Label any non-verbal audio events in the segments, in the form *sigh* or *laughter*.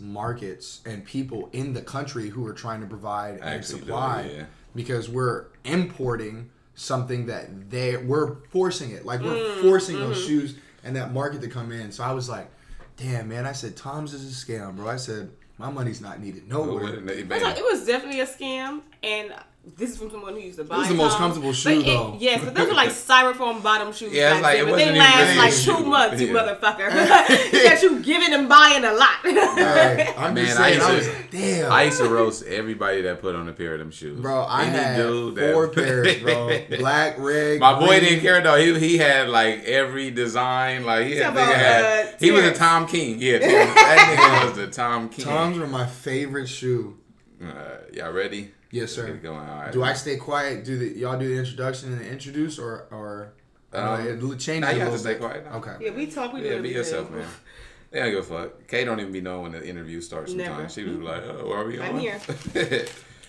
markets and people in the country who are trying to provide and supply yeah. because we're importing something that they we're forcing it like we're Mm, forcing those mm-hmm. shoes and that market to come in so i was like damn man i said tom's is a scam bro i said my money's not needed nowhere I was like, it was definitely a scam, and this is from someone who used to buy. This is the most Toms. comfortable But shoe, it- though. Yes, but those are like styrofoam bottom shoes. Yeah, back like, then, it but they wasn't even last like two shoe. months, you *laughs* Yeah. motherfucker. *laughs* *laughs* that you giving and buying a lot. Right. i'm Man, just I saying used i to- was like damn I used to roast everybody that put on a pair of them shoes. Bro, I Any had dude that- four pairs, bro. Black, red. My boy didn't care though. He he had like every design. Like he had, about, nigga had uh, he was a Tom King. Yeah, that nigga was the Tom King. Toms were my favorite shoe. Uh, y'all ready? Yes, sir. get going. All right. Do I stay quiet? Do the y'all do the introduction and the introduce, or or Um, no, it changes Nah, a you have little to stay bit. quiet. now. Okay. yeah, we talk. We do Yeah, be yourself, man. *laughs* They don't give a fuck. Kay don't even be knowing when the interview starts. Never. She was like, "Oh, are we on?" I'm here. All *laughs*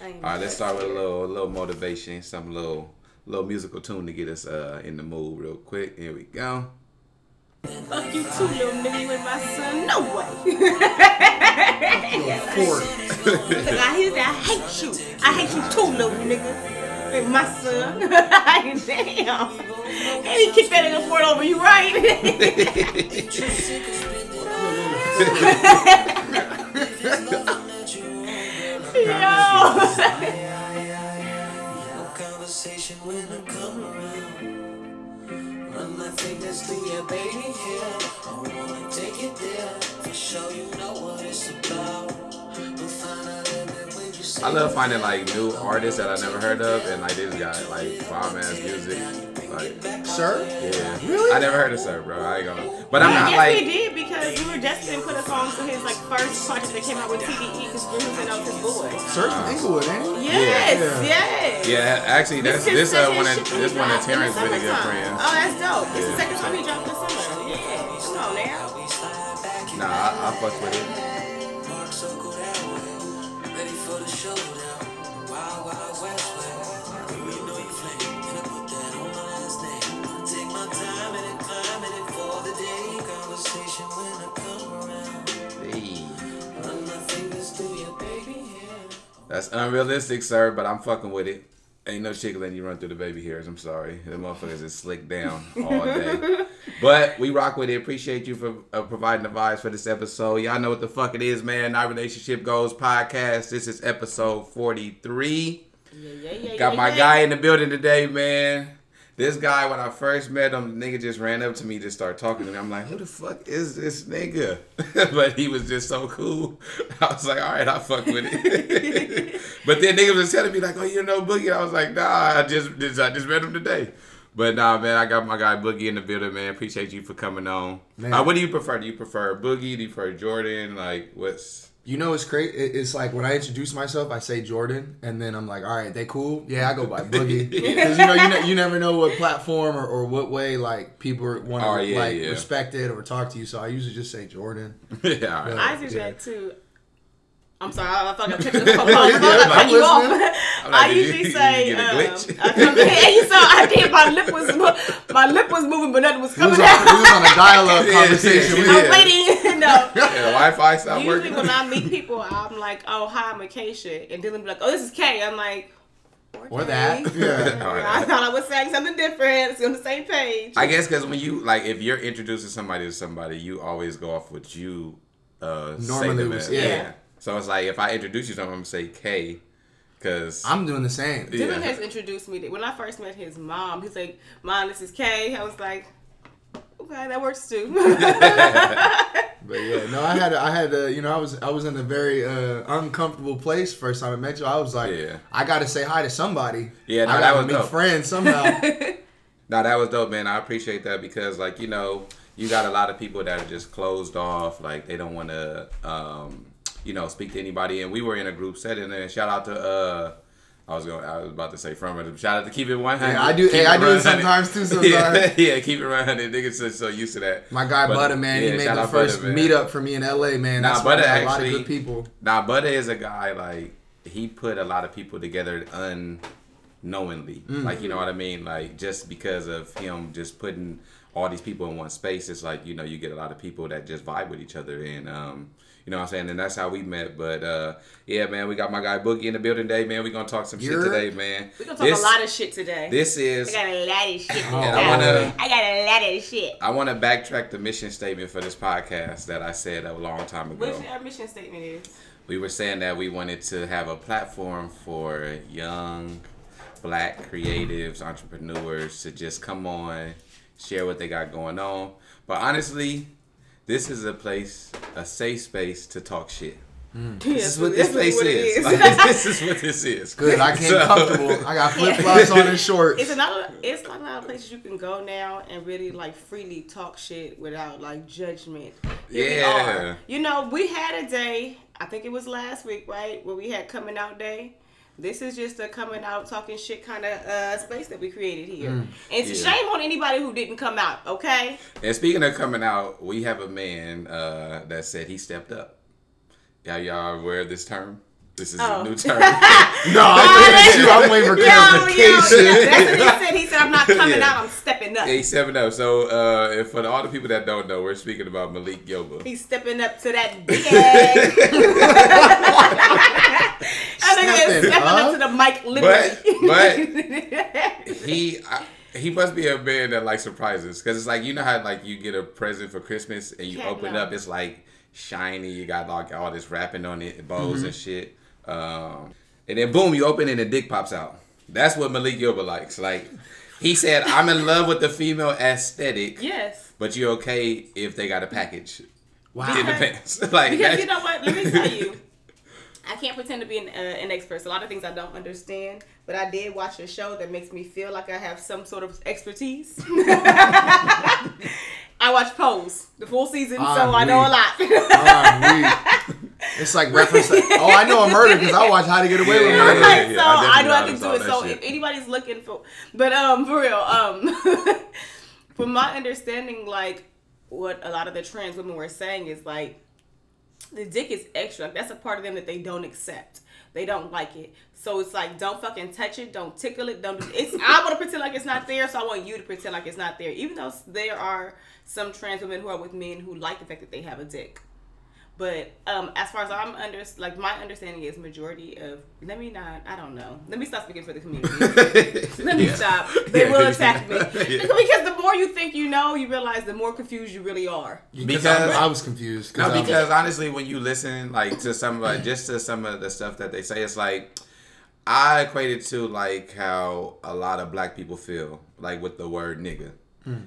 I ain't right, let's start with a little, a little motivation, some little, little musical tune to get us uh in the mood real quick. Here we go. Fuck you too, little nigga. You ain't my son. No way. *laughs* Fork. Cause I hear that I hate you. I hate you too, little nigga. And my son. *laughs* Damn. And he kicked that nigga Ford over, you right? *laughs* Yo. conversation when I come around. Run my fingers through your baby. I wanna take it there. For sure, you know what it's about. We'll find out limit when you say I love finding like new artists that I never heard of, and like this guy like bomb ass music. Like, Sir? yeah, Really? I never heard of Sir, bro. I ain't gonna. But I'm not yes, like. we did because you were Justin put a song to his like first project that came out with TDE because we said that was his boy. Sir's from Inglewood, ain't he? Yes, Yeah. yes. Yeah, actually, that's is this his uh one of shit that this one of dropped Terrence really good summertime. friends. Oh, that's dope. It's the second time he dropped in the summer. Yeah, come on now. Nah, I, I fuck with it. That's unrealistic, sir, but I'm fucking with it. Ain't no chick letting you run through the baby hairs. I'm sorry. The motherfuckers is slick down all day. *laughs* but we rock with it. Appreciate you for uh, providing the vibes for this episode. Y'all know what the fuck it is, man. Not Relationship Goals podcast. This is episode 43. Yeah, yeah, yeah. Got my guy in the building today, man. This guy, when I first met him, the nigga just ran up to me to start talking to me. I'm like, who the fuck is this nigga? *laughs* but he was just so cool. *laughs* I was like, all right, I fuck with it. *laughs* but then niggas was telling me like, oh, you know Boogie. I was like, nah, I just, just I just met him today. But nah, man, I got my guy Boogie in the building, man. Appreciate you for coming on. Uh, what do you prefer? Do you prefer Boogie? Do you prefer Jordan? Like, what's You know it's crazy. It's like when I introduce myself, I say Jordan, and then I'm like, all right, they cool. Yeah, I go by *laughs* Boogie because you know you, ne- you never know what platform or, or what way like people want to Oh, yeah, like yeah. respect it or talk to you. So I usually just say Jordan. *laughs* yeah? all right. I do Yeah. that too. I'm sorry, I thought I touched the phone. I *laughs* Yeah, was I'm cut you off. I'm like, I usually you say, get um. I come, yeah, you saw I did. My lip was my lip was moving, but nothing was We was coming on, we was on a dial-up conversation. yeah, We- yeah. I'm waiting. *laughs* no. *laughs* Yeah, Wi-Fi stopped working. Usually working. when I meet people, I'm like, "Oh, hi, I'm Acacia," and Dylan be like, "Oh, this is Kay." I'm like, Or "Okay." that. *laughs* Yeah. All right. I thought I was saying something different. It's on the same page. I guess because when you like, if you're introducing somebody to somebody, you always go off what you uh, Normally them was- as. yeah. So it's like if I introduce you to someone, I'm gonna say K, because I'm doing the same. Yeah. Dylan has introduced me to when I first met his mom. He's like, "Mom, this is Kay." I was like, "Okay, that works too." *laughs* But yeah, no, I had, I had, uh, you know, I was, I was in a very uh, uncomfortable place first time I met you. I was like, Yeah. I got to say hi to somebody. Yeah, no, I that gotta was meet dope. friends *laughs* somehow. Now that was dope, man. I appreciate that because, like, you know, you got a lot of people that are just closed off, like they don't want to, um, you know, speak to anybody. And we were in a group setting, and shout out to, uh, I was going, I was about to say from it. Shout out to keep it one hundred. Yeah, I do- hey, I do it sometimes too, *laughs* sometimes. Yeah, yeah, keep it one hundred. Niggas are so used to that. My guy But, Butter, man, yeah, he made the first Butter, meetup for me in LA, man. Nah, That's why Butter met a lot of actually- good people. Now, Butter is a guy like he put a lot of people together unknowingly. Like you know what I mean? Like just because of him just putting all these people in one space, it's like you know you get a lot of people that just vibe with each other, and um, You know what I'm saying? And that's how we met. But uh, yeah, man, we got my guy Boogie in the building today, man. We gonna talk some You're- shit today, man. We're gonna talk This- a lot of shit today. This I is got a lot of shit. Oh, I wanna- I got a lot of shit. I want to backtrack the mission statement for this podcast that I said a long time ago. What our mission statement is? we were saying that we wanted to have a platform for young black creatives, entrepreneurs to just come on, share what they got going on. But honestly, this is a place, a safe space to talk shit. Mm. This is what this place is. Like, *laughs* this is what this is. Good. I came So- comfortable. I got flip flops on and shorts. It's another. It's like a lot of places you can go now and really like freely talk shit without like judgment. Here Yeah. You know, we had a day. I think it was last week, right, where we had coming out day. This is just a coming out talking shit kind of uh, space that we created here. And it's a shame on anybody who didn't come out. Okay. And speaking of coming out, we have a man uh, that said he stepped up. Y'all, y'all aware of this term? This is Oh. a new *laughs* term. no, I'm waiting for you. I'm waiting for Yo, yo, clarification. that's what he said. He said, "I'm not *laughs* coming Yeah. out. I'm stepping up." Yeah, he's stepping up. So, uh, for all the people that don't know, we're speaking about Malik Yoba. He's stepping up to that big ass. I *laughs* think Stepping he's stepping up up? to the mic, literally. But- *laughs* He I, he must be a man that like surprises because it's like you know how like you get a present for Christmas and you Can't open know. up, it's like shiny. You got like all this wrapping on it, bows Mm-hmm. and shit. Um, and then boom, you open it and the dick pops out. That's what Malik Yoba likes. Like he said, I'm in love with the female aesthetic. yes. But you're okay if they got a package Wow. in the pants. *laughs* like Because you know what? Let me tell you. I can't pretend to be an, uh, an expert. So a lot of things I don't understand, but I did watch a show that makes me feel like I have some sort of expertise. *laughs* I watched Pose, the full season, so Ah, I know a lot. Ah, It's like reference. oh, I know a murder because I watch How to Get Away with Murder. Right, so I I, know I can do it. So shit. if anybody's looking for, but um, for real, um, *laughs* from my understanding, like what a lot of the trans women were saying is like the dick is extra. Like that's a part of them that they don't accept. They don't like it. So it's like don't fucking touch it, don't tickle it, don't. Do, it's I want to *laughs* pretend like it's not there, so I want you to pretend like it's not there. Even though there are some trans women who are with men who like the fact that they have a dick. But um, as far as I'm under, like my understanding is majority of. Let me not. I don't know. Let me stop speaking for the community. *laughs* Let me stop. *laughs* They Yeah. will attack me *laughs* Yeah. because the more you think you know, you realize the more confused you really are. Because Because- I, I was confused. No, I was- because honestly, when you listen like to some like just to some of the stuff that they say, it's like I equate it to like how a lot of black people feel like with the word nigga.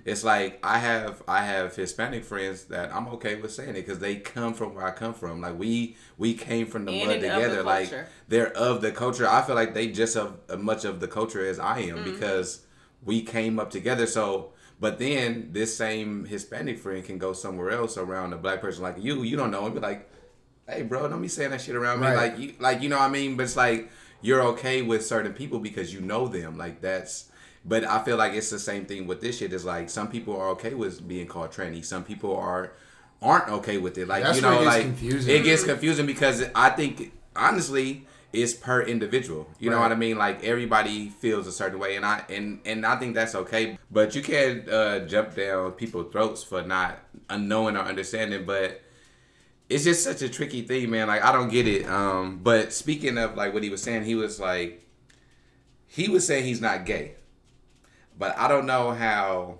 It's like I have I have Hispanic friends that I'm okay with saying it because they come from where I come from. Like we we came from the In mud and of the together. like they're of the culture. I feel like they just of as much of the culture as I am Mm-hmm. because we came up together. So, but then this same Hispanic friend can go somewhere else around a black person like you. You don't know and be like, "Hey, bro, don't be saying that shit around me." Like, you, like you know what I mean? But it's like you're okay with certain people because you know them. Like that's. But I feel like it's the same thing with this shit. Is like some people are okay with being called tranny. Some people are aren't okay with it. Like That's you know, it like confusing. it gets confusing because I think honestly it's per individual. You know what I mean? Like everybody feels a certain way, and I and and I think that's okay. But you can't uh, jump down people's throats for not knowing or understanding. But it's just such a tricky thing, man. Like I don't get it. Um, but speaking of like what he was saying, he was like, he was saying he's not gay, but I don't know how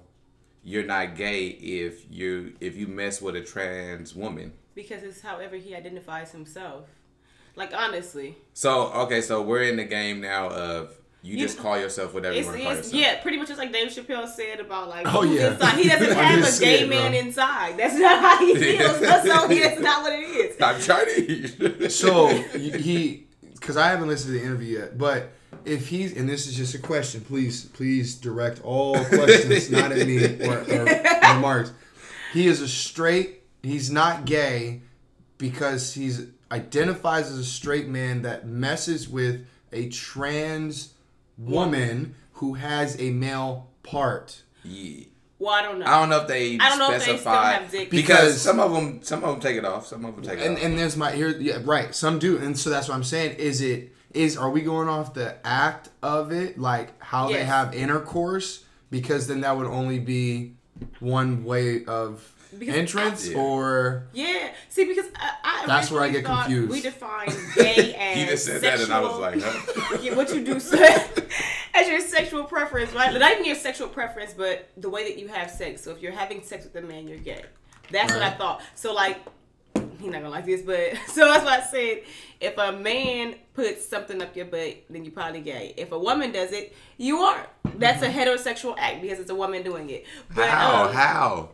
you're not gay if you if you mess with a trans woman. because it's however he identifies himself. Like honestly, So okay, so we're in the game now of you, You- just call yourself whatever you want to call yourself. yeah, pretty much just like Dave Chappelle said about like Oh, yeah. inside. He *laughs* doesn't have a gay it, man bro. inside. That's not how he *laughs* feels. That's all. That's not what it is. I'm Chinese. So *laughs* he, because I haven't listened to the interview yet, but if he's, and this is just a question, please, please direct all questions *laughs* not at me or, or remarks. He is a straight. He's not gay because he's identifies as a straight man that messes with a trans woman who has a male part. Yeah. Well, I don't know. I don't know if they I don't know if they still have dick. because, Because- some of them some of them take it off, some of them take it and off. and there's my here yeah right some do and so that's what i'm saying is it is are we going off the act of it like how they have intercourse because then that would only be one way of Because entrance I- or Yeah. See, because I, I That's where I get thought confused. We define gay *laughs* as He just said sexual, that, and I was like, huh? Yeah, what you do say *laughs* as your sexual preference, right? Not even your sexual preference, but the way that you have sex. So if you're having sex with a man, you're gay. That's what I thought. So like, *laughs* he's not gonna like this, but *laughs* so that's why I said if a man puts something up your butt, then you're probably gay. If a woman does it, you aren't. That's a heterosexual act because it's a woman doing it. But How? um, How?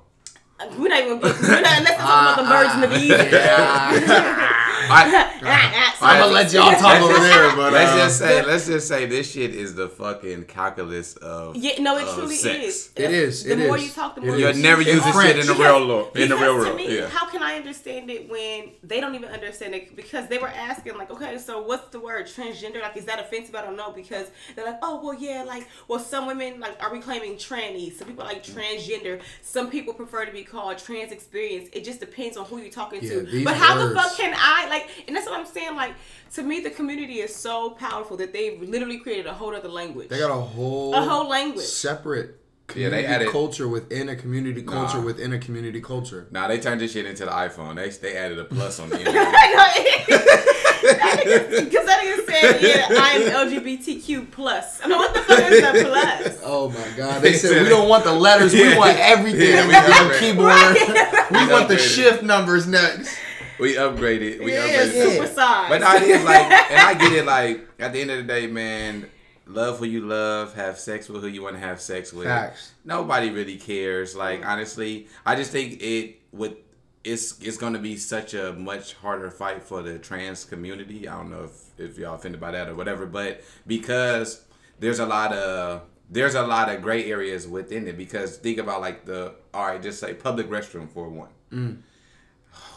We're not even gonna be, we're not, let's talk about the virgin of Eve. yeah. I, I'm gonna let y'all talk over there, but let's uh, just say, let's just say, this shit is the fucking calculus of. Yeah, no, it truly sex. is. It is, The it more is. you talk, the more you You'll never In use this shit in the real law. In the Because real to world, me, yeah. how can I understand it when they don't even understand it? Because they were asking, like, okay, so what's the word transgender? Like, is that offensive? I don't know. Because they're like, oh, well, yeah, like, well, some women, like, are reclaiming trannies? Some people are like transgender. Some people prefer to be called trans experience. It just depends on who you're talking Yeah, to. But how the fuck can I, like, and that's what I'm saying, like, to me, the community is so powerful that they've literally created a whole other language. They got a whole A whole language. separate Yeah, they community added- culture within a community culture Nah. within a community culture. Nah, they turned this shit into the iPhone. They they added a plus on the *laughs* end. Because that nigga said, yeah, I'm LGBTQ plus. I mean, what the fuck is the plus? *laughs* Oh my god! They They said said we don't want the letters. We want everything. Yeah, we we want *laughs* the upgraded. keyboard. We want the shift numbers next. We upgraded. We Yeah, upgraded. super size. But no, it is like, and I get it. Like at the end of the day, man, love who you love, have sex with who you want to have sex with. Facts. Nobody really cares. Like mm. honestly, I just think it would. It's it's gonna be such a much harder fight for the trans community. I don't know if if y'all offended by that or whatever, but because there's a lot of there's a lot of gray areas within it. Because think about like the all right, just say public restroom for one mm.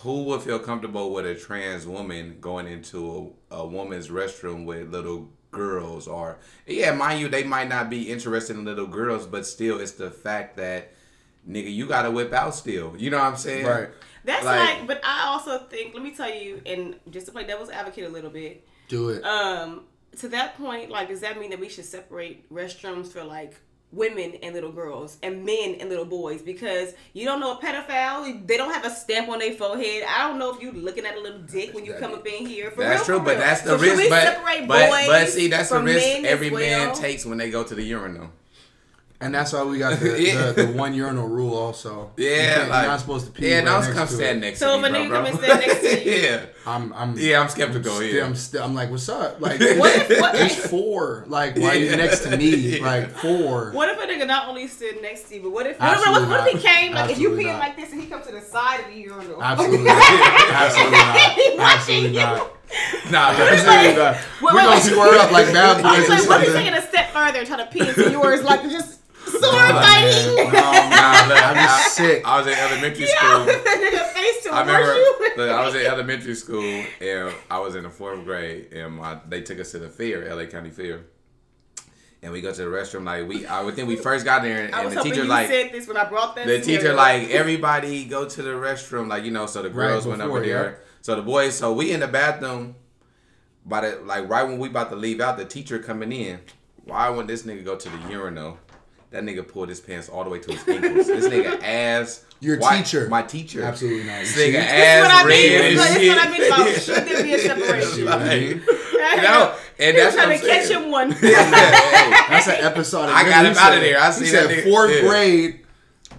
who would feel comfortable with a trans woman going into a, a woman's restroom with little girls or yeah mind you they might not be interested in little girls but still it's the fact that nigga you gotta whip out still you know what i'm saying Right. That's Like- like, but I also think, let me tell you, and just to play devil's advocate a little bit, Do it. um, to that point, like, does that mean that we should separate restrooms for like women and little girls and men and little boys? Because you don't know a pedophile, they don't have a stamp on their forehead. I don't know if you're looking at a little dick when you come up in here. For that's real, true but that's the So risk we but separate but, boys but see that's the risk every man takes when they go to the urinal And that's why we got the, *laughs* Yeah. the, the one urinal rule also. Yeah can't- like you're not supposed to pee. yeah right don't next come to stand it. next So to if me a bro, nigga bro. come and stand next to *laughs* you? yeah I'm, I'm, Yeah, I'm skeptical, I'm, yeah. I'm, still, I'm like, what's up? Like, *laughs* What if- what- there's four. Like, why are you next to me? Yeah. Like, four. What if a nigga not only stood next to you, but what if Absolutely what, what if he not. came like if you Absolutely peeing like this and he comes to the side of the urinal? Absolutely not. Absolutely not. Absolutely not. nah Absolutely not. Wait, We're wait, gonna wait. square up like bad I boys was or like, what if he's something. taking a step further and trying to pee into yours like just sword Nah, fighting? No, nah, look, I'd be I- sick. I was in elementary Yeah, school *laughs* face I remember look, I was in elementary school and I was in the fourth grade and my, they took us to the fair, LA County Fair. And we go to the restroom like we I would think we first got there and, I and was the teacher you like said this when I brought that. the teacher like everybody go to the restroom like you know so the Right girls went before, over there yeah. so the boys so we in the bathroom by the like right when we about to leave out the teacher coming in why would this nigga go to the urinal that nigga pulled his pants all the way to his ankles this nigga *laughs* ass Your white- teacher. my teacher Absolutely not. This nigga This ass what I mean. red This and is what- this is what I mean about should there be a *laughs* separation? like, you know, and He that's was trying I'm to catch him one. *laughs* Hey, That's an episode. I got him out of there. I he seen said that nigga- fourth yeah. grade.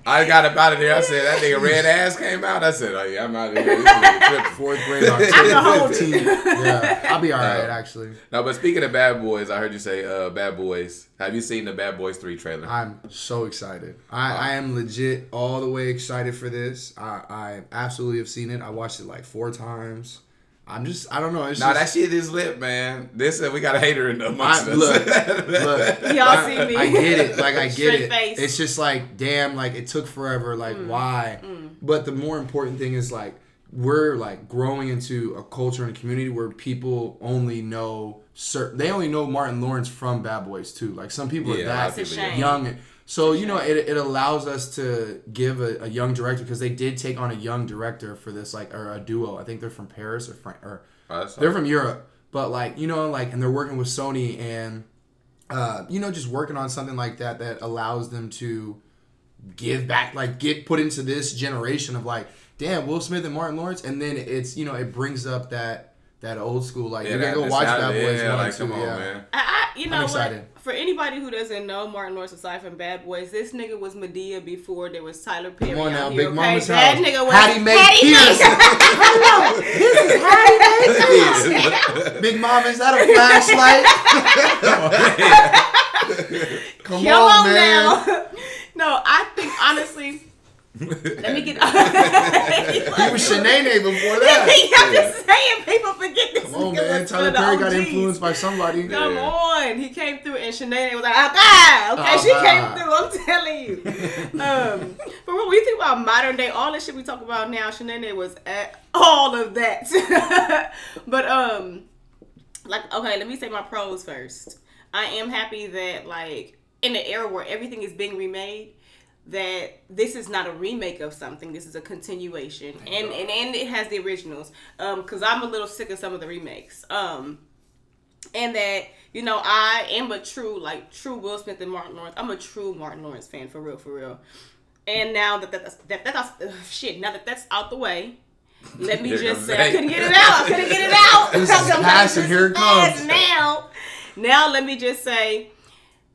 I got up out of there. I said that nigga red ass came out. I said, oh yeah, I'm out of here. This tripping. Fourth grade, I can October hold 15th. it. Yeah, I'll be all right Uh, actually. No, but speaking of Bad Boys, I heard you say uh, Bad Boys. Have you seen the Bad Boys Three trailer? I'm so excited. I, I am legit all the way excited for this. I, I absolutely have seen it. I watched it like four times. I'm just I don't know. It's Nah, that shit is lit, man. This uh, we got a hater in the I, amongst us. look, *laughs* look. Y'all I, see me. I get it. Like I *laughs* get Straight it. face. It's just like damn. Like it took forever. Like Mm. why? But the more important thing is like we're like growing into a culture and a community where people only know certain. They only know Martin Lawrence from Bad Boys too. Like some people Yeah, are that young. That's a people, yeah. shame. young. So you know, it, it allows us to give a, a young director because they did take on a young director for this, like or a duo. I think they're from Paris or Fran- or Oh, they're from Europe, but like you know, like and they're working with Sony and uh, you know, just working on something like that that allows them to give back, like get put into this generation of like, damn, Will Smith and Martin Lawrence, and then it's you know it brings up that that old school like Yeah, you gotta go watch nostalgia, Bad Boys Yeah, one like too, come on, yeah. man. I, I, you know what? For anybody who doesn't know Martin Lawrence aside from Bad Boys, this nigga was Madea before there was Tyler Perry. Come on out now, here, Big okay? Mama's that house. nigga was Hattie Mae Pierce. Hello, *laughs* this is Hattie Mae. *laughs* Big Mom, is that a flashlight? Come, *laughs* Come on, on, man. now. no, I think honestly. Let me get. *laughs* *laughs* He was Shanae before that. I'm just saying, people forget this. Come on, man. Tyler one the Perry got influenced by somebody. Come Yeah. on, he came through and Shanae was like, ah, okay, she ah. came through. I'm telling you. *laughs* Um, but when we think about modern day, all the shit we talk about now, Shanae was at all of that. but um, like, okay, let me say my pros first. I am happy that like in the era where everything is being remade. That this is not a remake of something. This is a continuation, and, and and it has the originals. Um, because I'm a little sick of some of the remakes. Um, and that you know I am a true like true Will Smith and Martin Lawrence. I'm a true Martin Lawrence fan for real, for real. And now that that's that, that, that's ugh, shit. Now that that's out the way, let me just say I couldn't get it *laughs* out. I couldn't get it out. This is *laughs* passing. Here it comes. Now, now let me just say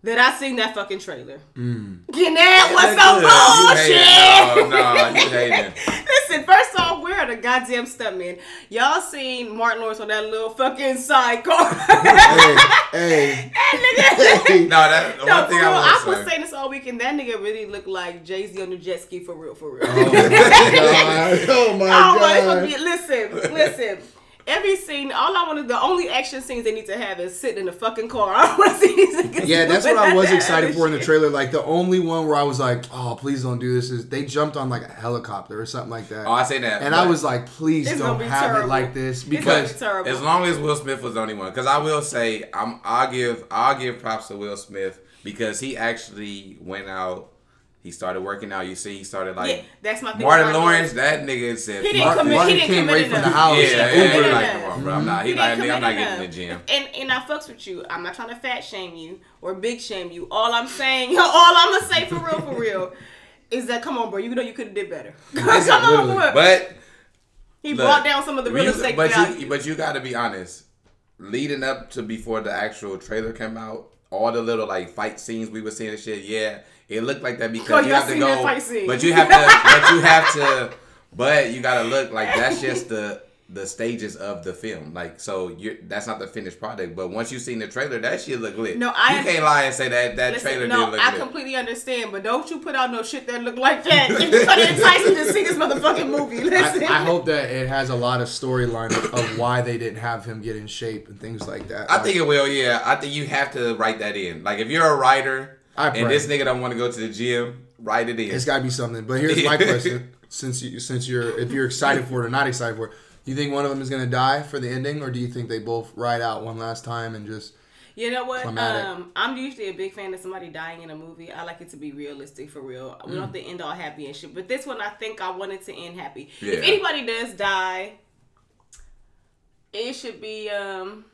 that I seen that fucking trailer. Mm. And that was some bullshit. No, no, you hating. *laughs* Listen, first off, we're at a goddamn stuntman. Y'all seen Martin Lawrence on that little fucking sidecar. *laughs* Hey, hey. *laughs* that nigga. No, that No, one thing real, I I was saying this all weekend. That nigga really looked like Jay Z on the jet ski for real, for real. Oh my god. Oh my god. listen, listen. Every scene, all I want to, the only action scenes they need to have is sitting in the fucking car. *laughs* I don't want to see these niggas. Yeah, that's what I was excited for in the trailer. Like the only one where I was like, "Oh, please don't do this." Is they jumped on like a helicopter or something like that. Oh, I say that. and I was like, "Please don't gonna be have it like this," It's gonna because be. As long as Will Smith was the only one, because I will say, I'm, I'll give, I'll give props to Will Smith because he actually went out. He started working out. You see, he started like yeah, that's my thing. Martin with Lawrence. That nigga said, He didn't Martin, commit- Martin he didn't came right from the house. Yeah, He yeah, didn't he commit was like, enough. come on, bro. I'm not. He, He like, nigga, I'm not getting in the gym. And and I fucks with you. I'm not trying to fat shame you or big shame you. All I'm saying, *laughs* all I'm gonna say for real, for real, is that come on, bro. You know you could have did better. *laughs* come on, for real. But he look, brought down some of the real estate but value. you, but you got to be honest. Leading up to before the actual trailer came out, all the little like fight scenes we were seeing and shit, yeah, it looked like that because Oh, you have to go. that fight scene. But you have to. *laughs* but you have to. But you gotta look like that's just the the stages of the film. Like so, you that's not the finished product. But once you seen the trailer, that shit look lit. No, I- you can't lie and say that that Listen, trailer no, didn't look I lit. completely understand, but don't you put out no shit that look like that. It's gonna entice me to see this motherfucking movie. Listen. I, I hope that it has a lot of storyline of, of why they didn't have him get in shape and things like that. I Like, think it will. Yeah, I think you have to write that in. Like if you're a writer I and this nigga don't want to go to the gym, write it in. it's got to be something. But here's my question: *laughs* since you since you're if you're excited for it or not excited for it, do you think one of them is gonna die for the ending, or do you think they both ride out one last time and just? You know what? Um, I'm usually a big fan of somebody dying in a movie. I like it to be realistic for real. We don't have to end all happy and shit. But this one, I think I wanted to end happy. Yeah. If anybody does die, it should be um.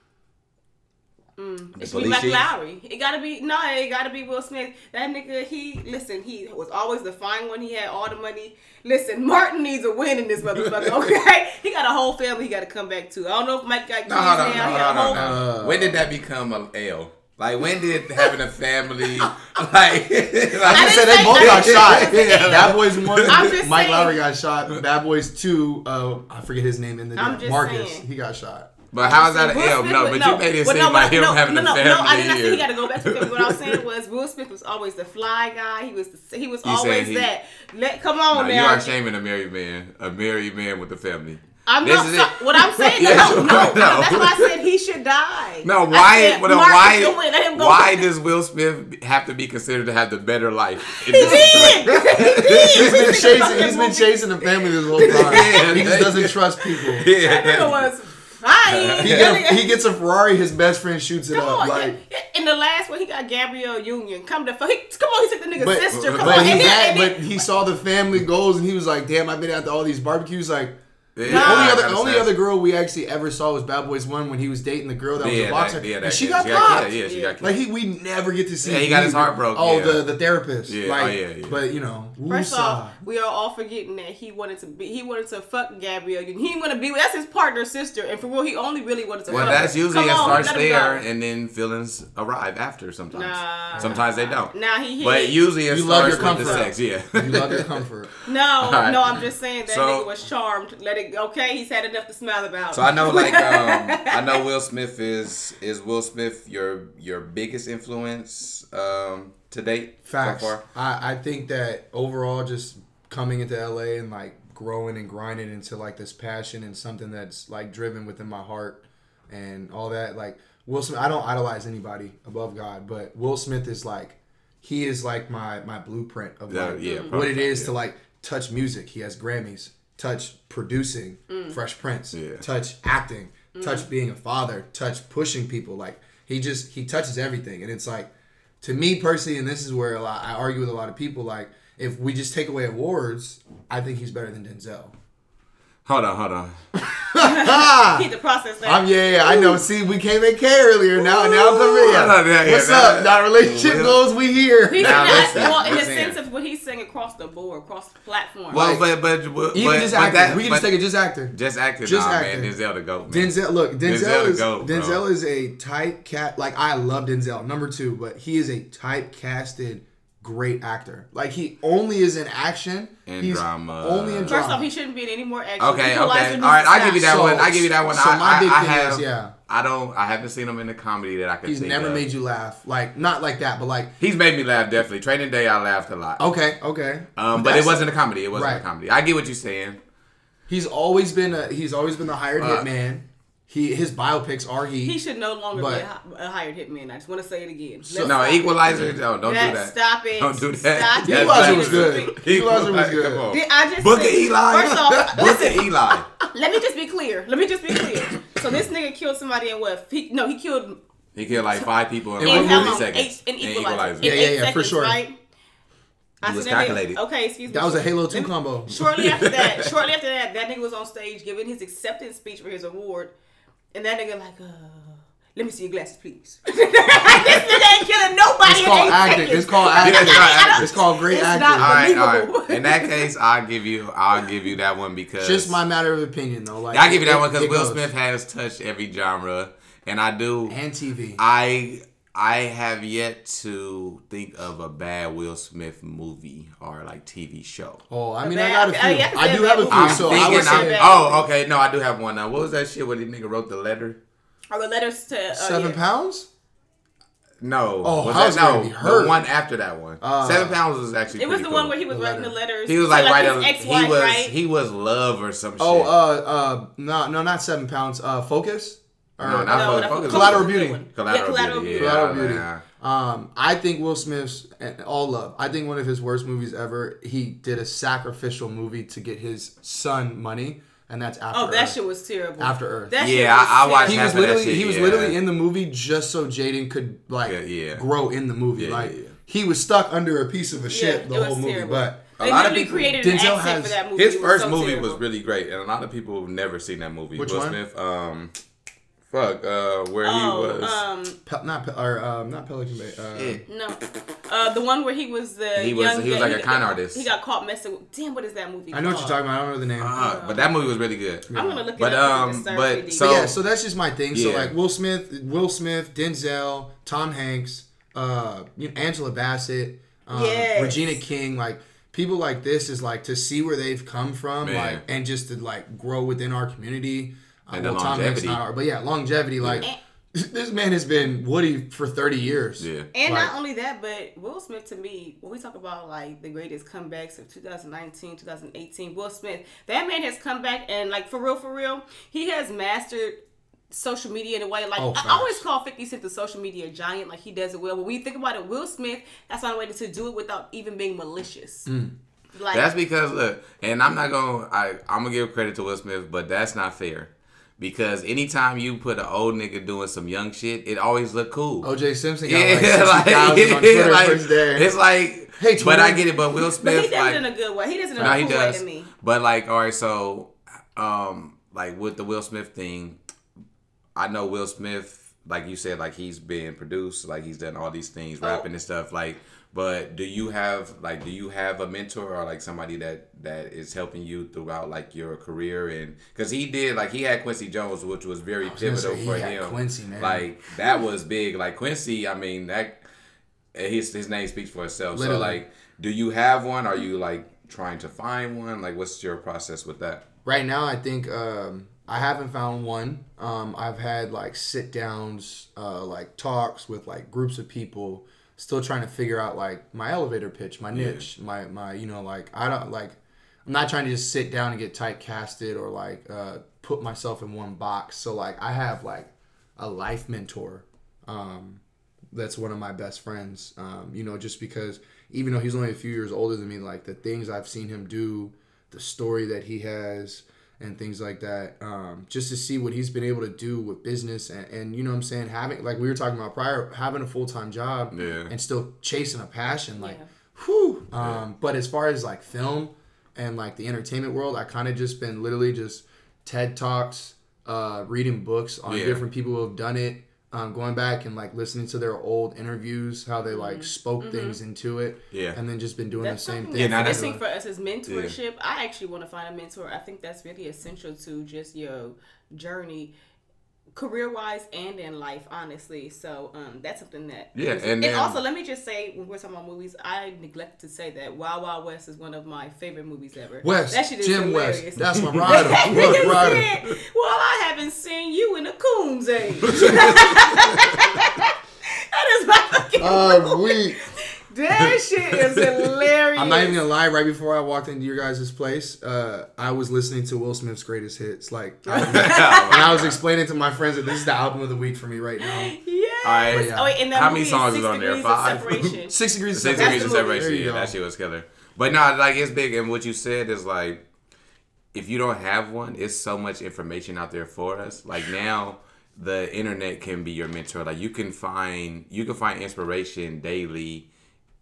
Mm, The it should be police Mac chief? Lowry. It gotta be no. It gotta be Will Smith. That nigga. He listen. He was always the fine one. He had all the money. Listen, Martin needs a win in this motherfucker. *laughs* Okay, he got a whole family. He got to come back to. I don't know if Mike got kids No, hold on, now. no, he no, no, no. Uh, When did that become a L? Like when did having a family *laughs* like? *laughs* like I didn't said they both got shot. Yeah. Bad Boys one, Mike saying. Lowry got shot. Bad Boys two, uh, I forget his name in the I'm just Marcus. saying. He got shot. But how is that an Will L? Smith No, was- but you made it well, seem no, like him no, having no, a no, family. No, I didn't say here. he got to go back to family. What I was saying was Will Smith was always the fly guy. He was the, he was You always he- that. Let come on No, you are shaming a married man, a married man with a family. I'm This not. is So, what I'm saying, *laughs* no, Yes, no, no, no, That's why I said he should die. No, why? said, Well, why? Let him go Why back. does Will Smith have to be considered to have the better life? in He this did. he did. *laughs* He's been chasing. fucking He's been chasing the family this whole *laughs* time. Yeah, he just doesn't trust people. Yeah, That nigga was fine. He, get a, he gets a Ferrari. His best friend shoots it Come up. on, Like, yeah. in the last one, he got Gabrielle Union. Come to fuck. Come on, he took the nigga's but, sister. Come but on, he and had, and then, but he saw the family goals and he was like, "Damn, I've been out to all these barbecues. Like, Yeah, The only other only say. other girl we actually ever saw was Bad Boys One when he was dating the girl that was yeah, a boxer, that, yeah, that and she kid. got yeah, popped. yeah, she got killed. Like he, we never get to see. Yeah, he got his either. heart broke, Oh, yeah. the the therapist. Yeah, oh, like, oh, yeah, yeah. But you know, First woosah. off, we are all forgetting that he wanted to be. He wanted to fuck Gabrielle. He didn't want to be. with That's his partner's sister, and for real, he only really wanted to. Well, fuck that's her. usually Come it on, starts there, and then feelings arrive after. Sometimes, Nah. sometimes they don't. Nah, he. he But usually it You love starts your with the comfort. sex. Yeah. you love your comfort. no, *laughs* no. I'm just saying that So- nigga was charmed. Let it. Okay, he's had enough to smile about. So I know, like, *laughs* um, I know Will Smith is is Will Smith your your biggest influence um, to date Facts. so far. I, I think that overall, just coming into LA and like growing and grinding into like this passion and something that's like driven within my heart and all that. Like Will Smith, I don't idolize anybody above God, but Will Smith is like he is like my my blueprint of Yeah, like yeah, what it is yeah. to like touch music. He has Grammys, touch producing, mm. Fresh Prince, Yeah. touch acting, mm. touch being a father, touch pushing people. Like he just he touches everything, and it's like to me personally, and this is where a lot, I argue with a lot of people. Like if we just take away awards, I think he's better than Denzel. Hold on, hold on. *laughs* Keep the process that. I'm yeah, yeah, I know. See, we came in K earlier. Now, now come in. Yeah, yeah, What's yeah, up? now- Now relationship Well- goals. We here. He's Now, not, well, in the sense of what he's saying across the board, across the platform. Well, Like, but but, but Even but, just but that- we can but just take it just acting. Just acting. Just nah, acting. man. Denzel the goat. Man. Denzel, look, Denzel, Denzel is GOAT. Denzel is a type cat. Like I love Denzel, number two, but he is a typecasted great actor. Like he only is in action And He's drama. Only in drama. First off, he shouldn't be in any more action. Okay, okay. All Equalizer needs right, to I give you that. So- one. I give you that one. so I, my I, big I thing have. is, yeah. I don't. I haven't seen him in a comedy that I could. He's think never of. made you laugh. Like not like that, but like He's made me laugh. Definitely. Training Day, I laughed a lot. okay, okay. Um, but it wasn't a comedy. It wasn't Right. a comedy. I get what you're saying. He's always been a. He's always been the hired Uh, hitman. He his biopics are he. He should no longer But- be a, a hired hitman. I just want to say it again. So- No, Equalizer. No, don't That- do that. Stop it. Don't do that. Stop That's. Equalizer was good. Equalizer was good. Come on. Did I just Book say- Eli. First off, *laughs* Book it, Eli. let me just be clear. Let me just be clear. So this nigga killed somebody in what? He, no, he killed He killed like five people in In like how movie? thirty seconds. Eight, in In Equalizer. Yeah, In yeah, eight yeah, for sure. Right? I was said nigga- calculated. Okay, excuse me. that was a Halo Two combo. Shortly after that, shortly after that, that nigga was on stage giving his acceptance speech for his award, and then that nigga like, uh, let me see your glasses, please. *laughs* this nigga ain't killing nobody. It's called acting. seconds. It's called acting. it's called. It's called great It's acting. not- All right, all In that case, I'll give you. I'll give you that one because Just my matter of opinion though. Like I give you that it- one because Will goes. Smith has touched every genre, and I do. and TV. I I have yet to think of a bad Will Smith movie or like TV show. Oh, I mean, bad- I got a few. I- I I do have a few. I'm So I thinking. would I'm, say oh, okay. No, I do have one now. What was that shit where the nigga wrote the letter? Or the letters to uh, seven yeah. pounds. No. Oh, was I was that no? be hurt. The one after that one. Uh, Seven pounds was actually. It was the cool. one where he was The writing the letters. He was to, like, writing. He was right? he was love or some shit. Oh, uh, uh, no, no, not seven pounds. Uh, focus. Or, No, not No, Focus. Collateral was a good Beauty. Collateral yeah, collateral Beauty, beauty. yeah. Collateral Beauty. man. Um, I think Will Smith's all love. I think one of his worst movies ever. He did a sacrificial movie to get his son money, and that's after. Oh, that Earth. shit was terrible. After Earth. That Yeah, I- I watched He was half that literally shit, he was yeah. literally in the movie just so Jaden could like Yeah, yeah. grow in the movie. Yeah, like yeah, yeah. he was stuck under a piece of a shit Yeah, the whole was movie. terrible. But They A lot of literally people- created Denzel accent has- for that movie. His first so movie terrible. was really great, and a lot of people have never seen that movie. Which Will one? Smith, um, fuck, uh, where Oh, he was. um, Pe- not Pe- or um, not Pelican Bay. Uh, Yeah. no, uh, the one where he was the He was- young, he was yeah, like a con artist. He got caught messing with. Damn, what is that movie? I know what you're talking about. I don't know the name. Uh, but that movie was really good. I'm gonna look at it But, up. um, but disturbs so- But yeah, so that's just my thing. So like Will Smith, Will Smith, Denzel, Tom Hanks, uh, you know, Angela Bassett, um, Yes. Regina King, like people like this is like to see where they've come from, Man. like and just to like grow within our community. Uh, And the well, Tom Hanks not our, but yeah, longevity. Like *laughs* this man has been Woody for thirty years. Yeah. And Like- not only that, but Will Smith to me, when we talk about like the greatest comebacks of 2019, 2018, Will Smith, that man has come back and like for real, for real, he has mastered social media in a way. Like Oh, I always call 50 Cent the social media giant, like he does it well. But when you think about it, Will Smith, that's not a way to do it without even being malicious. Mm. Like That's because look, and I'm not gonna. I I'm gonna give credit to Will Smith, but that's not fair. Because anytime you put an old nigga doing some young shit, it always look cool. OJ Simpson got yeah, like *laughs* sixty like, thousand on Twitter like, first day. it's like. Hey, but I get it. But Will *laughs* Smith, but Smith, he does like, it in a good way. He does it in no, a he cool way does. to me. But like, all right, so um, like with the Will Smith thing, I know Will Smith, like you said, like he's been produced, like he's done all these things, rapping and stuff. Like, but do you have like do you have a mentor or like somebody that that is helping you throughout like your career and because he did like he had Quincy Jones, which was very was pivotal for had him. Quincy, man. Like that was big. Like Quincy, I mean that his his name speaks for itself. Literally. So like, do you have one? Are you like trying to find one? Like, what's your process with that? right now i think um, i haven't found one um, i've had like sit downs uh, like talks with like groups of people still trying to figure out like my elevator pitch my niche my my you know like i don't like i'm not trying to just sit down and get typecasted or like uh, put myself in one box so like i have like a life mentor um, that's one of my best friends. Um, you know, just because even though he's only a few years older than me, like the things I've seen him do, the story that he has, and things like that, um, just to see what he's been able to do with business and, and you know what I'm saying, having like we were talking about prior, having a full time job Yeah. and still chasing a passion, like, Yeah. whew. Um, but as far as like film and like the entertainment world, I kind of just been literally just TED talks, uh, reading books on Yeah. different people who have done it um, going back and like listening to their old interviews, how they like spoke things into it, Yeah. and then just been doing That's the same thing. Yeah, that's now that's- missing for us is mentorship. I actually want to find a mentor. I think that's really essential to just your journey, career wise and in life, honestly. So um, that's something that Yeah, is- and then- also let me just say when we're talking about movies, I neglected to say that Wild Wild West is one of my favorite movies ever. West, that shit is Jim hilarious. West, that's my *laughs* rider. Nigga rider. said, well, I haven't seen you in a coon's age. *laughs* *laughs* that is my fucking Uh, we. That *laughs* shit is hilarious. I'm not even gonna lie. Right before I walked into your guys' place, uh, I was listening to Will Smith's greatest hits. Like, *laughs* I, and I was explaining to my friends that this is the album of the week for me right now. Yes. Alright. yeah. Oh, wait, and How many songs is is on there? Degrees of Five? *laughs* Six degrees of Six That's degrees of the separation. Yeah, go. that shit was killer. But no, like it's big, and what you said is like, if you don't have one, it's so much information out there for us. Like now, the internet can be your mentor. Like you can find you can find inspiration daily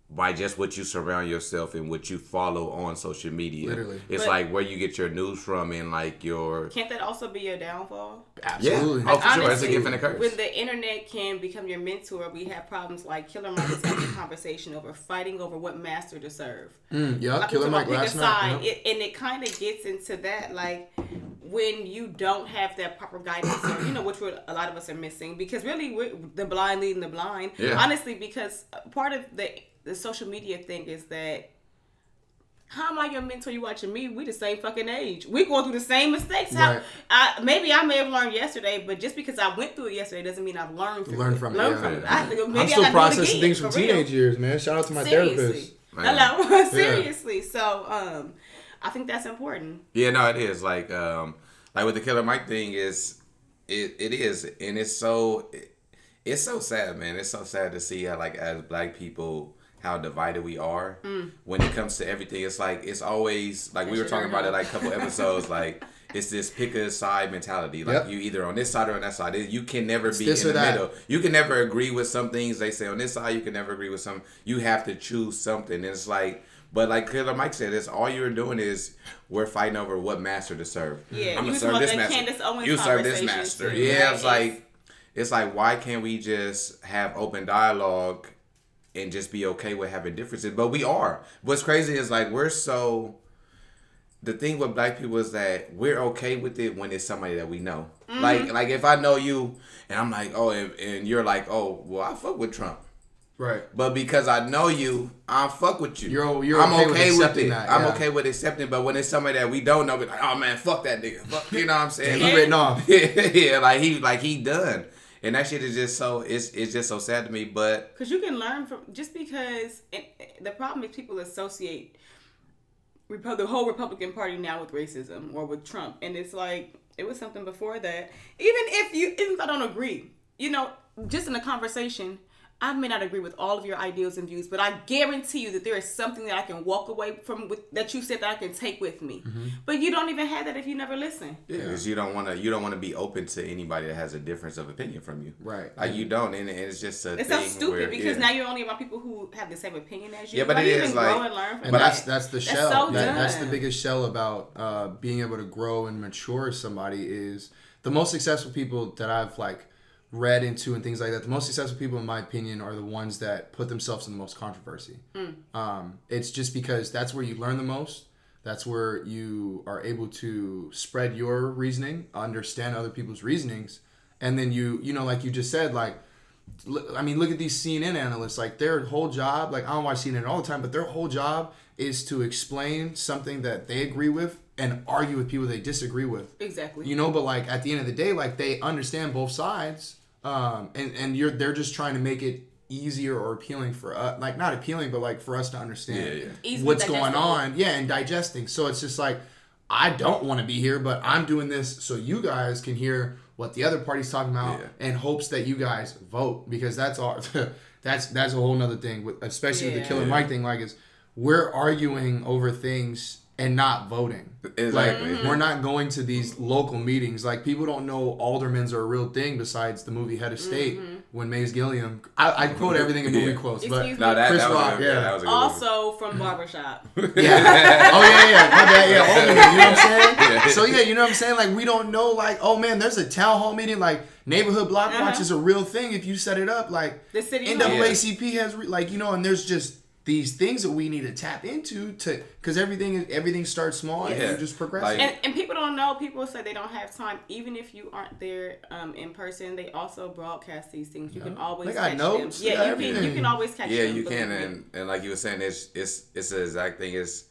by just what you surround yourself and what you follow on social media. Literally. It's But- like where you get your news from and like your Can't that also be your downfall? Absolutely. Yeah. Oh, for sure. It's a Honestly, gift and a curse. When the internet can become your mentor, we have problems like Killer Mike is having a conversation over fighting over what master to serve. Mm, yeah, Like, Killer Mike last side, night. yeah. it, and it kind of gets into that like when you don't have that proper guidance or you know which we're, a lot of us are missing because really we're the blind leading the blind Yeah. honestly because part of the the social media thing is that how am I your mentor? You watching me? We the same fucking age. We going through the same mistakes. How, Right. I, maybe I may have learned yesterday, but just because I went through it yesterday doesn't mean I've learned from Learn it. from it, Learn yeah. from it. I, maybe I'm still gotta do it processing again, things from for real. teenage years, man. Shout out to my Seriously. therapist. Man. Hello, *laughs* seriously. So, um, I think that's important. Yeah, no, it is like um like with the Killer Mike thing is it it is and it's so it, it's so sad, man. It's so sad to see how like as black people how divided we are when it comes to everything. It's like it's always like we were talking about it like a couple episodes like it's this pick a side mentality. Like Yep. you either on this side or on that side. You can never be in the that. middle. You can never agree with some things they say on this side. You can never agree with some. You have to choose something. And it's like, but like Killer Mike said, it's all you're doing is we're fighting over what master to serve. Yeah, I'm you gonna serve this master. You serve this master. too, Yeah, right? it's like, it's like why can't we just have open dialogue and just be okay with having differences? But we are. What's crazy is like we're so the thing with black people is that we're okay with it when it's somebody that we know. Mm-hmm. Like like if I know you and I'm like, oh, and, and you're like, oh, well, I fuck with Trump. Right. But because I know you, I fuck with you. You're- you're I'm okay okay, with with, accepting it. that, I'm okay with accepting. But when it's somebody that we don't know, we like, oh man, fuck that nigga. Fuck, you know what I'm *laughs* saying? He written off. *laughs* yeah, like he like he done. And that shit is just so it's it's just so sad to me. But Because you can learn from just because and the problem is people associate Repu- the whole Republican Party now with racism or with Trump, and it's like it was something before that. Even if you, even if I don't agree, you know, just in a conversation, I may not agree with all of your ideals and views, but I guarantee you that there is something that I can walk away from with, that you said that I can take with me. Mm-hmm. But you don't even have that if you never listen. Yeah, because you don't want to. You don't want to be open to anybody that has a difference of opinion from you. Right. Like you don't, and it's just a It's thing so stupid where, because yeah. now you're only around people who have the same opinion as you. Yeah, but Why it do is even like- grow and learn from And But that's that? that's the That's shell. so That- that's the biggest shell about uh, being able to grow and mature somebody is the most successful people that I've like read into and things like that. The most successful people, in my opinion, are the ones that put themselves in the most controversy. Um, it's just because that's where you learn the most. That's where you are able to spread your reasoning, understand other people's reasonings, and then you, you know, like you just said, like I mean, look at these CNN analysts. Like their whole job, like I don't watch CNN all the time, but their whole job is to explain something that they agree with and argue with people they disagree with. exactly. You know, but like at the end of the day, like they understand both sides, um, and and you're they're just trying to make it easier or appealing for us, like not appealing, but like for us to understand Yeah, yeah. What's going on. Yeah, and digesting. So it's just like I don't want to be here, but I'm doing this so you guys can hear what the other party's talking about Yeah. in hopes that you guys vote because that's all. *laughs* that's that's a whole nother thing with especially with the Killer Yeah. Mike thing. Like is we're arguing over things and not voting. Exactly. Like Mm-hmm. we're not going to these local meetings. Like people don't know aldermans are a real thing besides the movie Head of State Mm-hmm. when Mays Gilliam. I, I quote everything in movie Yeah. quotes, but Excuse No, that, Chris that Rock, a, yeah. yeah. that was a good movie. Also from *laughs* Barbershop. yeah. oh yeah, yeah. My bad. Yeah, alderman. You know what I'm saying? Yeah. So yeah, you know what I'm saying? Like we don't know. Like oh man, there's a town hall meeting. Like neighborhood block Uh-huh. watch is a real thing if you set it up. Like The city hall. NAACP has re- like you know, and there's just these things that we need to tap into to because everything everything starts small and you just progress. Like- And, and people don't know. People say they don't have time. Even if you aren't there um, in person, they also broadcast these things. You can always They got catch notes, them. Yeah, got you can. You can always catch yeah, them. Yeah, you can, and and like you were saying, it's it's it's the exact thing. Is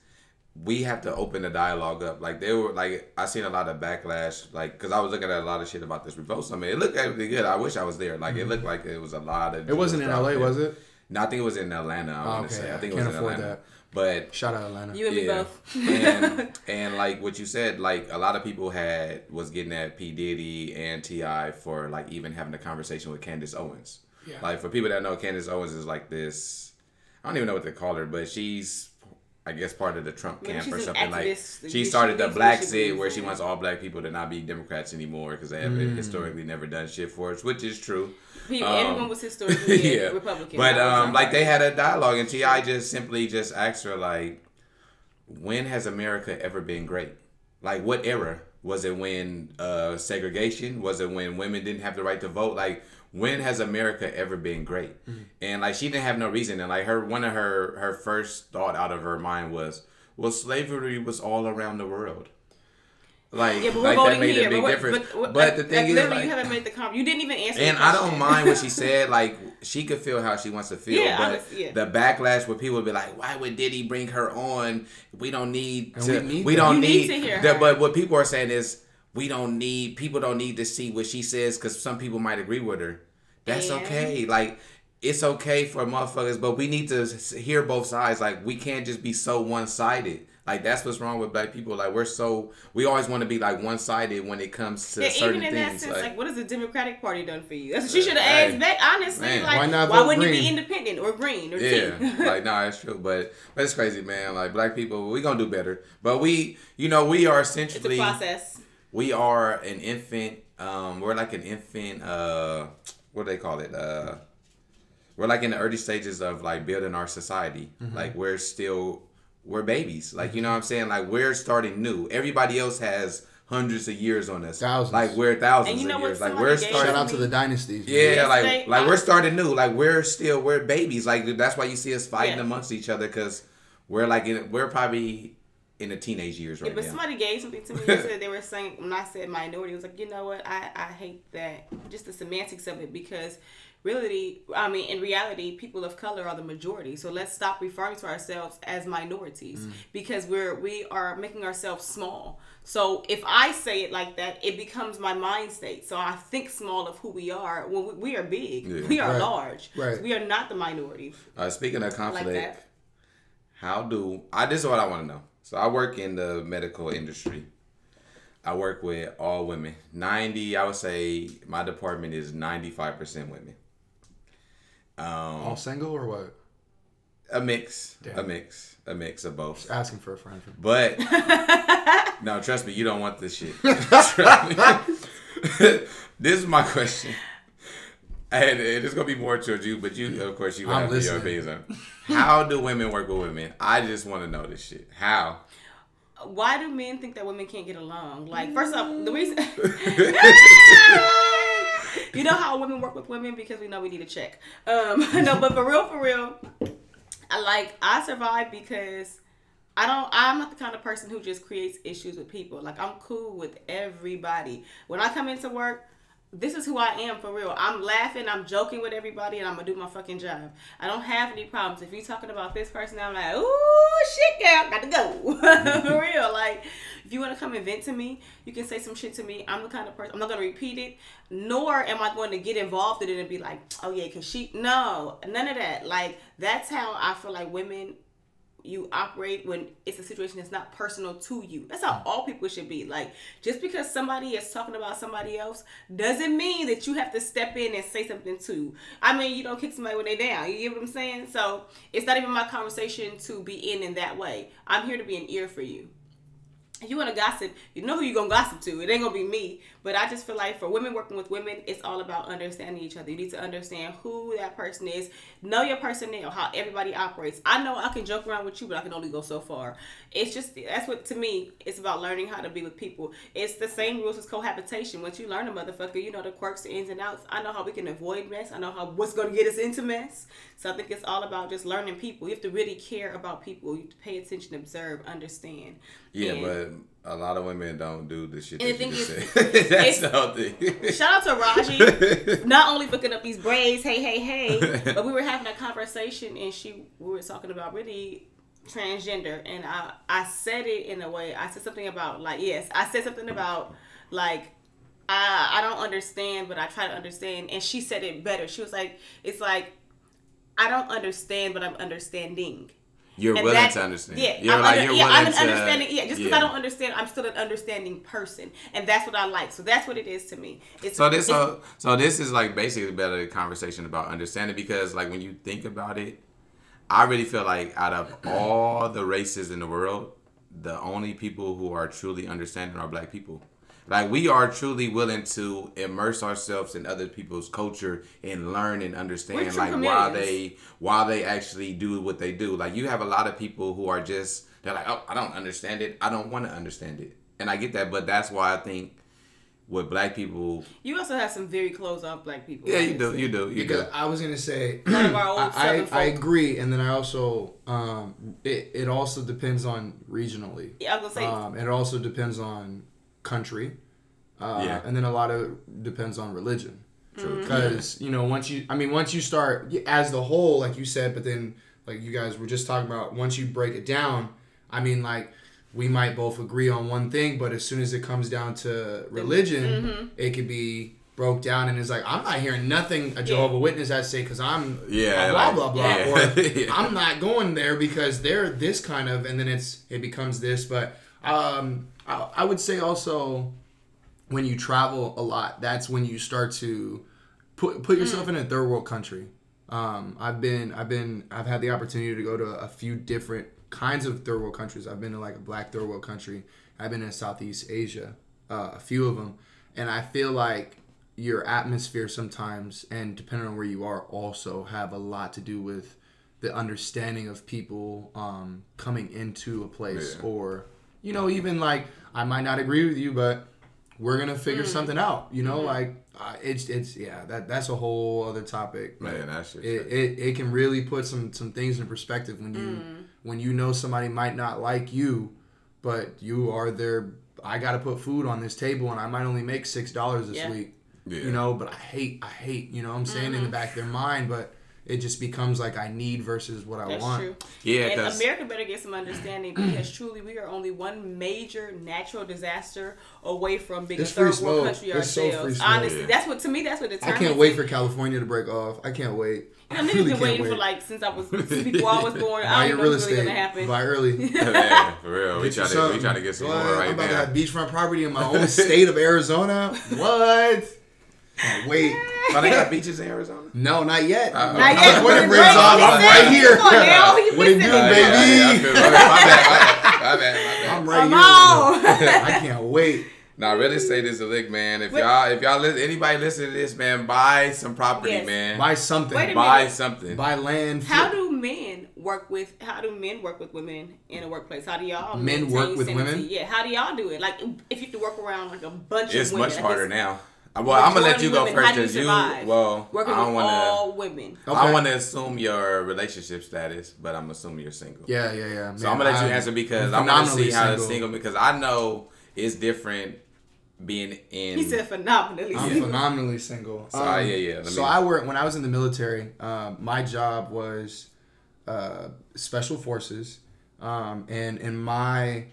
we have to open the dialogue up. Like they were like I seen a lot of backlash. Like because I was looking at a lot of shit about this revolt summit. It looked really good. I wish I was there. Like it looked like it was a lot of. Mm-hmm. it wasn't in LA, out was it? No, I think it was in Atlanta. I want to okay, say. I think it Can't was in Atlanta. that. But Shout out Atlanta. You and me yeah. both. and *laughs* and like what you said, like a lot of people had was getting at P Diddy and T.I. for like even having a conversation with Candace Owens. Yeah. Like for people that know, Candace Owens is like this. I don't even know what they call her, but she's. I guess part of the Trump Maybe camp or something like. activist. She She started the Black what she Zit, believes where she wants all black people to not be Democrats anymore because they have Mm. historically never done shit for us, which is true. People, Um, everyone was *laughs* historically yeah. a Republican. But um, like they had a dialogue, and T.I. just simply just asked her like, "When has America ever been great? Like, what era was it? When uh, segregation? Was it when women didn't have the right to vote? Like, when has America ever been great?" Mm-hmm. And like she didn't have no reason, and like her one of her her first thought out of her mind was, "Well, slavery was all around the world." Like, Yeah, but like that made here. a big but, difference. But, But, but, the like, thing is, like, you haven't made the comment. You didn't even answer. and I don't mind what she *laughs* said. Like she could feel how she wants to feel, Yeah, but honest- yeah. the backlash where people would be like, "Why would Diddy bring her on? We don't need to. we We, need that. don't You need." need to hear the- her. But what people are saying is, we don't need. People don't need to see what she says because some people might agree with her. That's And- okay. Like. It's okay for motherfuckers, but we need to hear both sides. Like we can't just be so one sided. Like that's what's wrong with black people. Like we're so we always want to be like one sided when it comes to Yeah, certain even in that things. sense, like, like, what has the Democratic Party done for you? That's what she should have asked back. Honestly, Man. like, Why not why wouldn't you be independent or green or Yeah, *laughs* like no, it's true, but but it's crazy, man. Like black people, we gonna do better. But we, you know, we are it's a essentially process. we are an infant. Um, we're like an infant. Uh, what do they call it? Uh, we're like in the early stages of like building our society. Mm-hmm. Like we're still we're babies. Like you know what I'm saying? Like we're starting new. Everybody else has hundreds of years on us. Thousands. Like we're thousands And you know of what years. Like we're starting. Shout out to the dynasties. man. Yeah, like they- like I- we're starting new. Like we're still we're babies. Like that's why you see us fighting Yeah. amongst each other because we're like in, we're probably in the teenage years Yeah, right but now. somebody gave something to me. *laughs* They said they were saying when I said minority, it was like you know what? I I hate that just the semantics of it because really, I mean, in reality, people of color are the majority. So let's stop referring to ourselves as minorities Mm. because we're we are making ourselves small. So if I say it like that, it becomes my mind state. So I think small of who we are when we, we are big. Yeah. We are Right. large. Right. We are not the minority. Uh, speaking of conflict, that. how do I? This is what I want to know. So I work in the medical industry. I work with all women. Ninety, I would say, my department is ninety five percent women. Um, All single or what? a mix, a mix, a mix of both. Just asking for a friend. But *laughs* no, trust me, you don't want this shit. *laughs* Trust me. *laughs* this is my question. And it is gonna be more towards you, but you, of course, you I'm have your listening. opinions on. How do women work with women? I just want to know this shit. How? Why do men think that women can't get along? Like, first off, the reason. *laughs* *laughs* you know how women work with women because we know we need a check. Um, *laughs* no, but for real, for real, I like I survive because I don't. I'm not the kind of person who just creates issues with people. Like I'm cool with everybody. When I come into work. This is who I am for real. I'm laughing, I'm joking with everybody, and I'm gonna do my fucking job. I don't have any problems. If you're talking about this person, I'm like, ooh, shit, girl, got to go. *laughs* for real. Like, if you want to come and vent to me, you can say some shit to me. I'm the kind of person, I'm not gonna repeat it, nor am I going to get involved in it and be like, oh yeah, cause she, no, none of that. Like, that's how I feel like women you operate when it's a situation that's not personal to you. That's how mm. all people should be. Like, just because somebody is talking about somebody else doesn't mean that you have to step in and say something too. I mean, you don't kick somebody when they're down. You get what I'm saying? So it's not even my conversation to be in in that way. I'm here to be an ear for you. If you want to gossip, you know who you're going to gossip to. It ain't going to be me. But I just feel like for women working with women, it's all about understanding each other. You need to understand who that person is. Know your personnel, how everybody operates. I know I can joke around with you, but I can only go so far. It's just, that's what, to me, it's about learning how to be with people. It's the same rules as cohabitation. Once you learn a motherfucker, you know the quirks, the ins and outs. I know how we can avoid mess. I know how what's going to get us into mess. So I think it's all about just learning people. You have to really care about people. You have to pay attention, observe, understand. Yeah, And- but a lot of women don't do the shit And the thing is- *laughs* That's the whole thing. Shout out to Raji, *laughs* not only looking up these braids, hey, hey, hey, *laughs* but we were having a conversation and she we were talking about really transgender. And I I said it in a way I said something about like yes I said something about like I I don't understand but I try to understand. And she said it better. She was like it's like I don't understand but I'm understanding You're and willing that- to understand. Yeah, you're I'm, like under- you're yeah, willing I'm an to understanding. Yeah, just because I don't understand, I'm still an understanding person, and that's what I like. So that's what it is to me. It's, So this so, so this is like basically better conversation about understanding because like when you think about it, I really feel like out of all the races in the world, the only people who are truly understanding are black people. Like we are truly willing to immerse ourselves in other people's culture and learn and understand like why chameleons. they why they actually do what they do. Like you have a lot of people who are just they're like, oh, I don't understand it. I don't want to understand it, and I get that. But that's why I think with black people, you also have some very closed off black people. yeah, you do, you do, you Because do. I was gonna say, *clears throat* One of our old I, I, I agree, and then I also um, it, it also depends on regionally. Yeah, I was gonna say Um, and it also depends on country. Uh, Yeah. And then a lot of depends on religion. True. Because, you know, once you, I mean, once you start as the whole, like you said, but then, like you guys were just talking about, once you break it down, I mean, like, we might both agree on one thing, but as soon as it comes down to religion, Mm-hmm. it could be broke down and it's like, I'm not hearing nothing a Jehovah Witness has to say because I'm Yeah, blah, like- blah, blah, yeah. Or Yeah. *laughs* I'm not going there because they're this kind of, and then it's it becomes this. But um, I, I would say also when you travel a lot, that's when you start to put put yourself in a third world country. Um, I've been I've been I've had the opportunity to go to a few different kinds of third world countries. I've been to like a black third world country. I've been in Southeast Asia, uh, a few of them, and I feel like your atmosphere sometimes and depending on where you are also have a lot to do with the understanding of people um, coming into a place Yeah. or you know even like I might not agree with you but we're gonna figure Mm. something out you Mm-hmm. know like uh, it's it's yeah that that's a whole other topic Man, that shit. it, it, it can really put some some things in perspective when you Mm. when you know somebody might not like you but you are their i gotta put food on this table and i might only make six dollars this Yeah. week Yeah. you know but i hate i hate you know what i'm saying Mm-hmm. in the back of their mind but it just becomes like i need versus what i that's want true. yeah, and America better get some understanding *clears throat* because truly we are only one major natural disaster away from being It's a third world country It's so ourselves. free smoke. Honestly, Yeah. that's what to me that's what it. i can't wait for california to break off i can't wait You I *laughs* know, niggas really been can't waiting for like since I was *laughs* since before I was born. buy I your don't know real what's really estate gonna happen. buy early yeah, *laughs* for real, we Get trying to we something. trying to get some What? more right I'm about to now. have beachfront property in my own state of Arizona. What? Can't wait. Oh, they got beaches in Arizona. No, not yet. Uh, Not yet. When it Right, breaks off, I'm right here. Come on now, you What it listening. do, Oh, baby? yeah, yeah, I feel- my bad, my bad, my bad, my I'm bad. right Come here. on. I can't wait. Nah, really say this a lick, man. If Wait. y'all, if y'all, li- anybody listen to this, man, buy some property, Yes. man. Buy something. Wait a Buy minute. something. Buy land. How do men work with? How do men work with women in a workplace? How do y'all Men maintain work with sanity? women? Yeah, how do y'all do it? Like, if you have to work around like a bunch It's of women, it's much harder now. Uh, Well, I'm gonna let you go Majority first women, how do you because you. Well, Working I don't with want to. all women. I want to assume your relationship status, but I'm assuming you're single. Yeah, yeah, yeah. So I'm gonna let you answer because I want to see how to single because I know it's different being in. He said phenomenally. I'm Yeah. phenomenally single. So, yeah, yeah, let so me- I work when I was in the military. Um, my job was uh, special forces, um, and in my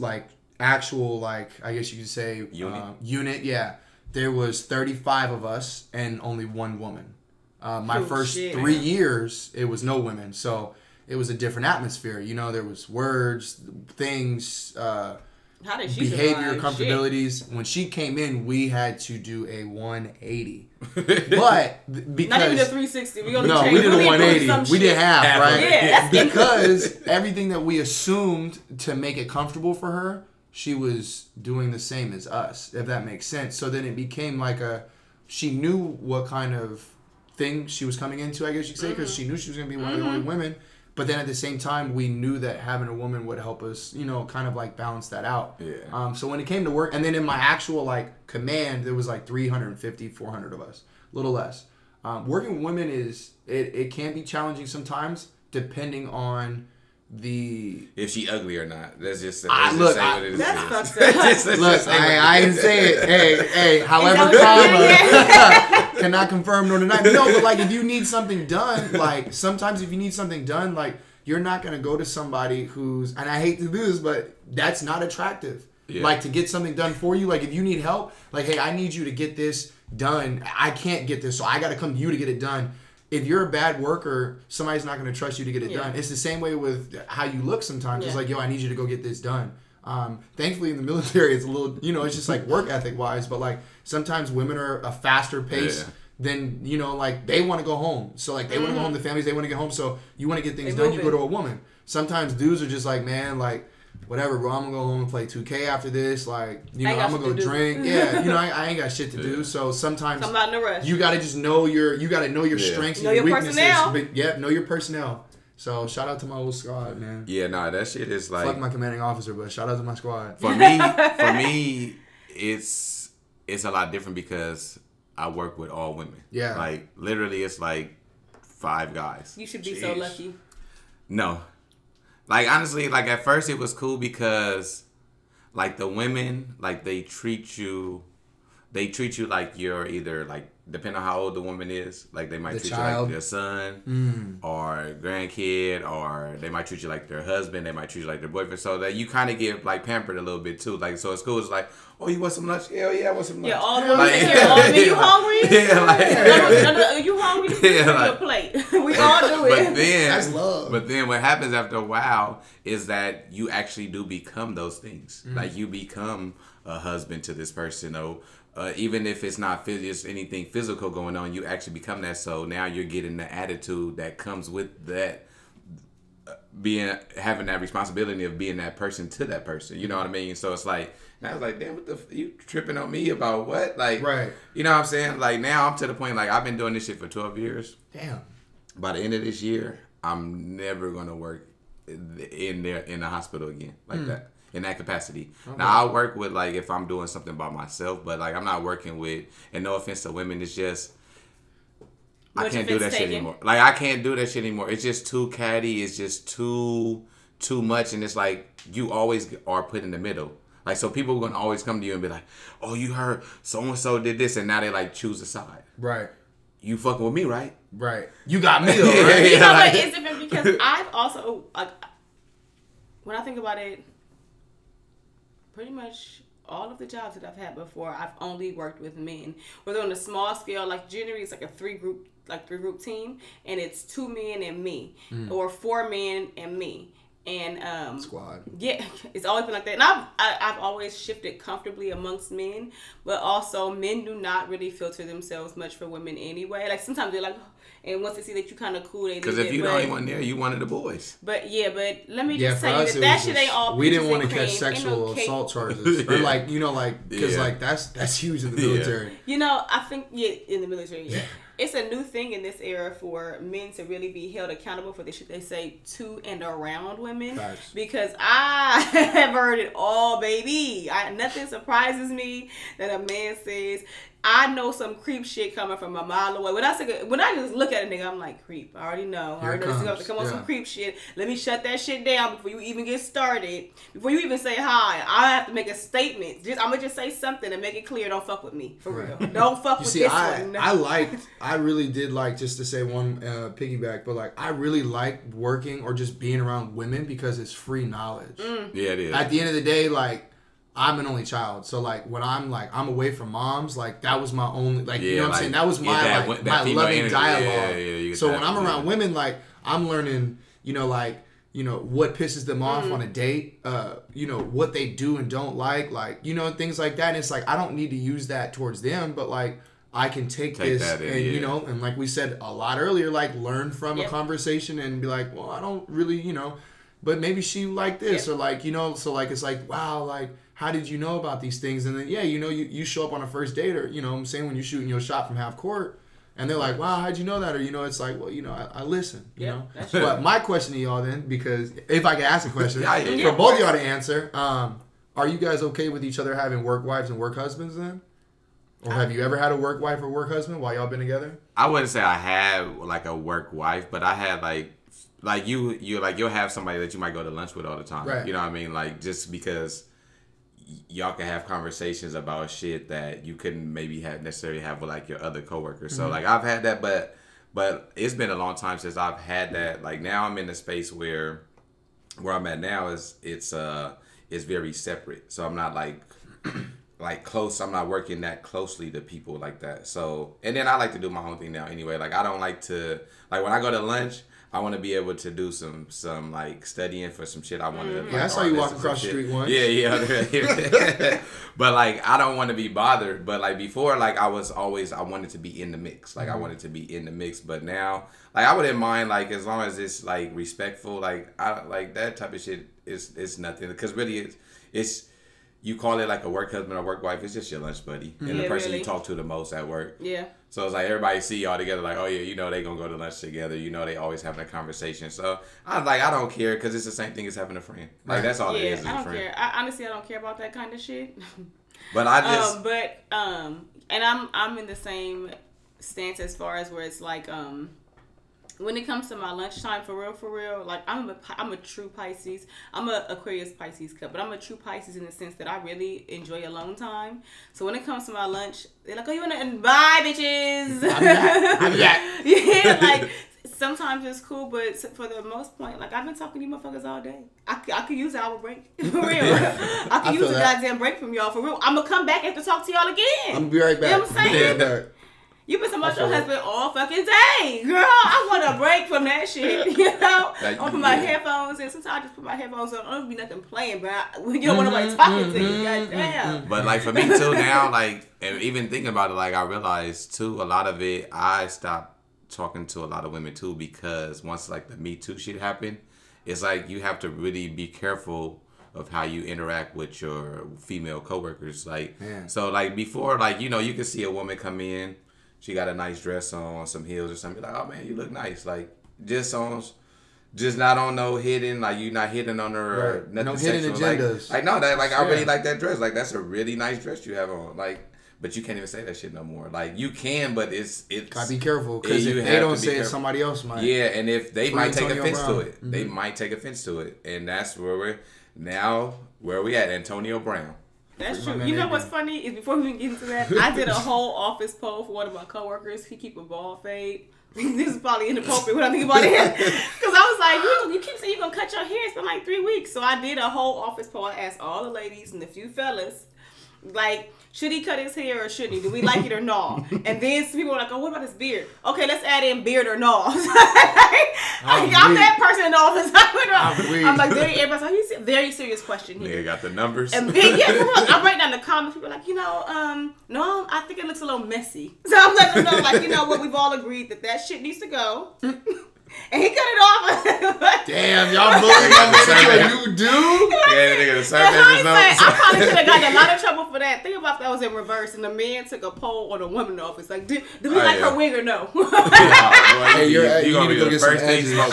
like actual like I guess you could say Unit? uh, unit. Yeah, there was 35 of us and only one woman. Uh, my Oh, first shit. three years, it was no women, so it was a different atmosphere. You know, there was words, things. Uh, How did she behavior survive? Shit. comfortabilities. When she came in, we had to do a 180. *laughs* But because Not even a 360. we're gonna no, change- we did a do 180. We did shit. half, Half right? Yeah, because everything that we assumed to make it comfortable for her, she was doing the same as us, if that makes sense. So then it became like a she knew what kind of thing she was coming into, I guess you could say, because she knew she was going to be one of the only women. But then at the same time, we knew that having a woman would help us, you know, kind of like balance that out. Yeah. Um, so when it came to work, and then in my actual like command, there was like 350, 400 of us, a little less. Um, working with women is it, it can be challenging sometimes, depending on the if she ugly or not. Let's just, let's I- just look, I- what. *laughs* That's Just- fucked up. let's Look, just I, it I didn't say it. Hey, hey, *laughs* however, that comma *laughs* cannot confirm nor deny. No, but like if you need something done, like sometimes if you need something done, like you're not gonna go to somebody who's and I hate to do this, but that's not attractive. Yeah. Like to get something done for you. Like if you need help, like hey, I need you to get this done. I can't get this, so I got to come to you to get it done. If you're a bad worker, somebody's not going to trust you to get it Yeah. done. It's the same way with how you look sometimes. It's like, yo, I need you to go get this done. Um, thankfully, in the *laughs* military, it's a little, you know, it's just like work ethic wise, but like sometimes women are a faster pace Yeah. than, you know, like they want to go home. So, like, they want to go home, the families, they want to get home. So, you want to get things They done, you go to a woman. Sometimes dudes are just like, man, like, whatever, bro, I'm gonna go home and play 2K after this. Like, you know, I'm gonna go shit to do. drink. *laughs* Yeah, you know, I, I ain't got shit to do. So, sometimes I'm not in a rush. you got to just know your, you got to know your Yeah. strengths Know and your your weaknesses. personnel. But, yeah, know your personnel. So, shout out to my old squad, man. Yeah, nah, that shit is like. Fuck my commanding officer, but shout out to my squad. for me *laughs* for me it's it's a lot different because i work with all women Yeah. like literally it's like five guys you should be so lucky. no like honestly like at first it was cool because like the women like they treat you they treat you like you're either like depending on how old the woman is like they might The treat child. you like their son or grandkid or they might treat you like their husband they might treat you like their boyfriend so that you kind of get like pampered a little bit too like so it's cool it's like oh you want some lunch hell yeah i want some lunch Yeah, all the Like- women take *laughs* *laughs* care of all men. You hungry? *laughs* yeah like No, no, no, no, you hungry? Yeah, like- your plate. we all do it. but then That's love. But then what happens after a while is that you actually do become those things. Mm-hmm. Like you become a husband to this person, or uh, even if it's not phys- it's anything physical going on, you actually become that. So now you're getting the attitude that comes with that uh, being having that responsibility of being that person to that person. You know what I mean? So it's like I was like, damn, what the f- you tripping on me about what? Like, Right. You know what I'm saying? Like now I'm to the point like I've been doing this shit for 12 years Damn. by the end of this year, I'm never gonna work in there in the hospital again like that in that capacity. Oh, now I work with like if I'm doing something by myself, but like I'm not working with. And no offense to women, it's just. I can't do it's that shit anymore. Like I can't do that shit anymore. It's just too catty. It's just too too much, and it's like you always are put in the middle. Like so, people are gonna always come to you and be like, "Oh, you heard so and so did this," and now they like choose a side. Right. You fucking with me, right? Right. You got me though, Yeah, *laughs* right? you know *laughs* like- what? It's different because I've also like when I think about it, pretty much all of the jobs that I've had before, I've only worked with men. Whether on a small scale, like generally it's like a three group like three group team, and it's two men and me, or four men and me. and um, Squad. yeah, *laughs* it's always been like that. And I've I, I've always shifted comfortably amongst men, but also men do not really filter themselves much for women anyway. Like sometimes they're like, and once they see that you kind of cool, they Because if it, you the but- only one there, you one of the boys. But yeah, but let me just for tell you us, that it that was shit just- ain't all. we didn't want want to catch Ain't no sexual cake. assault *laughs* charges, or like you know, like because Yeah. like that's that's huge in the *laughs* Yeah. military. You know, I think yeah, in the military, yeah. It's a new thing in this era for men to really be held accountable for the shit they say to and around women. Facts. Because I *laughs* have heard it all, baby. I, nothing surprises me that a man says, I know some creep shit coming from a mile away. When I say, when I just look at a nigga, I'm like, creep. I already know. I Here it already know this is about to come on Yeah. some creep shit. Let me shut that shit down before you even get started. Before you even say hi, I have to make a statement. Just I'm gonna just say something and make it clear. Don't fuck with me for Right. real. Don't *laughs* fuck You with see, this I one. I liked, I really did like just to say one uh, piggyback, but like I really like working or just being around women because it's free knowledge. Mm. Yeah, it is. At the end of the day, like I'm an only child, so like when I'm like I'm away from moms, like that was my only like you know what I'm saying. That was yeah, my that- like that my loving energy. dialogue. Yeah, yeah, you so that, when I'm around yeah. women, like I'm learning, you know, like you know what pisses them off Mm. on a date, uh, you know what they do and don't like, like you know things like that. And it's like I don't need to use that towards them, but like. I can take, Take this in, and you know, and like we said a lot earlier, like learn from Yep. a conversation and be like, well, I don't really, you know, but maybe she liked this Yep. or like you know so like it's like wow like how did you know about these things? And then yeah you know you, you show up on a first date or you know i'm saying when you're shooting your shot from half court and they're like wow how'd you know that? Or you know it's like well you know i, I listen you Yep, know? that's but my question to y'all then because if i can ask a question *laughs* Yeah, yeah, for both of y'all to answer um are you guys okay with each other having work wives and work husbands then? Or have you ever had a work wife or work husband while y'all been together? I wouldn't say I had like a work wife, but I had like like you you like you'll have somebody that you might go to lunch with all the time. Right. You know what I mean? Like just because y- y'all can have conversations about shit that you couldn't maybe have necessarily have with like your other coworkers. So like I've had that but but it's been a long time since I've had that. Like now I'm in a space where where I'm at now is it's uh it's very separate. So I'm not like *clears throat* like close. I'm not working that closely to people like that. So and then I like to do my own thing now anyway. Like I don't like to like when I go to lunch. I want to be able to do some some like studying for some shit I wanted to. Like, Yeah, I saw you walk across the street once. Yeah, yeah. *laughs* *laughs* but like I don't want to be bothered. But like before, like I was always I wanted to be in the mix. Like I Mm-hmm. wanted to be in the mix. But now, like I wouldn't mind like as long as it's like respectful. Like I like that type of shit is is nothing because really it's it's you call it like a work husband or work wife. It's just your lunch buddy and the Yeah, person really. you talk to the most at work. yeah. So it's like everybody see y'all together, like, oh yeah, you know they gonna go to lunch together. You know they always having a conversation. So I like I don't care because it's the same thing as having a friend. Like that's all it yeah, is. is I don't care. I, honestly, I don't care about that kind of shit. *laughs* But I just um, but um, and I'm I'm in the same stance as far as where it's like um, when it comes to my lunchtime, for real, for real, like I'm a I'm a true Pisces. I'm a Aquarius Pisces cup, but I'm a true Pisces in the sense that I really enjoy alone time. So when it comes to my lunch, they're like, "Oh, you wanna and bye, bitches." I'm back. I'm *laughs* back. yeah, like sometimes it's cool, but for the most point, like I've been talking to you motherfuckers all day. I, I could use an hour break *laughs* for real. *laughs* I I could use a that. goddamn break from y'all for real. I'm gonna come back and to talk to y'all again. i'm gonna be right back You know what I'm I'm gonna be right saying? Back. You've been talking I about your it. husband all fucking day, girl. I want a break from that shit. *laughs* You know, Like, I put my yeah. headphones in. Sometimes I just put my headphones on. I don't be nothing playing, but I, you don't want nobody mm-hmm, talking to you. Mm-hmm, Goddamn. Mm-hmm, but like for me too now, *laughs* like and even thinking about it, like I realized too, a lot of it I stopped talking to a lot of women too because once like the Me Too shit happened, it's like you have to really be careful of how you interact with your female coworkers. Like Man. so like before, like you know, you can see a woman come in, she got a nice dress on, some heels or something, like, oh man, you look nice. Like just on just not on no hidden, like you're not hitting on her or Right. nothing No hidden sexual. Like- agendas. Like, no, that like I really like that dress. Like that's a really nice dress you have on. Like, but you can't even say that shit no more. Like you can, but it's it's Gotta be careful because if they don't to say it, somebody else might. yeah, and if they Free might take Antonio offense to Brown. it, they mm-hmm. might take offense to it, and that's where we're now. Where we at, Antonio Brown? That's true. You know what's funny is before we even get into that, I did a *laughs* whole office poll for one of my coworkers. He keep a ball fade. *laughs* this is probably inappropriate when I think about it, *laughs* because I was like, you, you keep saying you're gonna cut your hair. It's been like three weeks, so I did a whole office poll. I asked all the ladies and a few fellas Like, should he cut his hair or shouldn't he? Do we like it or not? And *laughs* then some people are like, oh, what about his beard? Okay, let's add in beard or not. I'm I'm, I'm that person in the office. I'm. I'm like, very, everybody's like, he's a very serious question here. Nigga got the numbers. And then, yeah, I'm *laughs* writing down the comments. People are like, you know, um, no, I think it looks a little messy. *laughs* So I'm letting them know, like, you know what, we've all agreed that that shit needs to go. *laughs* and he cut it off. *laughs* Damn, y'all bullying that nigga to a new dude? yeah, nigga, the In survey hindsight, results. I probably could have gotten a lot of trouble for that. Think about if that was in reverse and the man took a poll on a woman office. Like, do, do we Oh, like yeah. her wig or no? *laughs* Oh, boy, Hey, you, you're- you you gonna need be to go the get some first thing edges. smoking.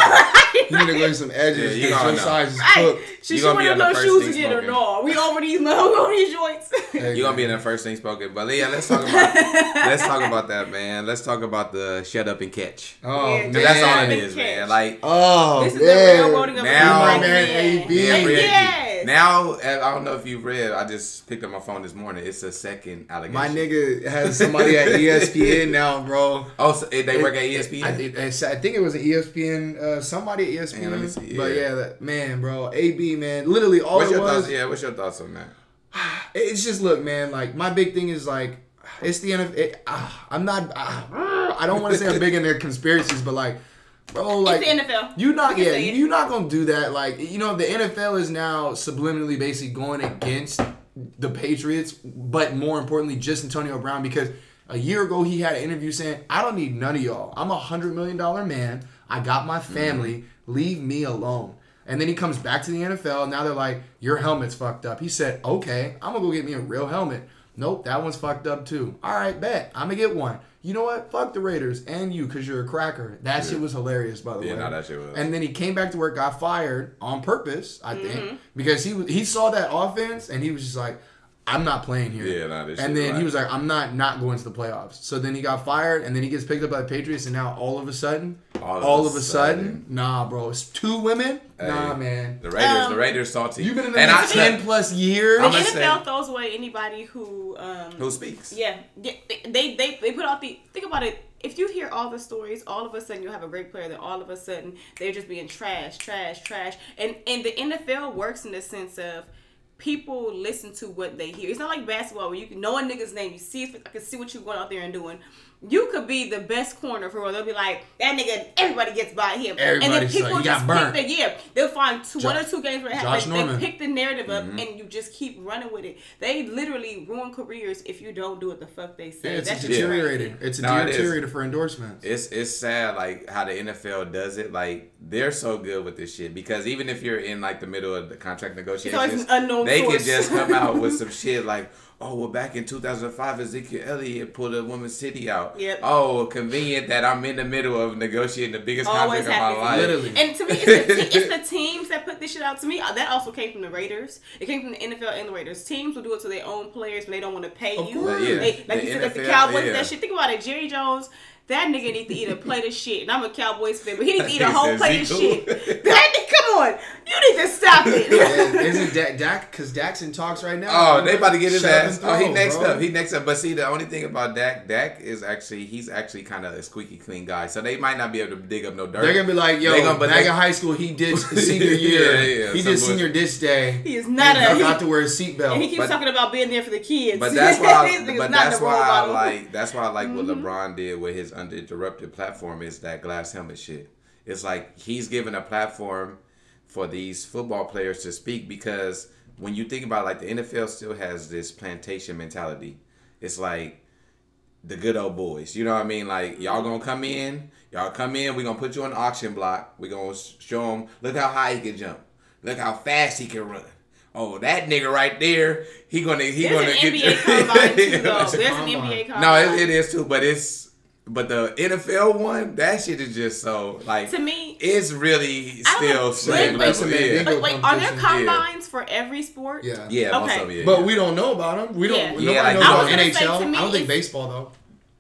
You need to go get some edges Yeah, you your gonna- size is cooked. she You should gonna be wear those shoes again or smoking. no? We over these, we over these joints. Hey, You gonna be in the first thing spoken, but yeah, let's talk about let's talk about that, man. Let's talk about the shut up and catch. Oh, man. That's all it Big is, catch. man. Like Oh, this is the man. railroading of Now- a black My man, man. AB. Yeah. Yes. Now, I don't know if you've read. I just picked up my phone this morning. It's a second allegation. My nigga has somebody at *laughs* ESPN now, bro. Oh, so they work at ESPN. I, think- I think it was an ESPN, uh, somebody at ESPN. Man, let me see, But yeah. yeah, that, man, bro, AB, man, literally all what's it your was. thoughts? Yeah, what's your thoughts on that? *sighs* It's just look, man. Like my big thing is like, it's the NFL. It, ah, I'm not. ah, I don't want to say I'm big in their conspiracies, but like, bro, like it's the NFL. You not We can yeah, say it. not gonna do that. Like you know, the NFL is now subliminally basically going against the Patriots, but more importantly, just Antonio Brown because a year ago he had an interview saying, "I don't need none of y'all. I'm a hundred million dollar man. I got my mm-hmm. family. Leave me alone." And then he comes back to the NFL. Now they're like, "Your helmet's fucked up." He said, "Okay, I'm gonna go get me a real helmet." Nope, that one's fucked up too. All right, bet I'm gonna get one. You know what? Fuck the Raiders and you, cause you're a cracker. That shit was hilarious, by the Yeah, way. no, that shit was. And then he came back to work, got fired on purpose, I think, Mm-hmm. because he he saw that offense and he was just like, "I'm not playing here." Yeah, nah, this and then right. he was like, "I'm not not going to the playoffs." So then he got fired, and then he gets picked up by the Patriots, and now all of a sudden, All all of of, a a sudden, sudden. nah, bro, it's two women. Nah, man, The Raiders, Um, the Raiders salty. you've been in the and I ten said, plus years. The NFL say- throws away anybody who um who speaks? Yeah, yeah, they, they they put out the think about it. If you hear all the stories, all of a sudden you have a great player. Then all of a sudden they're just being trash, trash, trash. And and the NFL works in the sense of people listen to what they hear. It's not like basketball where you can know a nigga's name. You see, I can see what you're going out there and doing. You could be the best corner for real. They'll be like that nigga. Everybody gets by him, and then people like, "You got just pick the yeah. They'll find two, one or two games where it Josh happens. They Norman. pick the narrative up, Mm-hmm. and you just keep running with it. They literally ruin careers if you don't do what the fuck they Yeah, say. it's That's a just deteriorating. It's a No, it is. deteriorator for endorsements. It's it's sad like how the NFL does it. Like they're so good with this shit because even if you're in like the middle of the contract negotiations, always an unknown they source. can just come out with *laughs* some shit like, oh well, back in 2005, Ezekiel Elliott pulled a woman's city out. Yep. Oh, convenient that I'm in the middle of negotiating the biggest Always contract of my life. Literally. And to me, it's the, te- it's the *laughs* teams that put this shit out. To me, uh, that also came from the Raiders. It came from the NFL and the Raiders. Teams will do it to their own players, but they don't want to pay Of you. course. Yeah, They, like the you said, like the Cowboys, yeah. that shit. Think about it. Jerry Jones, that nigga needs to eat a *laughs* plate of shit, and I'm a Cowboys fan, but he needs to eat a whole plate of shit. That nigga, come on, you need to stop it. *laughs* Is it. Yeah, Isn't Dak? Dak because Dak's in talks right now. Oh, they about to get his Shut ass. and Oh, he next bro. up. He next up. But see, the only thing about Dak, Dak is actually he's actually kind of a squeaky clean guy. So they might not be able to dig up no dirt. They're gonna be like, yo, They gonna- but back they- in high school, he did *laughs* senior year. Yeah, yeah, he some did senior dish day. He is not He a. forgot He, to wear a seatbelt. and he keeps But- talking about being there for the kids. But that's why. This but that's why I like. That's why I like what mm-hmm. LeBron did with his uninterrupted platform is that glass helmet shit. It's like he's given a platform for these football players to speak because when you think about it, like the NFL still has this plantation mentality. It's like the good old boys. You know what I mean? Like y'all gonna come in, y'all come in. We gonna put you on the auction block. We gonna show them. Look how high he can jump. Look how fast he can run. Oh, that nigga right there. He gonna he There's gonna an get NBA combine too, though. It's *laughs* a There's an combine. NBA combine. No, it, it is too, but it's but the NFL one, that shit is just so like To me, it's really I still don't- same wait, level. wait, Yeah. wait, But wait, are there competition, yeah. combines for every sport? yeah. yeah, most Okay. of it. Yeah. But we don't know about them. We don't. Yeah. Nobody Yeah, like- knows I about was gonna NHL. me, I don't think baseball though.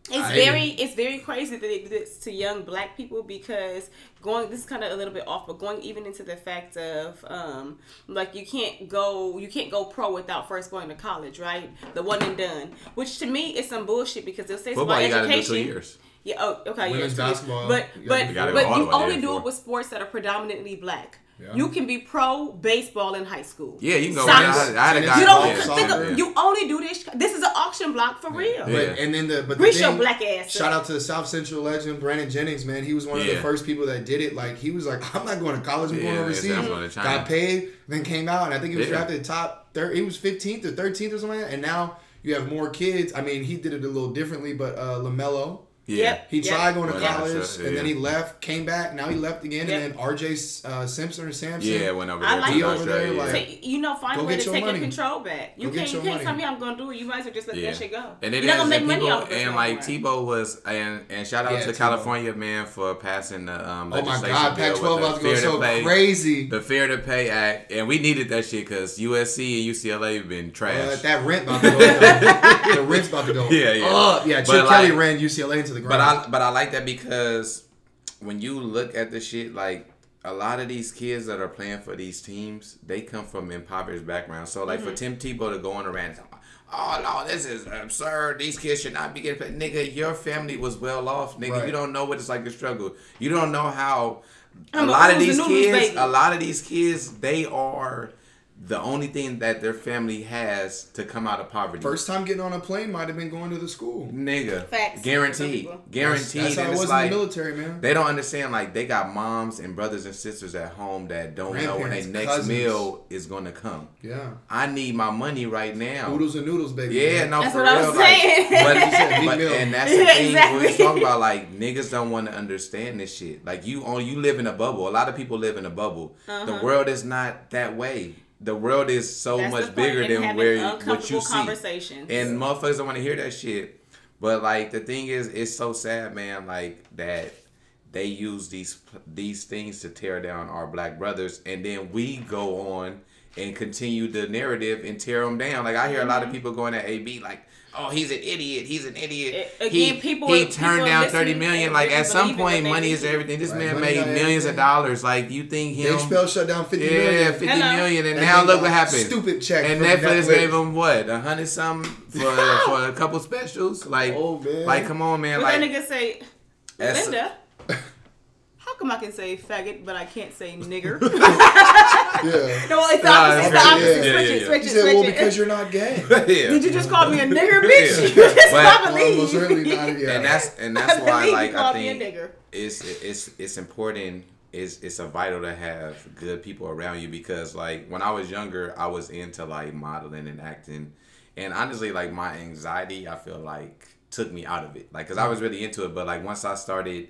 It's I- very it's very crazy that they do this to young black people because going this is kind of a little bit off, but going even into the fact of um like you can't go you can't go pro without first going to college, right? The one and done, which to me is some bullshit because they'll say it's Football, about you do education. two years. Yeah. Oh, okay. Women's yeah, two basketball, but you but do- but you only do for it it. with sports that are predominantly black. Yeah. You can be pro baseball in high school. Yeah, you can go. Soccer. I had, I a You guy. You don't yeah, think soccer. of, you only do this. This is an auction block for real. But, Yeah. And then the but the Grease thing- black ass. Shout out to the South Central legend Brandon Jennings, man. He was one of the first people that did it. Like he was like, *laughs* I'm not going to college. I'm Yeah, going overseas. "I'm going to China." Got paid, then came out, and I think he was Yeah. drafted top third. He was 15th or 13th or something like that. And now you have more kids. I mean, he did it a little differently, but uh, Lamelo. Yeah. Yep. He tried going to Went out, college, so, and then he left, came back. Now he left again, Yep. and then R.J. Uh, Simpson or Sampson. Yeah, went over there. I like to it. over there, Australia, like- yeah. You know, find a way to your take money. your control back. You Go can't, you can't money. tell me I'm gonna do it. You might as well just let Yeah. that shit go. And then You're not gonna make money off and like more. Tebow was, and and shout out Yeah, to Tebow. California man for passing the um, Oh my legislation God, bill Pac-12 the about to go so Pay- crazy. The Fair to Pay Act, and we needed that shit because USC and UCLA have been Uh, trash. that rent about to go. *laughs* the rent's about to go. Yeah, yeah. Up. yeah. But, Chip Kelly ran UCLA into the But. I but I like that because when you look at the shit, like a lot of these kids that are playing for these teams, they come from impoverished backgrounds. So like for mm-hmm. Tim Tebow to go on a rant, oh no, this is absurd. These kids should not be getting paid. Nigga, your family was well off. Nigga, Right. you don't know what it's like to struggle. You don't know how a I'm a lot of these kids, baby. a lot of these kids, they are the only thing that their family has to come out of poverty. First time getting on a plane might have been going to the school. Nigga, Facts. Guaranteed, guaranteed. That's, that's how it was like, in the military, man. they don't understand like they got moms and brothers and sisters at home that don't know when their next cousins. meal is gonna come. yeah. I need my money right now. Noodles and noodles, baby. Yeah, man. no, That's for what I'm real. Like, saying. but, *laughs* said but- and that's the thing Exactly. we was talking about. Like niggas don't want to understand this shit. Like you, on you live in a bubble. A lot of people live in a bubble. The uh-huh. world is not that way. The world is so. That's much bigger than where what you see. conversations. And motherfuckers don't want to hear that shit. But like the thing is, it's so sad, man. Like that they use these these things to tear down our black brothers, and then we go on and continue the narrative and tear them down. Like I hear a lot Mm-hmm. of people going at AB like. Oh, he's an idiot. He's an idiot. A- again, he, people- he turned are down thirty listening million. and Like at some point, money is everything. This Right, man money made got millions of dollars. Like you think him? Dave Chappelle shut down 50 Yeah, million. fifty Hello. million, and And now look what happened. stupid check And Netflix Netflix. gave him what a hundred something for *laughs* for a couple specials. Like, Oh, man. like come on, man. What that Like, nigga say, Linda. *laughs* How come I can say faggot but I can't say nigger? *laughs* Yeah. no, it's the opposite. It's the opposite. yeah, switch yeah, it, yeah. switch it, said, switch well, because you're not gay. *laughs* yeah. Did you just call me a nigger, bitch? Yeah. *laughs* You just But- probably Well, certainly not. Yeah. and that's and *laughs* that's I why believe like you I called me a think it's it's it's important. It's it's a vital to have good people around you because like when I was younger, I was into like modeling and acting, and honestly, like my anxiety, I feel like took me out of it. Like, cause I was really into it, but like once I started,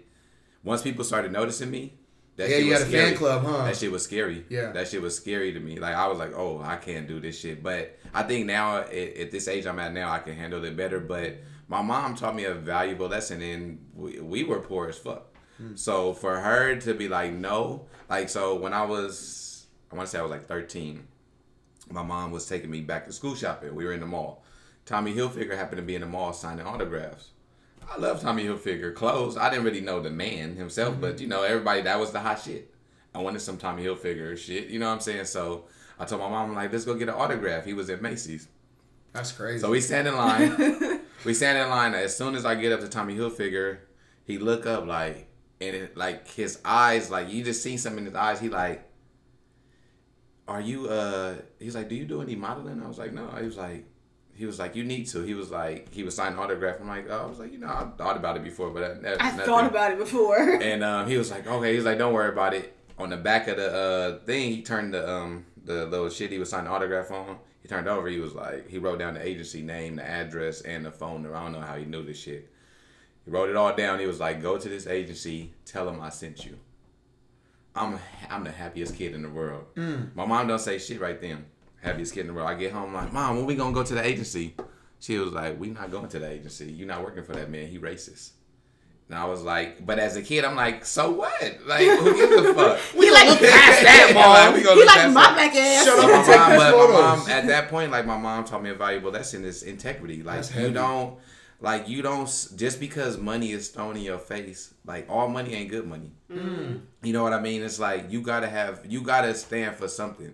once people started noticing me, that Yeah, you was had a scary. fan club, huh? That shit was scary. Yeah. that shit was scary to me. Like I was like, oh, I can't do this shit. But I think now at, at this age I'm at now, I can handle it better. But my mom taught me a valuable lesson, and we, we were poor as fuck. Hmm. So for her to be like, no, like so when I was, I want to say I was like 13, my mom was taking me back to school shopping. We were in the mall. Tommy Hilfiger happened to be in the mall signing autographs. I love Tommy Hilfiger clothes. I didn't really know the man himself, but you know everybody that was the hot shit. I wanted some Tommy Hilfiger shit. You know what I'm saying? So I told my mom like, let's go get an autograph. He was at Macy's. That's crazy. So we stand in line. *laughs* we stand in line. As soon as I get up to Tommy Hilfiger, he look up like, and it, like his eyes, like you just see something in his eyes. He like, are you? uh He's like, do you do any modeling? I was like, no. He was like, he was like, you need to. He was like, he was signing autograph. I'm like, oh, I was like, you know, I thought about it before, but I nothing. thought about it before. *laughs* And um, he was like, okay. He's like, don't worry about it. On the back of the uh, thing, he turned the um, the little shit he was signing autograph on. He turned over. He was like, he wrote down the agency name, the address, and the phone number. I don't know how he knew this shit. He wrote it all down. He was like, go to this agency, tell them I sent you. I'm I'm the happiest kid in the world. My mom don't say shit right then. Happiest kid in the world. I get home like, mom, when we gonna go to the agency? She was like, we not going to the agency. You not working for that man. He racist. And I was like, but as a kid, I'm like, so what? Like, who gives a fuck? *laughs* He like, *laughs* look past that, Yeah, like, we mom. gonna he like my that. black ass. Shut up my and take mom, these but my mom, at that point, like my mom taught me a valuable lesson is integrity. Like That's you heavy. don't, like you don't just because money is thrown in your face. Like all money ain't good money. Mm. You know what I mean? It's like you gotta have, you gotta stand for something,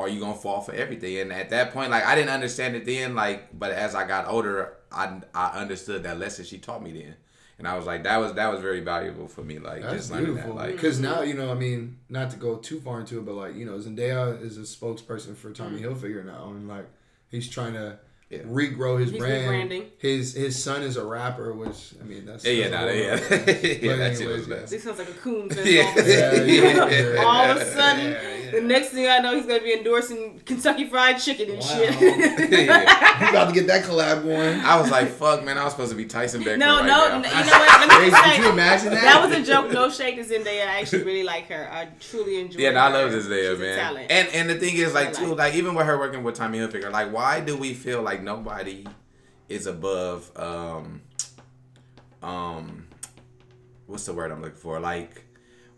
or you gonna fall for everything. And at that point, like I didn't understand it then. Like, but as I got older, I I understood that lesson she taught me then. and I was like, that was that was very valuable for me. Like That's just learning beautiful. that. Like Because now, you know, I mean, not to go too far into it, but like, you know, Zendaya is a spokesperson for Tommy mm-hmm. Hilfiger now, and like, he's trying to Yeah. regrow his He's brand. rebranding. His his son is a rapper, which I mean, that's yeah, yeah, that's nah, yeah, *laughs* yeah. But That shit was yeah. best. This sounds like a coon *laughs* fest. Yeah. *laughs* all of a sudden. Yeah, yeah, all of a sudden, Yeah, the next thing I know, he's gonna be endorsing Kentucky Fried Chicken and Wow. shit. *laughs* Yeah. You about to get that collab going? I was like, fuck, man, I was supposed to be Tyson Beckford no, right no, now. you know *laughs* what? Let me Hey, just could you imagine that? that was a joke. No shade to Zendaya. I actually really like her. I truly enjoy. Yeah, no, I love this there, She's man. talent. And and the thing is, like, too, like. like even with her working with Tommy Hilfiger, like, why do we feel like nobody is above um um what's the word I'm looking for? Like,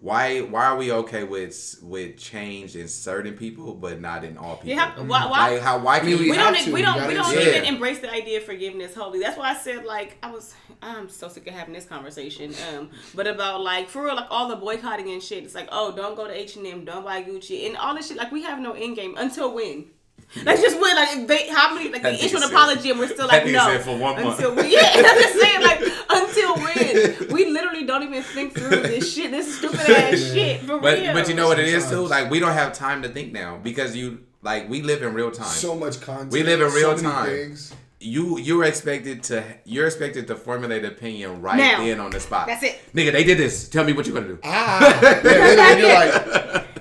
why why are we okay with with change in certain people but not in all people? yeah, how- why? why Like how why can mean, you we don't to. we You don't gotta we don't even it. embrace the idea of forgiveness wholly. That's why I said like I was I'm so sick of having this conversation. Um, but about like for real like all the boycotting and shit. It's like oh don't go to H and M, don't buy Gucci, and all this shit. Like we have no end game until when. *laughs* Like just when like they how many like That they issue an apology and we're still like no said for one month. until we yeah I'm just *laughs* saying like until when we literally don't even think through this shit this stupid ass shit for but real. but you know what it is too? Like we don't have time to think now because you like we live in real time. so much content. We live in so real many time. things. you you're expected to you're expected to formulate an opinion right Now. then on the spot. That's it. Nigga, they did this. Tell me what you're gonna do. Ah, yeah, and you're like, *laughs*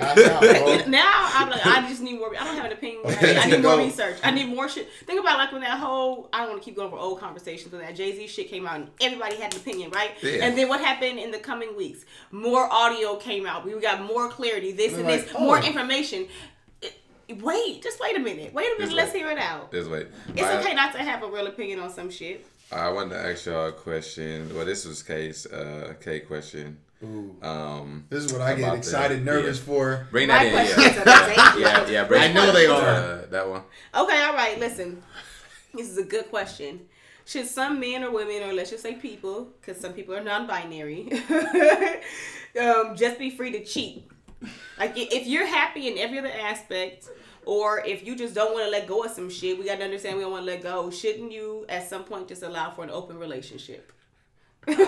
pass *laughs* out, now I'm like, I just need more. I don't have an opinion. *laughs* I need, I need more research. I need more shit. Think about like when that whole I don't want to keep going over old conversations when that Jay Z shit came out and everybody had an opinion, right? Yeah. And then what happened in the coming weeks? More audio came out. We got more clarity. This and They're this. like, More oh. information. Wait, just wait a minute. Wait a minute. Just Let's wait. hear it out. This way. It's I, okay not to have a real opinion on some shit. I wanted to ask y'all a question. Well, this was K's uh K question. Ooh, Um, this is what I get excited, the- nervous yeah. for. bring My that in. questions Yeah, are the same. *laughs* yeah, yeah. Bring I know they are. Uh, that one. Okay, all right. Listen, this is a good question. Should some men or women, or let's just say people, because some people are non-binary, *laughs* um, just be free to cheat? Like, if you're happy in every other aspect, or if you just don't want to let go of some shit, we got to understand we don't want to let go. Shouldn't you, at some point, just allow for an open relationship? These are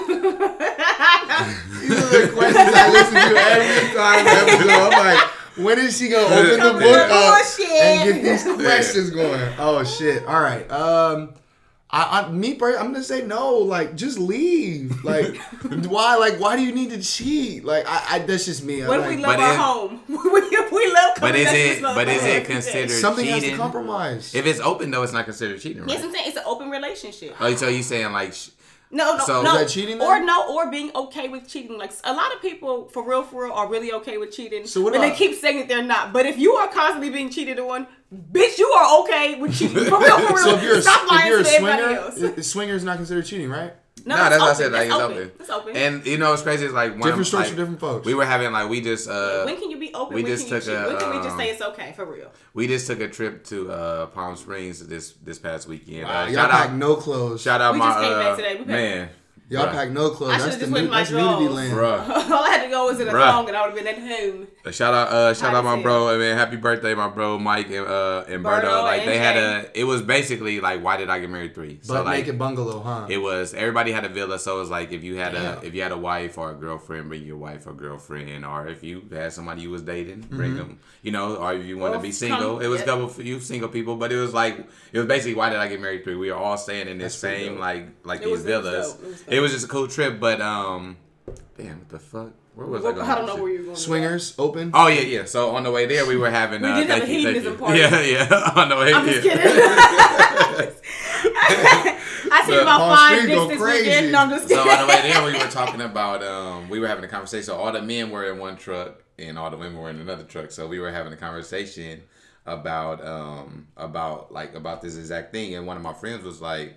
the questions I listen to every time ever go. I'm like, when is she gonna open the book up and get these questions going? Oh shit! All right. Um, I, I me, I'm gonna say no. Like, just leave. Like, *laughs* why? Like, why do you need to cheat? Like, I, I that's just me. I What if like, we love But our it- home? *laughs* we, we love But coming is it but is it considered something has to cheating? compromise. If it's open though, it's not considered cheating, Right? Yes, right? I'm saying it's an open relationship. Oh, so you saying like? No, no, So- no. Is that cheating then? Or no, or being okay with cheating. Like a lot of people, for real, for real, are really okay with cheating. So what but they keep saying that they're not. But if you are constantly being cheated on, bitch, you are okay with cheating. For real, for real. *laughs* so if you're a, Stop if you're a to everybody swinger, else. i- swinger is not considered cheating, right? No, it's that's what I said. Like It's it's open. open. It's open. And you know what's crazy is like one, Different strokes like, for different folks. We were having like we just uh when can you be open? we when just can you took cheat? a, when can we just um, say it's okay for real? we just took a trip to uh Palm Springs this this past weekend. Wow, uh, y'all shout pack out, no clothes. shout out We my just came back uh, today. We man. Y'all bruh. pack no clothes. I should've just went new, in my that's drawers. *laughs* All I had to go was in a Bruh. thong, and I would have been at home. Uh, Shout out, uh, shout out my bro. I mean, happy birthday, my bro Mike and uh and Berto. Berto Like and they had a. It was basically like, why did I get married three? So But like, naked bungalow, huh? it was everybody had a villa. So it was like if you had Damn. a if you had a wife or a girlfriend, bring your wife or girlfriend, or if you had somebody you was dating, bring them. You know, or if you want to Or be come- single, it was yeah. couple for you single people. But it was like it was basically why did I get married three? We were all staying in this That's same like like It these was- villas. It was It was just a cool trip, but um, damn, what the fuck? Where was I going? I don't with know this where you're going. with that. Swingers open. Oh yeah, yeah. So on the way there, we were having. We uh, did have a you, hedonism party. Yeah, yeah. *laughs* on the way. I'm yeah. just kidding. *laughs* I see But about Palm five Springs dicks go this crazy. weekend. No, I'm just so on the way there, we were *laughs* talking about. Um, we were having a conversation. So all the men were in one truck, and all the women were in another truck. So we were having a conversation about um about like about this exact thing, and one of my friends was like,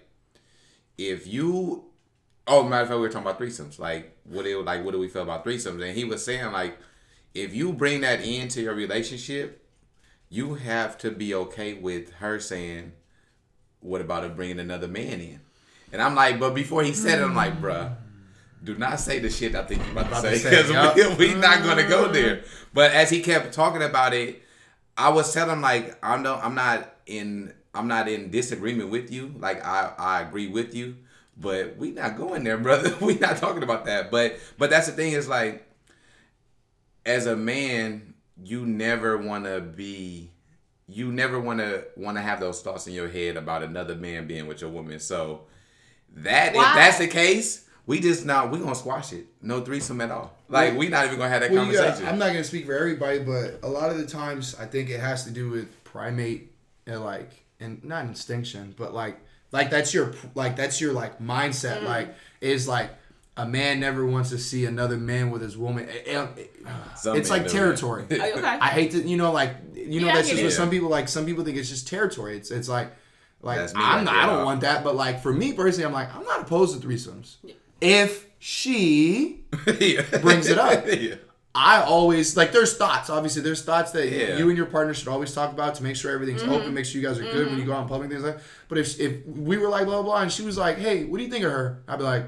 if you Oh, matter of fact, we were talking about threesomes. Like, what do like what do we feel about threesomes? And he was saying like, if you bring that into your relationship, you have to be okay with her saying, "What about bringing another man in?" And I'm like, but before he said it, I'm like, bruh, do not say the shit I think you're about, About to say because we, *laughs* we not gonna go there. But as he kept talking about it, I was telling him like, I'm no, I'm not in, I'm not in disagreement with you. Like I, I agree with you. But we not going there, *laughs* brother. We not talking about that. But but that's the thing is like, as a man, you never want to be, you never want to want to have those thoughts in your head about another man being with your woman. So that Why? if that's the case, we just not we gonna squash it. No threesome at all. Like we not even gonna have that Well, conversation. gotta- I'm not gonna speak for everybody, but a lot of the times I think it has to do with primate and like and not instinction, but like like that's your like that's your like mindset. Mm. Like is like a man never wants to see another man with his woman. Eh, eh, *sighs* eh, it- it- Some it's like territory. *laughs* Oh, okay. I hate to, you know, like you know, Yeah, that's just it. what some people like. Some people think it's just territory. It's it's like like me I'm right not, there, I don't dog. want that, but like for me personally, I'm like I'm not opposed to threesomes. If she *laughs* Yeah. brings it up. *laughs* yeah. I always like there's thoughts. Obviously, there's thoughts that Yeah. you and your partner should always talk about to make sure everything's Mm-hmm. open, make sure you guys are good when you go out in public, things like. that. But if if we were like blah blah blah, and she was like, "Hey, what do you think of her?" I'd be like,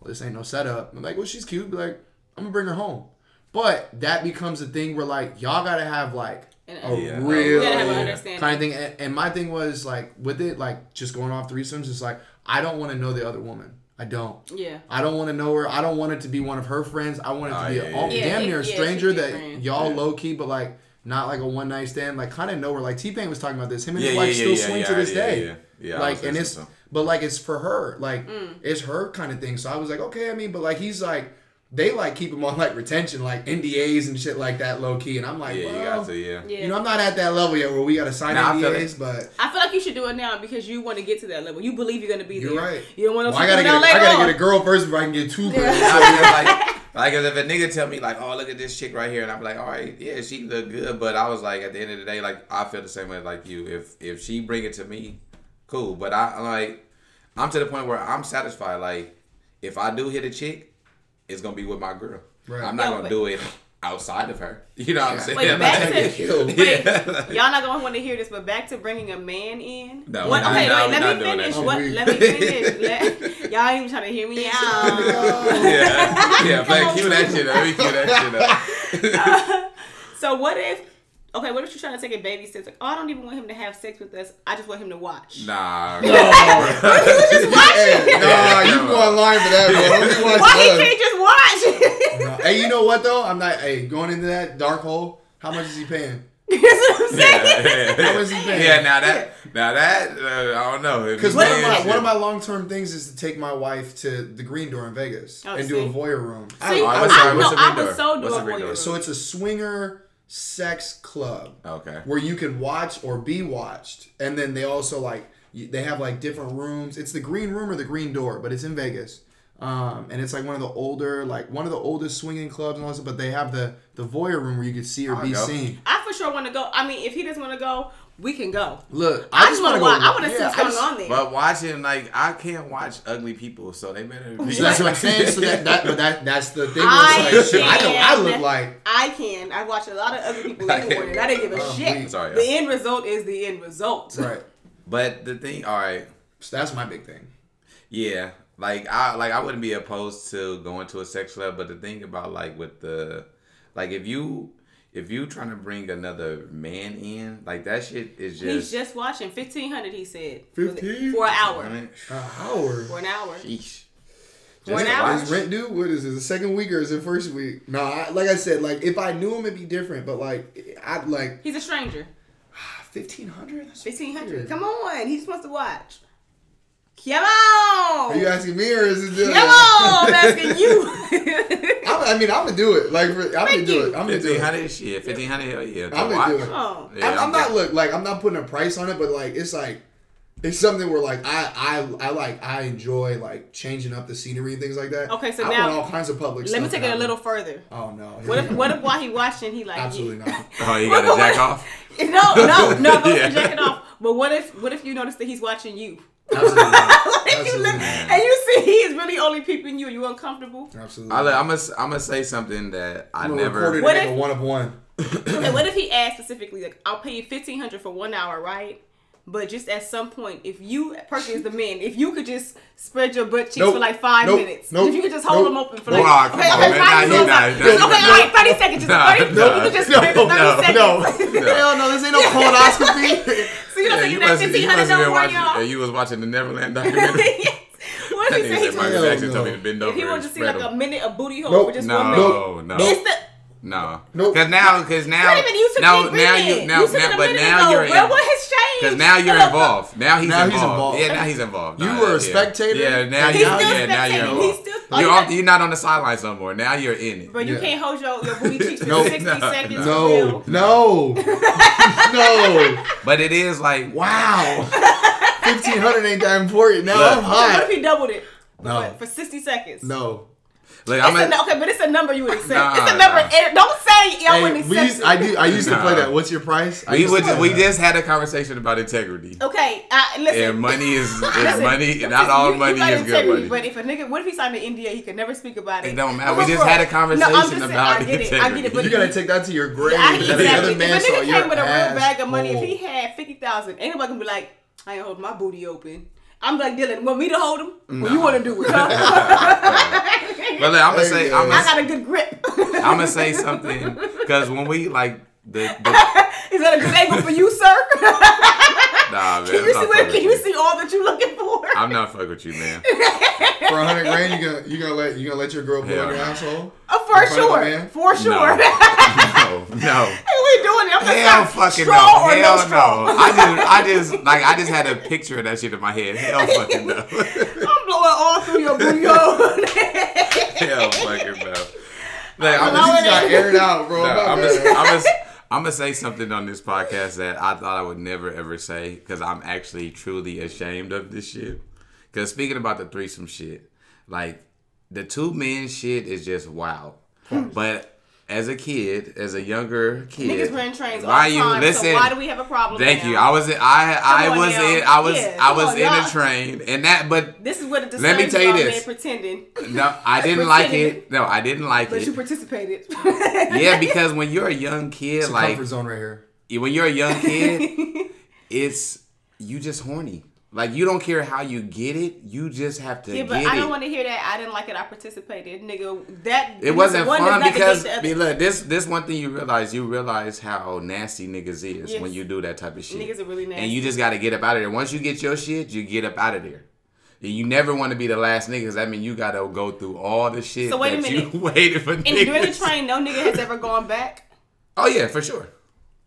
"Well, this ain't no setup." I'm like, "Well, she's cute." Be like, "I'm gonna bring her home." But that becomes a thing where like y'all gotta have like a Yeah. real You gotta have an Yeah. kind of thing. And, and my thing was like with it, like just going off threesomes, it's like I don't want to know the other woman. I don't. Yeah. I don't want to know her. I don't want it to be one of her friends. I want it to Oh, be yeah, a, yeah, all, yeah. damn Yeah, near a yeah, stranger she that friend. y'all Yeah. low key, but like not like a one night stand. Like kind of know her. Like T Pain was talking about this. Him and Yeah, his yeah, wife yeah, still yeah, swing yeah, to this yeah, day. yeah. Yeah, I like and it's to him. but like it's for her. Like Mm. it's her kind of thing. So I was like, okay. I mean, but like he's like. They like keep them on like retention, like NDAs and shit like that, low key, and I'm like, Yeah, you got to, yeah. Yeah. you know, I'm not at that level yet where we got to sign Nah, I feel NDAs, but I feel like you should do it now because you want to get to that level. You believe you're gonna be you're there. right. You don't want to Well, I gotta get, a, I gotta get a girl first before I can get two girls. *laughs* I mean, like, *laughs* like if a nigga tell me like, oh look at this chick right here, and I'm like, all right, yeah, she look good, but I was like, at the end of the day, like I feel the same way like you. If if she bring it to me, cool. But I like, I'm to the point where I'm satisfied. Like, if I do hit a chick, it's gonna be with my girl. Right. I'm not Yo, gonna but- do it outside of her. *laughs* You know what I'm saying? Wait, back to- gonna get killed. *laughs* Wait, y'all not gonna want to hear this, but back to bringing a man in. No, what? we're Okay, not- wait, let me *laughs* finish. What? I'm weak. Let me finish. Y'all ain't even trying to hear me out. yeah, yeah. But cue that shit up. Let me cue that shit up. Uh, so what if? Okay, what if you're trying to take a baby step? Like, oh, I don't even want him to have sex with us. I just want him to watch. Nah. Hey, nah, you go online for that, bro. Don't Why he can't just watch? No. Hey, you know what though? I'm not. Hey, going into that dark hole. How much is he paying? *laughs* That's what I'm saying. yeah, How much is he paying? yeah, now that, now that, uh, I don't know. Because one, of my one of my long term things is to take my wife to the Green Door in Vegas Oh, and do a voyeur room. See, Alright, I, what's the- know, what's the I ring would door? so do What's a the ring voyeur. door? So it's a swinger sex club Okay. where you can watch or be watched, and then they also like they have like different rooms. It's the Green Room or the Green Door, but it's in Vegas. Um, and it's like one of the older, like one of the oldest swinging clubs and all that. But they have the the voyeur room where you can see or I'll be go. seen. I for sure want to go. I mean, if he doesn't want to go, we can go. Look, I, just want to go- I want to see yeah, But watching, like, I can't watch ugly people, so they better. *laughs* Be So that's what I'm saying. So that, that but that that's the thing. I Where it's like, shit, I know I can. look like. I can. I watch a lot of other people in the morning. I didn't give a Oh, shit. Sorry, The yeah. end result is the end result. Right. But the thing, all right, So that's my big thing. yeah, like I like I wouldn't be opposed to going to a sex club, but the thing about like with the, like if you if you trying to bring another man in, like that shit is just. He's just. just watching fifteen hundred. He said for, 15? for an hour. An hour. For an hour. Sheesh. For an hour? Is rent due? What is it? The second week or is it first week? No, I, like I said, like if I knew him, it'd be different. But like, I'd like He's a stranger. *sighs* fifteen hundred. Fifteen hundred. Come on. He's supposed to watch. Come on. Are you asking me or is it? Just, Come on. I'm asking you. *laughs* I, I mean, I'm gonna do it. Like, for, I'm gonna do you. it. I'm gonna do it. hundred shit. Fifteen hundred hell yeah. I'm gonna do it. oh. Yeah, I'm, I'm not look like I'm not putting a price on it, but like it's like it's something where like I I I like I enjoy like changing up the scenery and things like that. Okay, so I now- want all kinds of public. Let me stuff take to it a little further. Oh no! What if what if *laughs* while he watching he like Absolutely not. *laughs* Oh, you got to jack off. No, no, no, go Yeah. for jack off. But what if what if you notice that he's watching you? Absolutely. *laughs* Like, you look- and you see he is really only peeping you. Are you uncomfortable? Absolutely. I, not. I'm gonna I'm gonna say something that I I'm gonna never. it What if- a one of one. And what *laughs* if he asked specifically, like, I'll pay you fifteen hundred for one hour, right? But just at some point, if you, Perky is the man, if you could just spread your butt cheeks Nope. for like five Nope. minutes, Nope. if you could just hold Nope. them open for like, Come okay, okay, man. Nah, nah, okay, nah, okay, nah. all right, thirty seconds, just thirty, nah. you could just No, spread no, thirty no, seconds. *laughs* hell no! This ain't no colonoscopy. *laughs* So you don't Yeah, think you that must, fifteen you hundred must don't run watching. y'all? uh, You was watching the Neverland *laughs* documentary. yes. What if he Nigga said said he Michael Jackson told me to bend if over he and wanted to see like a minute of booty hole Nope. with just one minute, No, no. it's the No, Nope. because now, because now, Wait a minute, you took now, now you, now, you took now, but now ago. you're Well, in, what has changed? because now you're involved. Now he's Now he's involved. involved. Yeah, now he's involved. You Nah, were a spectator? Yeah, now, He's now, still yeah, now you're involved. He's still- oh, you're, you off, got- you're not on the sidelines no more. Now you're in it. But you Yeah. can't hold your, your booty cheeks for *laughs* Nope. 60 *laughs* No, seconds. no. No, no, *laughs* no. But it is like, Wow. Fifteen hundred ain't that important. Now Look. I'm So what if he doubled it? No. For, for 60 seconds. No. Look, It's I'm a, a, okay, but it's a number you would accept. Nah, it's a number. nah. and Don't say y'all Hey, wouldn't accept used, it. I do. I used to play that. What's your price? I we, used to was, play we that. just had a conversation about integrity. Okay, uh, listen. And money is, *laughs* is Listen, money. listen, Not all you- you money got is good integrity, money. But if a nigga, what if he signed an NDA, he could never speak about it. It don't matter. Bro, We just had a conversation I'm saying, about I get it. I get it. integrity. But You gotta take that to your grave. I, that exactly. the other If a nigga came with a real bag of money, if he had fifty thousand, ain't nobody gonna be like, I ain't holding my booty open. I'm like Dylan, want me to hold him? What you want to do with *laughs* *laughs* But look, I'm gonna say. I'm gonna, got a good grip. *laughs* I'm gonna say something because when we like the, the *laughs* Is that a good angle for you, sir? *laughs* nah, man, can you I'm see not what? fucking Can you with you. see all that you're looking for? I'm not fucking with you, man. *laughs* For a hundred grand, you gonna you gonna let you gonna let your girl put Hell on your no. asshole? Uh, for In front of a sure, for sure. *laughs* No, no. *laughs* Hey, we doing it. I'm just Hell fucking no. or Hell no no. I just, I just, like, I just had a picture of that shit in my head. Hell fucking no. I'm blowing all through your booty hole. Hell fucking no. Like, Hello, I'm You just, just got aired out, bro. no, I'm just, I'm just, I'm gonna say something on this podcast that I thought I would never ever say because I'm actually truly ashamed of this shit. Because speaking about the threesome shit, like the two men shit is just wild. But as a kid, as a younger kid, Niggas run trains all why the you time. listen? so why do we have a problem? Thank now? you. I was in, I I on was now. in I was Yeah, I was on, in y'all. a train and that but This is what the Let me tell you this. men *laughs* pretending, no I didn't like it. No, I didn't like it. but you participated. *laughs* Yeah, because when you're a young kid, It's a like comfort zone right here. when you're a young kid, *laughs* it's you just horny. Like you don't care how you get it, you just have to yeah, but I don't want to hear that. I didn't like it. I participated, nigga. That it wasn't fun because be- look, this this one thing you realize you realize how nasty niggas is Yes. when you do that type of shit. Niggas are really nasty. And you just got to get up out of there. Once you get your shit, you get up out of there. And You never want to be the last niggas. That mean you got to go through all the shit So wait a that you minute. *laughs* waited for and niggas. during the train, no nigga has ever gone back. Oh yeah, for sure.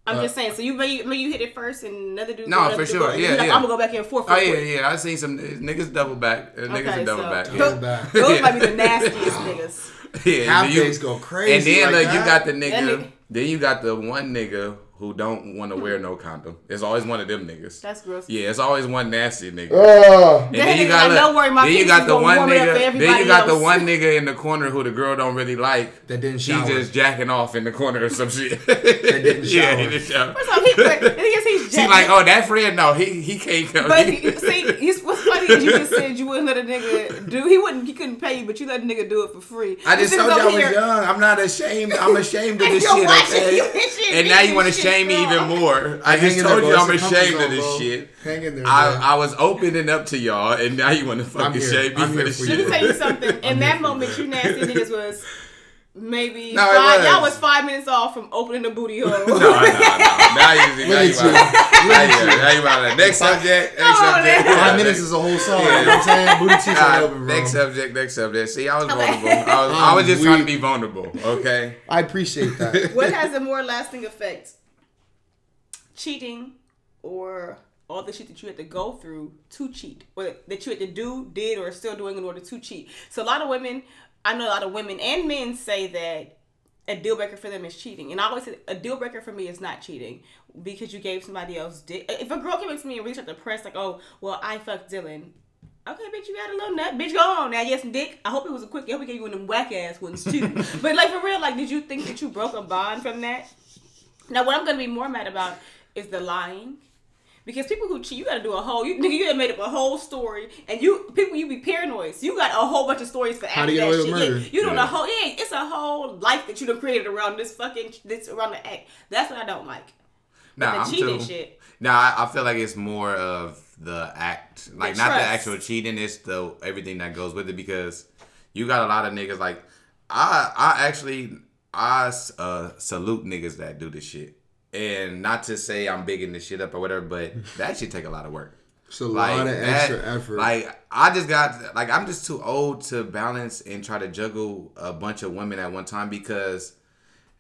I'm Uh, just saying. So you maybe, maybe you hit it first, and another dude. No, another for sure. go- Yeah, you're like, yeah. I'm gonna go back in forth. Oh yeah, yeah. I seen some niggas double back. Uh, niggas Okay, are double so- back. Those- Yeah. Double back. *laughs* Those might be the *laughs* nastiest niggas. yeah. Half you- days go crazy. And then like look, you got the nigga. nigga- Then you got the one nigga who don't want to wear no condom. It's always one of them niggas. That's gross. Yeah, it's always one nasty nigga. Ugh. And then you got like, "Don't worry, my then you got the one warm it up for nigga. Then you everybody got the one *laughs* nigga in the corner who the girl don't really like. That didn't She shower. just jacking off in the corner or some shit. that didn't *laughs* yeah, shower. he didn't shower. First off, he, the thing is, he's She jacked- like, oh, that friend, no, he he can't come. But you- *laughs* see, you, what's funny is you just said you wouldn't let a nigga do. He wouldn't. He couldn't pay you, but you let a nigga do it for free. I just This told nigga's you I was young. I'm not ashamed. I'm ashamed of this shit, okay? you ain't shit, And now you want to shit, shame me even more. I just told you bro. I'm It's a comfort ashamed of this shit. Hang in there. I. I was opening up to y'all, and now you want to fucking here. shame me I'm for here this for Let me tell you something. *laughs* In that moment, you nasty niggas was maybe *laughs* No, five, was. y'all was five minutes off from opening the booty hole. *laughs* No, no, no. Now you, now Look you, at you. Now you, now you out. of. Next subject. Next Come subject. man. Five minutes is a whole song. You know what I'm saying? Booty cheeks Nah, are open, bro. next subject. Next subject. See, I was vulnerable. I was, I was just Um, trying to be vulnerable. Okay. I appreciate that. what has a more lasting effect? Cheating or all the shit that you had to go through to cheat, or that you had to do, did, or still doing in order to cheat. So a lot of women, I know a lot of women and men say that a deal breaker for them is cheating, and I always say a deal breaker for me is not cheating because you gave somebody else. Dick. If a girl came up to me and really started to press like, "Oh, well, I fucked Dylan," Okay, bitch, you got a little nut. Bitch, go on now. Yes, dick. I hope it was a quick. I hope we gave you one of them whack ass ones too. *laughs* but like for real, like, did you think that you broke a bond from that? Now, what I'm gonna be more mad about is the lying. Because people who cheat, you gotta do a whole, you, nigga, you done made up a whole story, and you people you be paranoid. So you got a whole bunch of stories for How after to get that shit. murder. Yeah, you doing Yeah. a whole, yeah, it's a whole life that you done created around this fucking, this around the act. That's what I don't like. Nah, the I'm cheating too. shit. Nah, I, feel like it's more of the act, like The not the actual cheating. It's the everything that goes with it because you got a lot of niggas like I. I actually I uh, salute niggas that do this shit, and not to say I'm bigging this shit up or whatever, but *laughs* that should take a lot of work. It's a lot of extra effort. Like I just got like I'm just too old to balance and try to juggle a bunch of women at one time because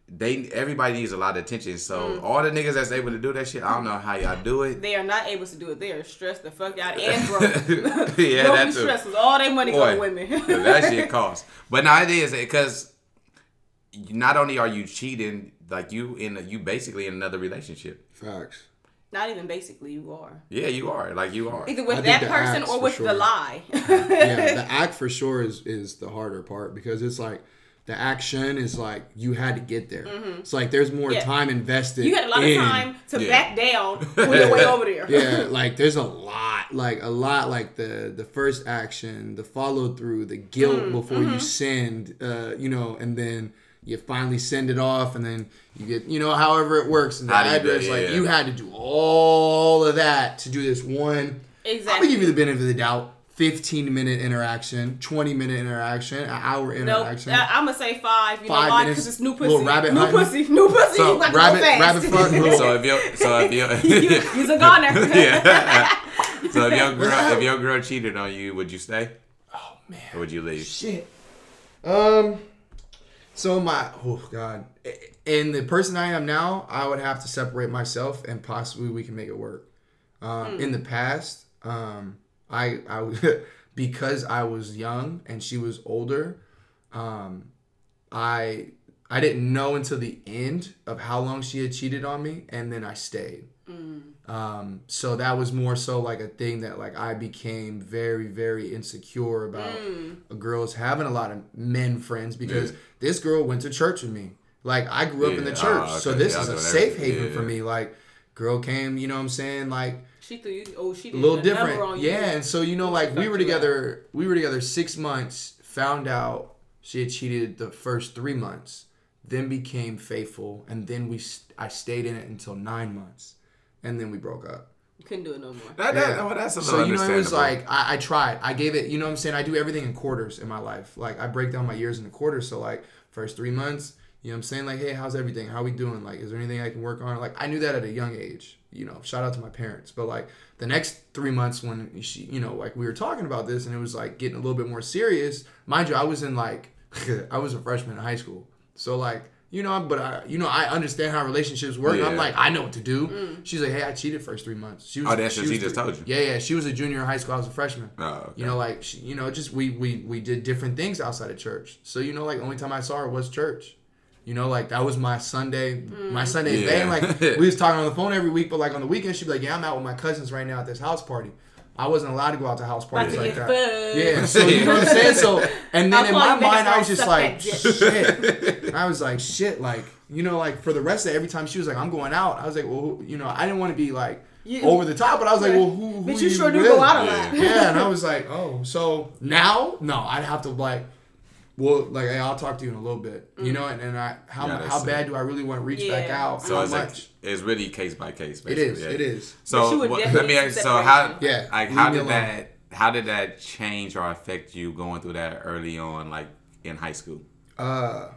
they everybody needs a lot of attention. So Mm. all the niggas that's able to do that shit, I don't know how y'all do it. They are not able to do it. They are stressed the fuck out and broke. *laughs* Yeah, Don't that be too. stressed 'cause all their money go to women. that shit *laughs* costs. But now it is because not only are you cheating, like you in a, you basically in another relationship. Facts. not even basically, you are Yeah, you are. Like you are. either with think that person or with sure. the lie. *laughs* yeah, the *laughs* act for sure is is the harder part because it's like the action is like you had to get there. It's like there's more Mm-hmm. Yeah. time invested. you had a lot in- of time to Yeah. back down on your way over there. Yeah, like there's a lot, like a lot, like the the first action, the follow through, the guilt Mm, before mm-hmm. you send, uh, you know, and then you finally send it off, and then you get, you know, however it works, and the How do you do address, like Yeah. you had to do all of that to do this one. Exactly. I'm gonna give you the benefit of the doubt. 15 minute interaction, 20 minute interaction, an hour Nope, interaction. I'm gonna say five. You Five know why? minutes, Because it's new little pussy. rabbit new hunting. pussy. New pussy. So, you rabbit- go fast. rabbit fuck, little- So if you so if you *laughs* *laughs* you, you's a goner. *laughs* yeah. so if your girl if your girl cheated on you, would you stay? oh man. Or would you leave? Shit. Um. So my oh god, in the person I am now, I would have to separate myself, and possibly we can make it work. Um, In the past, um, I I *laughs* because I was young and she was older, um, I I didn't know until the end of how long she had cheated on me, and then I stayed. Um, so that was more so like a thing that like I became very very insecure about a girl's having a lot of men friends because this girl went to church with me. Like I grew up in the Yeah, church, ah, so this y'all is a safe everything, haven for me. Like girl came, you know what I'm saying? Like She threw you. Oh, she a little different. number on you. Yeah, and so you know, like we were you up. together. We were together six months. Found out she had cheated the first three months. Then became faithful, and then we st- I stayed in it until nine months, and then we broke up. Couldn't do it no more. That, that, Yeah. well, that's a So you know, it was like I, I tried. I gave it. You know, what I'm saying I do everything in quarters in my life. Like I break down my years into quarters. So like first three months, you know, what I'm saying like, hey, how's everything? How we doing? Like, is there anything I can work on? Like I knew that at a young age. You know, shout out to my parents. But like the next three months when she, you know, like we were talking about this and it was like getting a little bit more serious. Mind you, I was in like *laughs* I was a freshman in high school. So like. You know, but I, you know, I understand how relationships work. I'm like, I know what to do. Mm. She's like, hey, I cheated first three months. She was, Oh, that's what was she just three- told you. Yeah, yeah. She was a junior in high school. I was a freshman. Oh, okay. You know, like she, you know, just we we we did different things outside of church. So you know, like the only time I saw her was church. You know, like that was my Sunday, my mm. Sunday Yeah. thing. Like *laughs* we was talking on the phone every week, but like on the weekend, she'd be like, "Yeah, I'm out with my cousins right now at this house party." I wasn't allowed to go out to house parties to like that. food. Yeah, so you know what I'm saying. So, *laughs* and then I'll in my mind, I was just like, shit. I was like, shit, like you know, like for the rest of every time she was like, "I'm going out," I was like, well, you know, I didn't want to be like You- over the top, but I was like, well, who? who But you are sure do with? go out a lot. yeah, and I was like, oh, so now, no, I'd have to like, well, like, hey, I'll talk to you in a little bit, you know, and, and I, how, Yeah, that's how it. bad do I really want to reach back out? So how it's like much? it's really case by case. It Basically, is, yeah. it is. So what- let me ask. So how? Yeah, Like how did that? How did that change or affect you going through that early on, like in high school? Uh,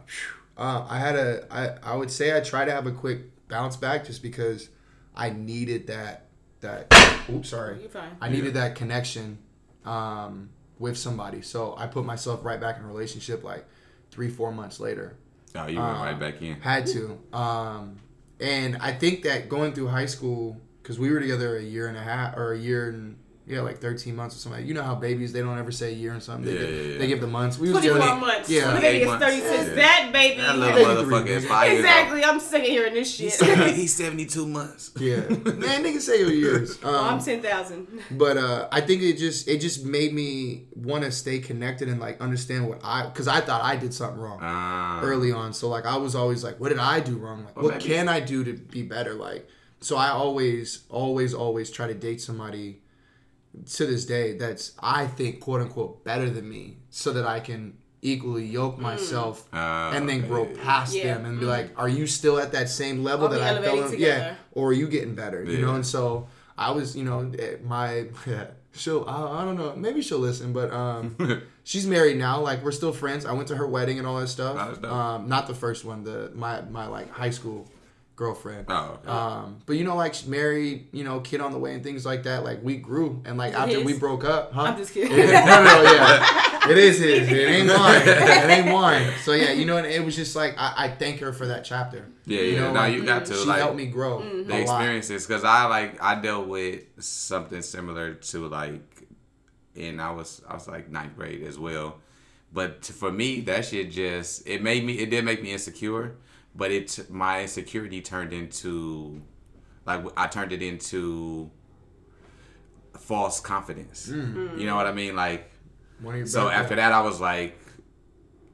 uh, I had a, I, I would say I tried to have a quick bounce back just because I needed that, that, oops, sorry. You're fine. I needed that connection um, with somebody. So I put myself right back in a relationship like three, four months later. Oh, you went Uh, right back in. Had to. Um, and I think that going through high school, because we were together a year and a half or a year and yeah, like thirteen months or something. You know how babies they don't ever say a year and something. They, Yeah, give, yeah, yeah. they give the months. We was 24 together- months. Yeah. The baby is 36. months. That baby. That little Baby motherfucker is nigga. five years old. exactly. I'm sick of hearing this shit. He's 70, he's *laughs* 72 months. Yeah, man, niggas say your years. Um, Oh, I'm 10,000. but uh, I think it just it just made me want to stay connected and like understand what I because I thought I did something wrong Ah. early on. So like I was always like, what did I do wrong? Like, Well, what maybe- can I do to be better? Like, so I always, always, always try to date somebody to this day that's I think quote unquote better than me, so that I can equally yoke myself Ah, and then grow past Yeah. them and be like, are you still at that same level Are we that I fell in? Yeah, or are you getting better? You know, and so I was, you know, eh, my *laughs* she'll I, I don't know, maybe she'll listen, but um, *laughs* she's married now. Like we're still friends. I went to her wedding and all that stuff. Um, not the first one, the my my like high school girlfriend. Oh, okay. Um, but you know, like married, you know, kid on the way and things like that. Like we grew, and like it after we broke up, huh? I'm just kidding. *laughs* It- no, no, yeah, it is his. It ain't mine. *laughs* It ain't mine. So yeah, you know, and it was just like I, I thank her for that chapter. yeah, you yeah. know, no, like, you got to She like helped me grow. Mm-hmm. the a experiences because I like I dealt with something similar to like, and I was I was like ninth grade as well, but for me that shit just it made me it did make me insecure, but it my insecurity turned into like I turned it into false confidence. Mm. You know what I mean? Like One of your so after that I was like,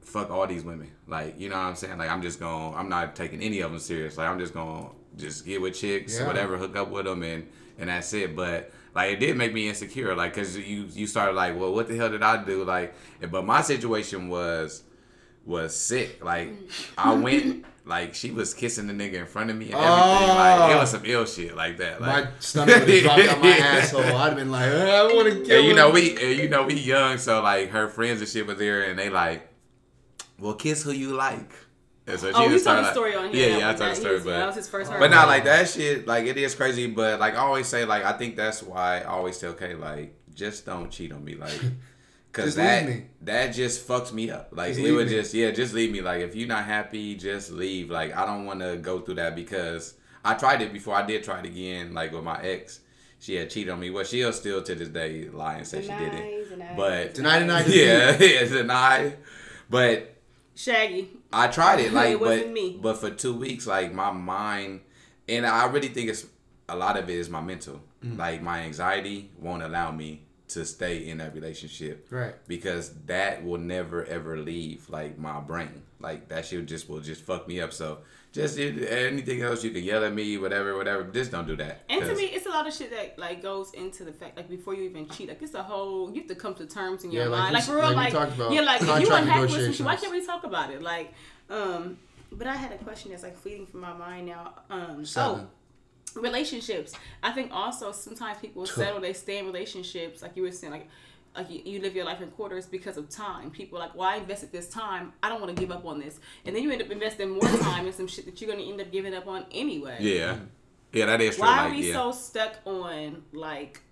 fuck all these women. Like you know what I'm saying? Like I'm just going to I'm not taking any of them serious. Like I'm just gonna just get with chicks, Yeah. whatever, hook up with them, and and that's it. But like it did make me insecure, like because you you started like, well, what the hell did I do? Like, but my situation was was sick. Like I went. *laughs* Like she was kissing the nigga in front of me and everything. Like it Oh. was some ill shit like that. Like my stomach would have dropped out my *laughs* asshole. I'd have been like, "Uh, I want to kill and you know we and you know we young, so like her friends and shit was there, and they like, well, kiss who you like. And so she Oh, we just told started, the story on here. Yeah, that yeah, I was- told the story, he but that was his first. but not like that shit. Like it is crazy, but like I always say, like I think that's why I always tell Kay, like just don't cheat on me, like. *laughs* Cause Just that leave me. that just fucks me up. Like Just it leave would me. just yeah, just leave me. Like if you're not happy, just leave. Like I don't want to go through that because I tried it before. I did try it again. Like with my ex, she had cheated on me. Well, she'll still to this day lie and say she didn't. But Deny, deny, *laughs* yeah, yeah, deny. But Shaggy. I tried it like, It wasn't but me. but for two weeks, like my mind, and I really think it's a lot of it is my mental. Mm. Like my anxiety won't allow me to stay in that relationship, Right. Because that will never ever leave like my brain. Like that shit just will just fuck me up. So just it, anything else you can yell at me, whatever, whatever. Just don't do that. And to 'Cause- me, it's a lot of shit that like goes into the fact like before you even cheat, like it's a whole you have to come to terms in your Yeah, mind. you Like s- for real, like we like, talked about you're like if you contract unhappy with some shit, why can't we talk about it? Like, um, but I had a question that's like fleeting from my mind now. Um, Seven. oh, relationships. I think also sometimes people settle, they stay in relationships, like you were saying, like. Like you, you live your life in quarters because of time. People are like, well, I invested this time. I don't want to give up on this, and then you end up investing more *coughs* time in some shit that you're gonna end up giving up on anyway. yeah, yeah, that is true. Why like, are we yeah. so stuck on like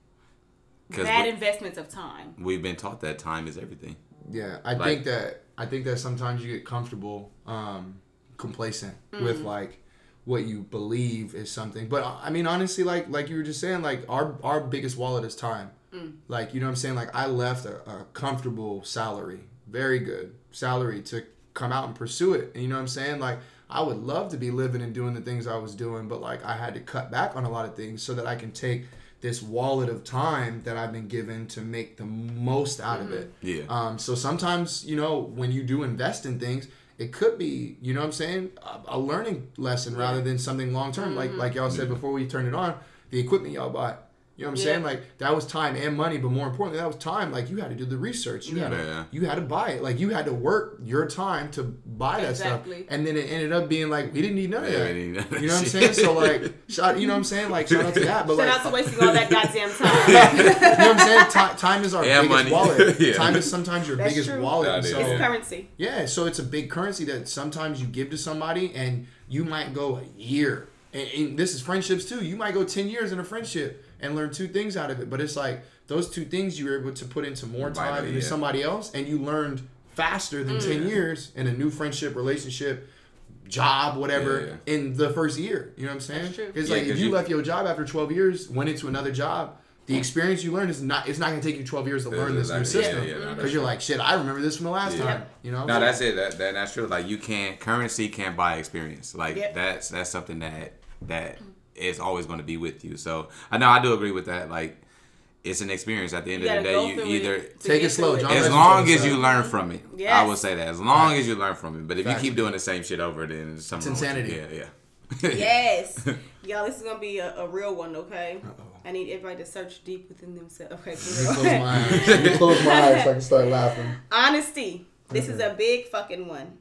bad we- investments of time? We've been taught that time is everything. Yeah, I Like- think that I think that sometimes you get comfortable, um, complacent with Mm. like what you believe is something. But I mean, honestly, like like you were just saying, like our our biggest wallet is time. Mm. Like you know what I'm saying. Like I left a, a comfortable salary, very good salary to come out and pursue it. And you know what I'm saying. Like I would love to be living and doing the things I was doing, but like I had to cut back on a lot of things so that I can take this wallet of time that I've been given to make the most out of it. Yeah. Um, so sometimes, you know, when you do invest in things, it could be, you know what I'm saying, a, a learning lesson rather than something long term. Like mm-hmm. like y'all said before we turned it on, the equipment y'all bought. You know what I'm Yeah. saying? Like that was time and money, but more importantly, that was time. Like you had to do the research. You had Yeah. to you had to buy it. Like you had to work your time to buy that Exactly. stuff. And then it ended up being like we didn't need none of Yeah, that. we none You know what I'm saying? So like *laughs* shout you know what I'm saying? Like shout out to that. But Shout like out to uh, wasting all that *laughs* goddamn time. you know what I'm saying? Ti- time is our And biggest money. wallet. *laughs* Yeah. Time is sometimes your That's biggest true. wallet. That and is. so, it's currency. yeah, so it's a big currency that sometimes you give to somebody and you might go a year. And, and this is friendships too. You might go 10 years in a friendship and learn two things out of it. But it's like those two things you were able to put into more time Vital, into yeah. somebody else and you learned faster than Mm. 10 years in a new friendship, relationship, job, whatever, Yeah, in the first year. You know what I'm saying? That's true. It's Yeah, like if you, you- left your job after 12 years, went into another job, the experience you learned is not it's not going to take you 12 years to Yeah, learn this new exactly. Yeah, system yeah, no, because you're true. like shit i remember this from the last Yeah. time you know No, that's it. That, that that's true. Like you can't currency can't buy experience. Like Yep. that's that's something that that is always going to be with you. So I know I do agree with that. Like it's an experience. At the end You of the day, you either Take it slow, John. as long as you learn from it. I Yes. would say that as long as you learn from it. But if Facts. you keep doing the same shit over, then it's something It's insanity. you. Yeah, yeah. Yes. *laughs* Y'all, this is gonna be a, a real one, okay? I need everybody to search deep within themselves. Okay, Let for me real. close my *laughs* eyes. Close my eyes so I can start laughing. Honesty. This is a big fucking one.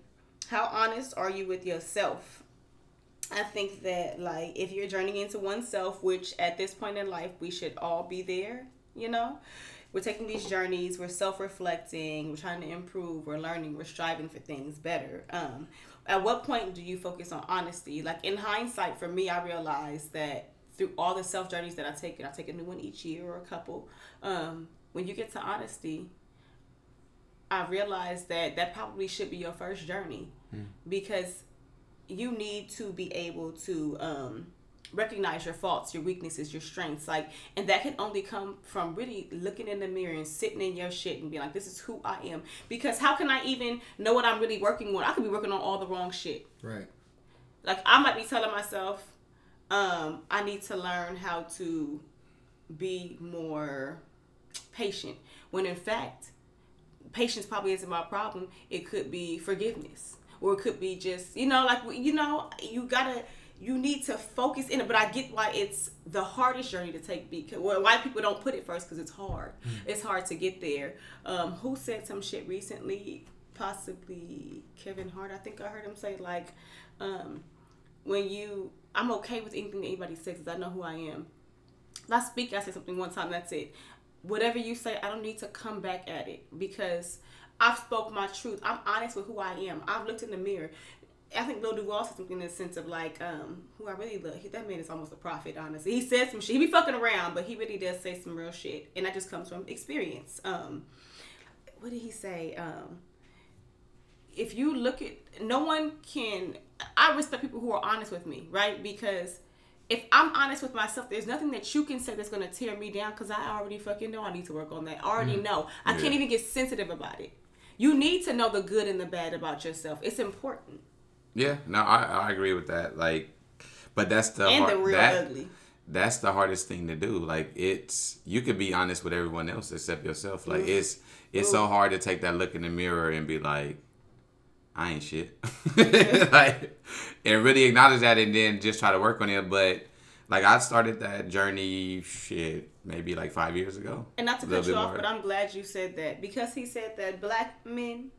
How honest are you with yourself? I think that like if you're journeying into oneself, which at this point in life we should all be there, you know, we're taking these journeys, we're self-reflecting, we're trying to improve, we're learning, we're striving for things better. Um, at what point do you focus on honesty? Like in hindsight, for me, I realized that through all the self journeys that I take, and I take a new one each year or a couple. Um, when you get to honesty, I realized that that probably should be your first journey because you need to be able to um, recognize your faults, your weaknesses, your strengths, like, and that can only come from really looking in the mirror and sitting in your shit and being like, "This is who I am." Because how can I even know what I'm really working on? I could be working on all the wrong shit. Right. Like I might be telling myself, um, I need to learn how to be more patient. When in fact, patience probably isn't my problem. It could be forgiveness, or it could be just you know, like you know, you gotta. You need to focus in it, but I get why it's the hardest journey to take. Because well, why people don't put it first because it's hard. It's hard to get there. Um, who said some shit recently? Possibly Kevin Hart. I think I heard him say like, um, when you, I'm okay with anything that anybody says because I know who I am. Last speak, I said something one time. That's it. Whatever you say, I don't need to come back at it because I've spoke my truth. I'm honest with who I am. I've looked in the mirror. I think Lil Duval said something in the sense of like, um, who I really love. He, that man is almost a prophet, honestly. He says some shit. He be fucking around, but he really does say some real shit, and that just comes from experience. Um, what did he say? Um, if you look at, no one can. I respect people who are honest with me, right? Because if I'm honest with myself, there's nothing that you can say that's gonna tear me down because I already fucking know I need to work on that. I already know. I can't even get sensitive about it. You need to know the good and the bad about yourself. It's important. Yeah, no, I, I agree with that. Like, but that's the and hard, the real that, ugly. that's the hardest thing to do. Like, it's you could be honest with everyone else except yourself. Like, it's it's so hard to take that look in the mirror and be like, I ain't shit. *laughs* *laughs* like, and really acknowledge that, and then just try to work on it. But like, I started that journey shit maybe like five years ago. And not to A cut you off, more. but I'm glad you said that because he said that black men,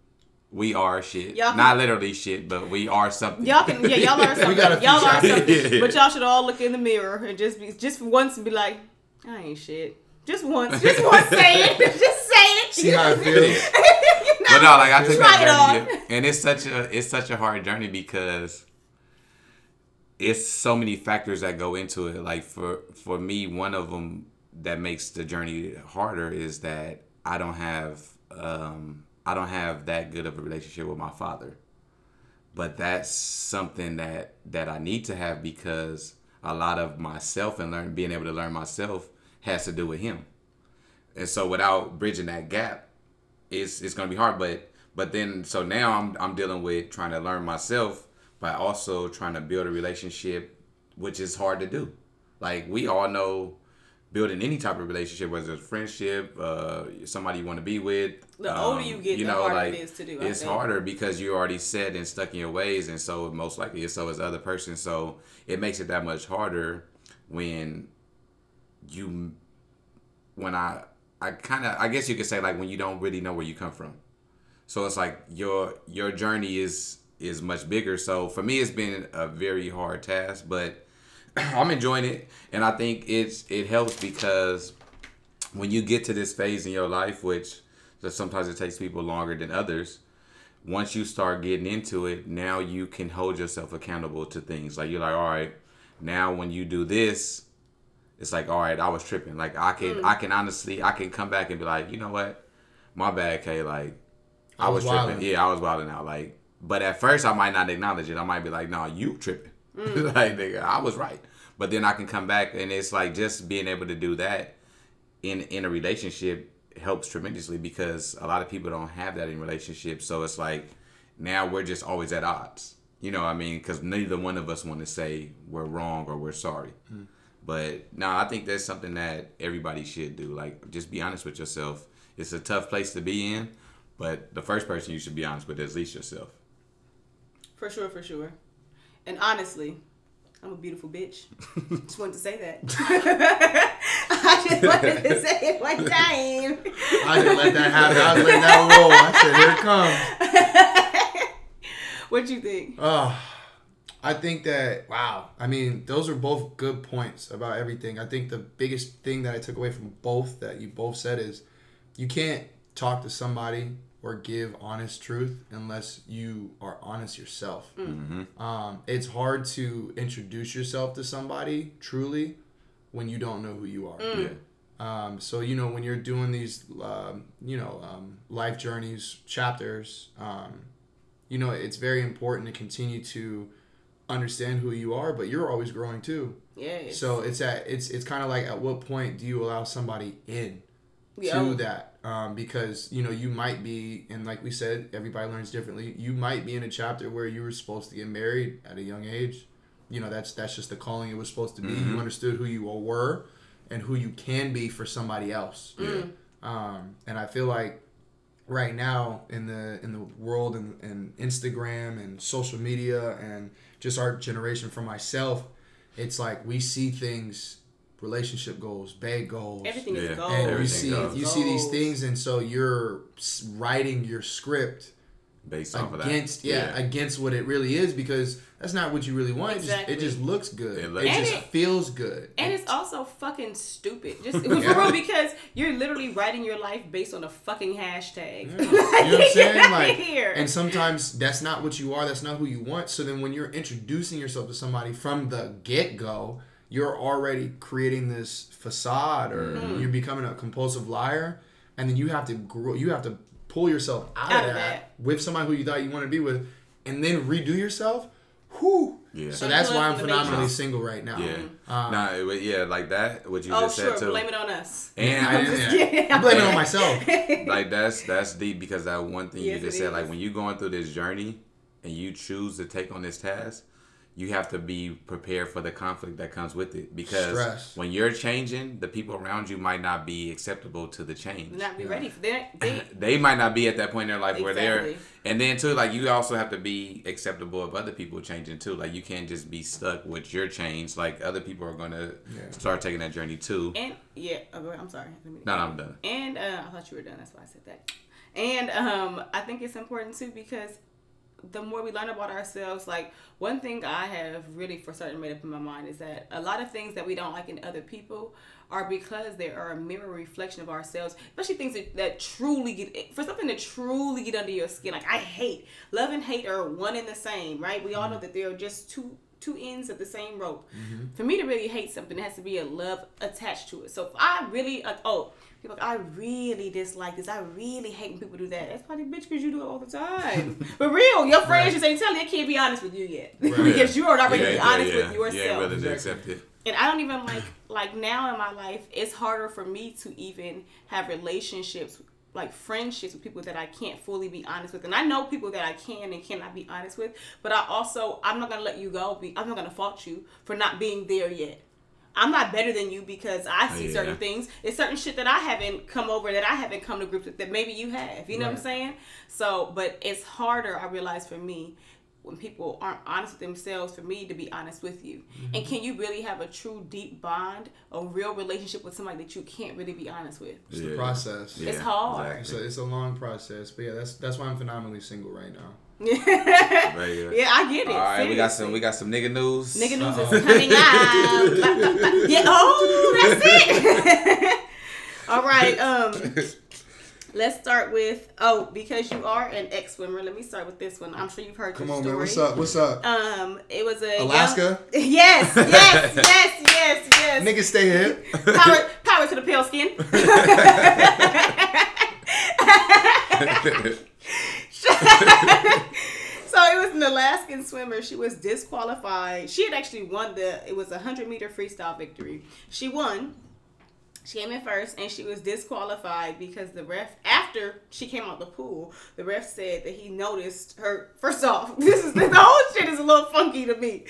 We are shit. Y'all can- Not literally shit, but we are something. y'all can yeah y'all are *laughs* something. got y'all are something. Yeah. *laughs* But y'all should all look in the mirror and just be just once and be like, I ain't shit. Just once, just *laughs* once, say it, just say it. See how it feels. But no, like I took Try it that on. journey, and it's such a it's such a hard journey because it's so many factors that go into it. Like for for me, one of them that makes the journey harder is that I don't have um, I don't have that good of a relationship with my father. But that's something that that I need to have because a lot of myself and learn being able to learn myself has to do with him. And so without bridging that gap, it's it's gonna be hard. But but then so now I'm I'm dealing with trying to learn myself, but also trying to build a relationship, which is hard to do. Like we all know, building any type of relationship, whether it's friendship, uh, somebody you want to be with. The older you get, the harder it is to do, I It's harder because you're already set and stuck in your ways, and so most likely so is the other person. So it makes it that much harder when you when I I kind of I guess you could say like when you don't really know where you come from. So it's like your your journey is is much bigger. So for me, it's been a very hard task, but *clears throat* I'm enjoying it, and I think it's it helps because when you get to this phase in your life, which sometimes it takes people longer than others. Once you start getting into it, now you can hold yourself accountable to things. Like you're like, all right, now when you do this, it's like, all right, I was tripping. Like I can, Mm. I can honestly, I can come back and be like, you know what, my bad, Kay. Like I, I was, was tripping. Yeah, I was wilding out. Like, but at first I might not acknowledge it. I might be like, no, you tripping. Mm. *laughs* like nigga, I was right. But then I can come back and it's like just being able to do that in in a relationship helps tremendously because a lot of people don't have that in relationships. So it's like now we're just always at odds. You know what I mean? Because neither one of us want to say we're wrong or we're sorry. But no, I think that's something that everybody should do. Like, just be honest with yourself. It's a tough place to be in, but the first person you should be honest with is at least yourself. For sure, for sure. And honestly, I'm a beautiful bitch. *laughs* just wanted to say that. *laughs* *laughs* I just wanted to say it one time. I didn't let that happen. I was letting that roll. I said, here it comes. what you think? Oh, I think that wow. I mean, those are both good points about everything. I think the biggest thing that I took away from both that you both said is you can't talk to somebody or give honest truth unless you are honest yourself. Um, it's hard to introduce yourself to somebody truly when you don't know who you are. Yeah. Um, so you know when you're doing these, um, you know, um, life journeys chapters, um, you know it's very important to continue to understand who you are, but you're always growing too. Yeah. So it's at it's it's kind of like at what point do you allow somebody in Yeah. to that? Um, because you know you might be, and like we said, everybody learns differently. You might be in a chapter where you were supposed to get married at a young age. You know that's that's just the calling it was supposed to be. You understood who you all were and who you can be for somebody else. Yeah. Um, and I feel like right now in the in the world and, and Instagram and social media and just our generation for myself, it's like we see things, relationship goals, bag goals, everything Yeah. is gold. and you see goes. you see these things, and so you're writing your script Based off of that. against yeah, against what it really is because that's not what you really want. It, just, Exactly. it just looks good. It It, just good. feels good. And it's also fucking stupid. Just *laughs* *laughs* Yeah. because you're literally writing your life based on a fucking hashtag. *laughs* You know what I'm saying? Like, here. and sometimes that's not what you are. That's not who you want. So then, when you're introducing yourself to somebody from the get go, you're already creating this facade, or Mm-hmm. you're becoming a compulsive liar, and then you have to grow. You have to pull yourself out, Out of of that, that. with somebody who you thought you want to be with, and then redo yourself. Whew. Yeah. So that's why I'm phenomenally Matrix. single right now. Yeah. Um, nah, it, yeah, like that. What you oh, just sure. said too. Blame it on us. And I, I- just *laughs* yeah. kidding. I'm blaming it on myself. *laughs* like that's that's deep because that one thing Yes, you just said, is. like when you're going through this journey and you choose to take on this task, you have to be prepared for the conflict that comes with it. Because Stress. when you're changing, the people around you might not be acceptable to the change. Not be ready for that. They, *laughs* they might not be at that point in their life where they're Exactly. and then too like you also have to be acceptable of other people changing too like you can't just be stuck with your change like other people are gonna Yeah. start taking that journey too and yeah, oh, go. I'm sorry. Let me- no no i'm done And uh, I thought you were done. That's why I said that. And um, I think it's important too because the more we learn about ourselves, like one thing I have really for certain made up in my mind is that a lot of things that we don't like in other people are because they are a mirror reflection of ourselves, especially things that, that truly get for something to truly get under your skin. Like I hate, love and hate are one and the same, right? We all know that they are just two two ends of the same rope. Mm-hmm. For me to really hate something, there has to be a love attached to it. So if I really like, oh, people, I really dislike this. I really hate when people do that. That's probably bitch because you do it all the time. *laughs* but real, your friends Right. just ain't telling. They can't be honest with you yet Right. *laughs* because you are not ready Yeah, to be yeah, honest yeah. with yourself. willing to Exactly. accept it And I don't even like like now in my life, it's harder for me to even have relationships like friendships with people that I can't fully be honest with. And I know people that I can and cannot be honest with, but I also I'm not gonna let you go. Be I'm not gonna fault you for not being there yet. I'm not better than you because I see Yeah. certain things. It's certain shit that I haven't come over that I haven't come to grips with that maybe you have. You know what I'm saying? So, but it's harder. I realize for me when people aren't honest with themselves for me to be honest with you. Mm-hmm. And can you really have a true deep bond, a real relationship with somebody that you can't really be honest with? It's the Yeah. process. It's hard. It's a, it's a long process, but yeah, that's that's why I'm phenomenally single right now. Yeah, yeah. I get it. all right we got some we got some nigga news Nigga news Uh-oh. is coming out. *laughs* Yeah. Oh, that's it. *laughs* All right. Um, let's start with oh, because you are an ex swimmer. Let me start with this one. I'm sure you've heard Come your on, story. man. What's up? What's up? Um, it was a young- Alaska? *laughs* yes, yes, yes, yes, yes. Niggas stay hip. Power, power to the pale skin. *laughs* so it was an Alaskan swimmer. She was disqualified. She had actually won the. It was a hundred meter freestyle victory. She won. She came in first, and she was disqualified because the ref, after she came out the pool, the ref said that he noticed her. First off, *laughs* this is the whole shit is a little funky to me.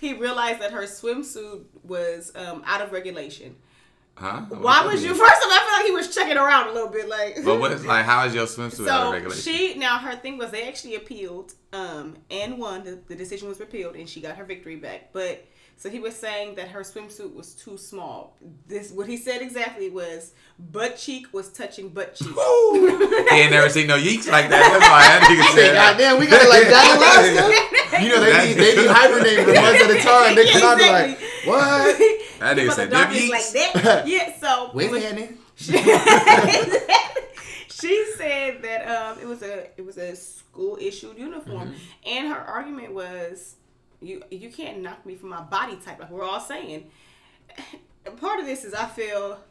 He realized that her swimsuit was um, out of regulation. Huh Why was you? First of all, I feel like he was checking around a little bit, like. but what is like how is your swimsuit out of So regulation she now her thing was they actually appealed um and won the, the decision was repealed and she got her victory back but so he was saying that her swimsuit was too small this what he said exactly was butt cheek was touching butt cheek *laughs* he ain't never seen no yeeks like that that's why that nigga said that. Goddamn, we got it like that in Alaska. You know they be, they be hibernating for months at a time. They come out and be like, what? That nigga But said the dog them is yeeks like that *laughs* yeah so Where's when- Annie? she said that um, it was a it was a school issued uniform, Mm-hmm. and her argument was, you you can't knock me for my body type. Like we're all saying. Part of this is I feel. *sighs*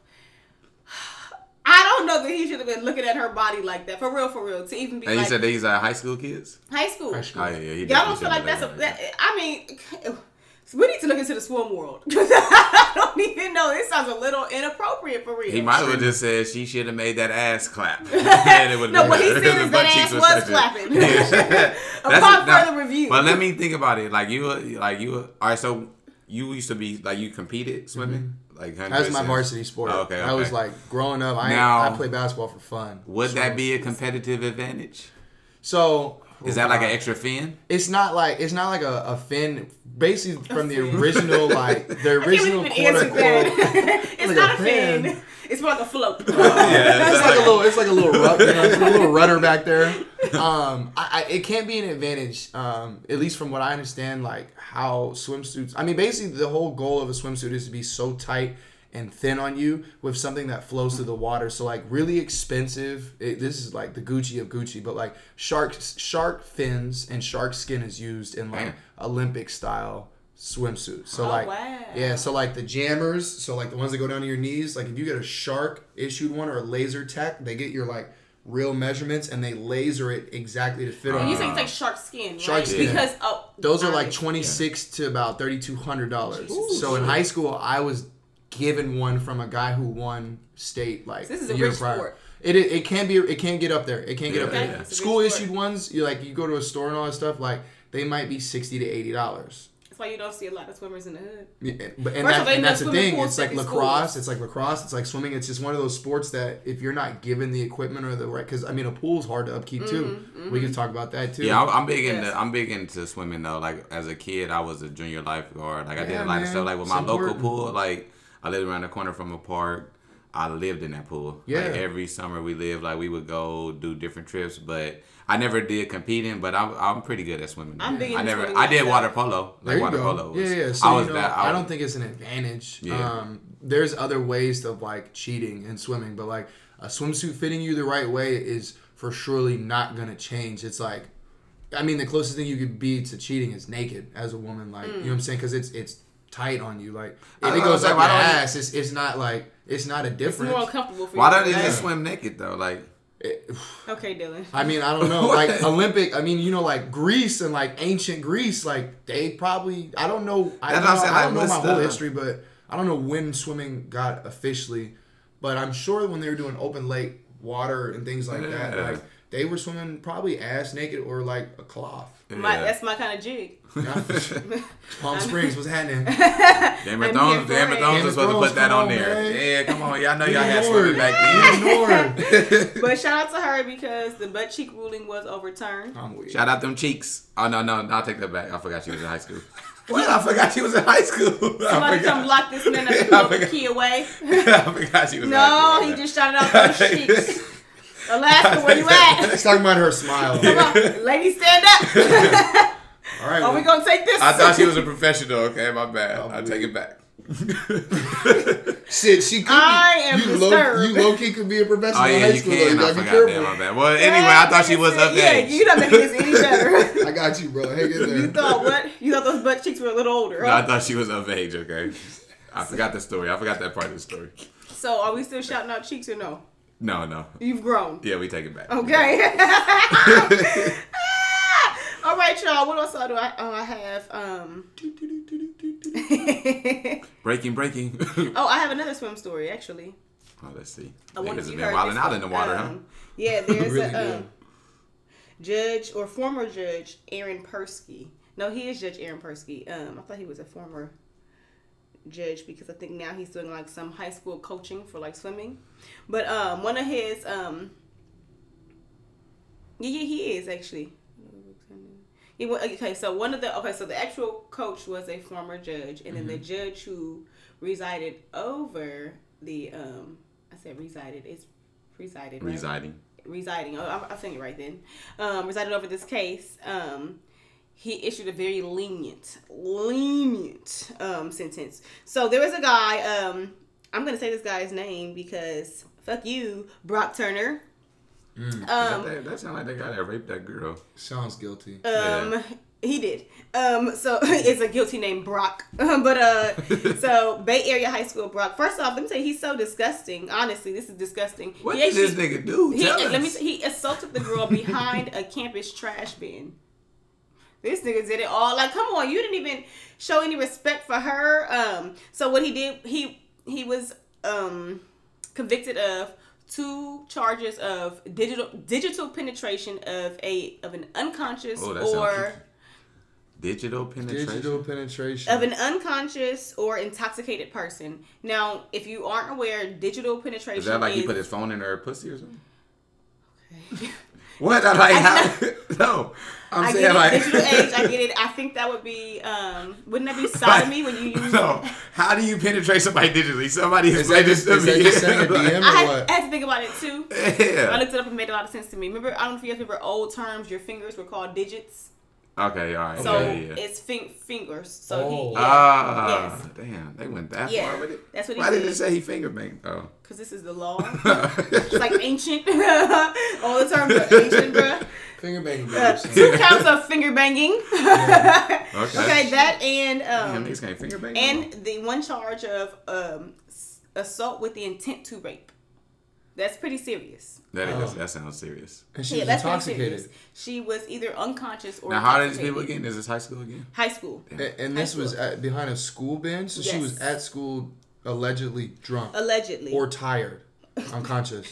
I don't know that he should have been looking at her body like that for real, for real. To even be And like you said these are high school kids. high school. High school. Oh yeah, yeah. he Y'all don't feel like that's a. That, I mean, we need to look into the swim world. because *laughs* I don't even know. This sounds a little inappropriate for real. He might have just said she should have made that ass clap. *laughs* *laughs* and it would've No, been what he said The is butt that cheeks ass were was such a- clapping. Yeah. That's- Upon now- review. But let me think about it. Like you, like you. All right, so you used to be like you competed mm-hmm. swimming, like That was my varsity sport. Oh, okay, I was like growing up. I Now- I played basketball for fun. Would So- that be a competitive advantage? So Is that like an extra fin? It's not like it's not like a, a fin. Basically, from the original *laughs* like the I can't original even quote unquote. that. *laughs* it's Like not a a fin. fin. It's more like a float. *laughs* Yeah, It's like a little. It's like a little rub, you know, it's like a little rudder back there. Um, I, I, it can't be an advantage. Um, at least from what I understand, like how swimsuits. I mean, basically, the whole goal of a swimsuit is to be so tight and thin on you with something that flows through the water. So like really expensive. It, this is like the Gucci of Gucci, but like shark shark fins and shark skin is used in like Olympic style swimsuits. So Oh, like wow. yeah, so like the jammers, so like the ones that go down to your knees, like if you get a shark issued one or a laser tech, they get your like real measurements and they laser it exactly to fit oh, on you you. say it's like shark skin, right? Shark skin. Because oh, Those are like twenty six to about thirty two hundred dollars. So in high school, I was given one from a guy who won state like This is a year rich prior. sport. It, it it can be it can get up there. It can get up there. yeah. It's School rich sport. issued ones, you like you go to a store and all that stuff, like they might be sixty to eighty dollars. That's why you don't see a lot of swimmers in the hood. Yeah, but and, that, all, and that's the thing. It's like lacrosse. schools. It's like lacrosse. It's like swimming. It's just one of those sports that if you're not given the equipment or the right, because I mean a pool's hard to upkeep too. Mm-hmm, We can talk about that too. Yeah, I'm, I'm big into Yes. I'm big into swimming though. Like as a kid, I was a junior lifeguard. Like I did a lot of stuff. Like with It's my local pool, like I lived around the corner from a park. I lived in that pool. Yeah. Like every summer we lived. Like we would go do different trips, but I never did competing. But I'm I'm pretty good at swimming. I'm big I never I did myself. water polo. There Like you water go. polo. Was, yeah, yeah. So I was you know, that. I was- don't think it's an advantage. Yeah. Um, there's other ways of like cheating in swimming, but like a swimsuit fitting you the right way is for surely not gonna change. It's like, I mean, the closest thing you could be to cheating is naked as a woman. Like, you know what I'm saying? Because it's it's tight on you. Like, if I it goes like, up your ass, it's it's not like it's not a It's difference. more uncomfortable for Why you. don't you just swim naked though? Like It- *sighs* Okay, Dylan. I mean, I don't know. *laughs* Like Olympic, I mean, you know, like Greece and like ancient Greece, like they probably. I don't know. I That's don't know, saying, I don't like, know my what's whole the- history, but I don't know when swimming got officially. But I'm sure when they were doing open lake water and things like that, like they were swimming probably ass naked or like a cloth. My, yeah. that's my kind of jig. *laughs* Palm *laughs* Springs was happening. Game of I'm Thrones, Game of it. Thrones Game was supposed to put that on on, there. man. Yeah, come on. Y'all know y'all Even had more. swimming back then. Even more. *laughs* But shout out to her because the butt cheek ruling was overturned. I'm weird. Shout out them cheeks. Oh no, no, no, I'll take that back. I forgot she was in high school. What? I forgot she was in high school. I Somebody come lock this man up and I move the key away. I forgot she was. in high No, school. he just shouted out those cheeks. Alaska, where you at? *laughs* He's talking about her smile. Come on, ladies, stand up. *laughs* All right. Are we gonna take this? I thought she was a professional. Okay, my bad. Oh, I take it back. *laughs* Shit, she could. I am be, you low, disturbed. you low key could be a professional Oh in yeah, high you school. though. can. I gotta be forgot careful. that. My bad. Well, anyway, I thought she was of yeah, you're not making this any better. I got you, bro. Hang in there. you there. thought what? You thought those butt cheeks were a little older, No, I thought she was of age. Okay, I forgot the story. I forgot that part of the story. So are we still shouting out cheeks or no? No, no. You've grown. Yeah, we take it back. Okay. *laughs* All right, y'all. What else do I? Oh, I have. Um. *laughs* Breaking, breaking. *laughs* oh, I have another swim story actually. oh, let's see. I wonder if you been wilding out in the water, huh? Um, Yeah, there's Really a um, judge or former judge Aaron Persky. No, he is Judge Aaron Persky. Um, I thought he was a former judge because I think now he's doing like some high school coaching for like swimming. But um, one of his um, yeah, yeah, he is actually. He okay, so one of the okay, so the actual coach was a former judge, and then the judge who resided over the um, I said resided, it's resided, right? Residing. residing. Oh, I'm, I'm saying it right then. Um, resided over this case. Um, he issued a very lenient, lenient um, sentence. So there was a guy. Um, I'm gonna say this guy's name because fuck you, Brock Turner. Um, that, that sounds like the guy that raped that girl. Sounds guilty. Um, Yeah. he did. Um, so *laughs* it's a guilty name, Brock. *laughs* but uh, *laughs* so Bay Area High School Brock. First off, let me tell you, he's so disgusting. Honestly, this is disgusting. What He did this nigga do? He, Tell let me. say, He assaulted the girl behind a campus trash bin. This nigga did it all. Like, come on, you didn't even show any respect for her. Um, so what he did, he he was um convicted of two charges of digital digital penetration of a of an unconscious Oh, that or. Digital penetration. Digital penetration. of an unconscious or intoxicated person. Now, if you aren't aware, digital penetration Is that like is, he put his phone in her pussy or something? *laughs* What? I like how? *laughs* no, I'm I saying get it, like digital age. I get it. I think that would be, um, wouldn't that be *laughs* sodomy when you use? no. How do you penetrate somebody digitally? Somebody is explain that this just, to is that me. just saying a DM or I had. I had to think about it too. *laughs* I looked it up and made a lot of sense to me. Remember, I don't know if you guys remember old terms. Your fingers were called digits, Okay. All right. so yeah, yeah. it's fin- fingers. So Oh. he, yeah, Ah, yes. damn, they went that Yeah, far with it. that's what he Why did did. it say he finger banged though? because this is the law. *laughs* It's like ancient. *laughs* All the terms are ancient, bruh. Finger banging. Uh, two counts of finger banging. *laughs* Okay. okay, that and um, niggas can't finger bang. and the one charge of um, assault with the intent to rape. That's pretty serious. that is Oh. that sounds serious. And she yeah, was that's pretty intoxicated. She was either unconscious or Now, how did these intoxicated. people again? Is this high school again? High school, And, and High this was school. at, behind a school bench, so she Yes. was at school allegedly drunk allegedly. or tired, unconscious.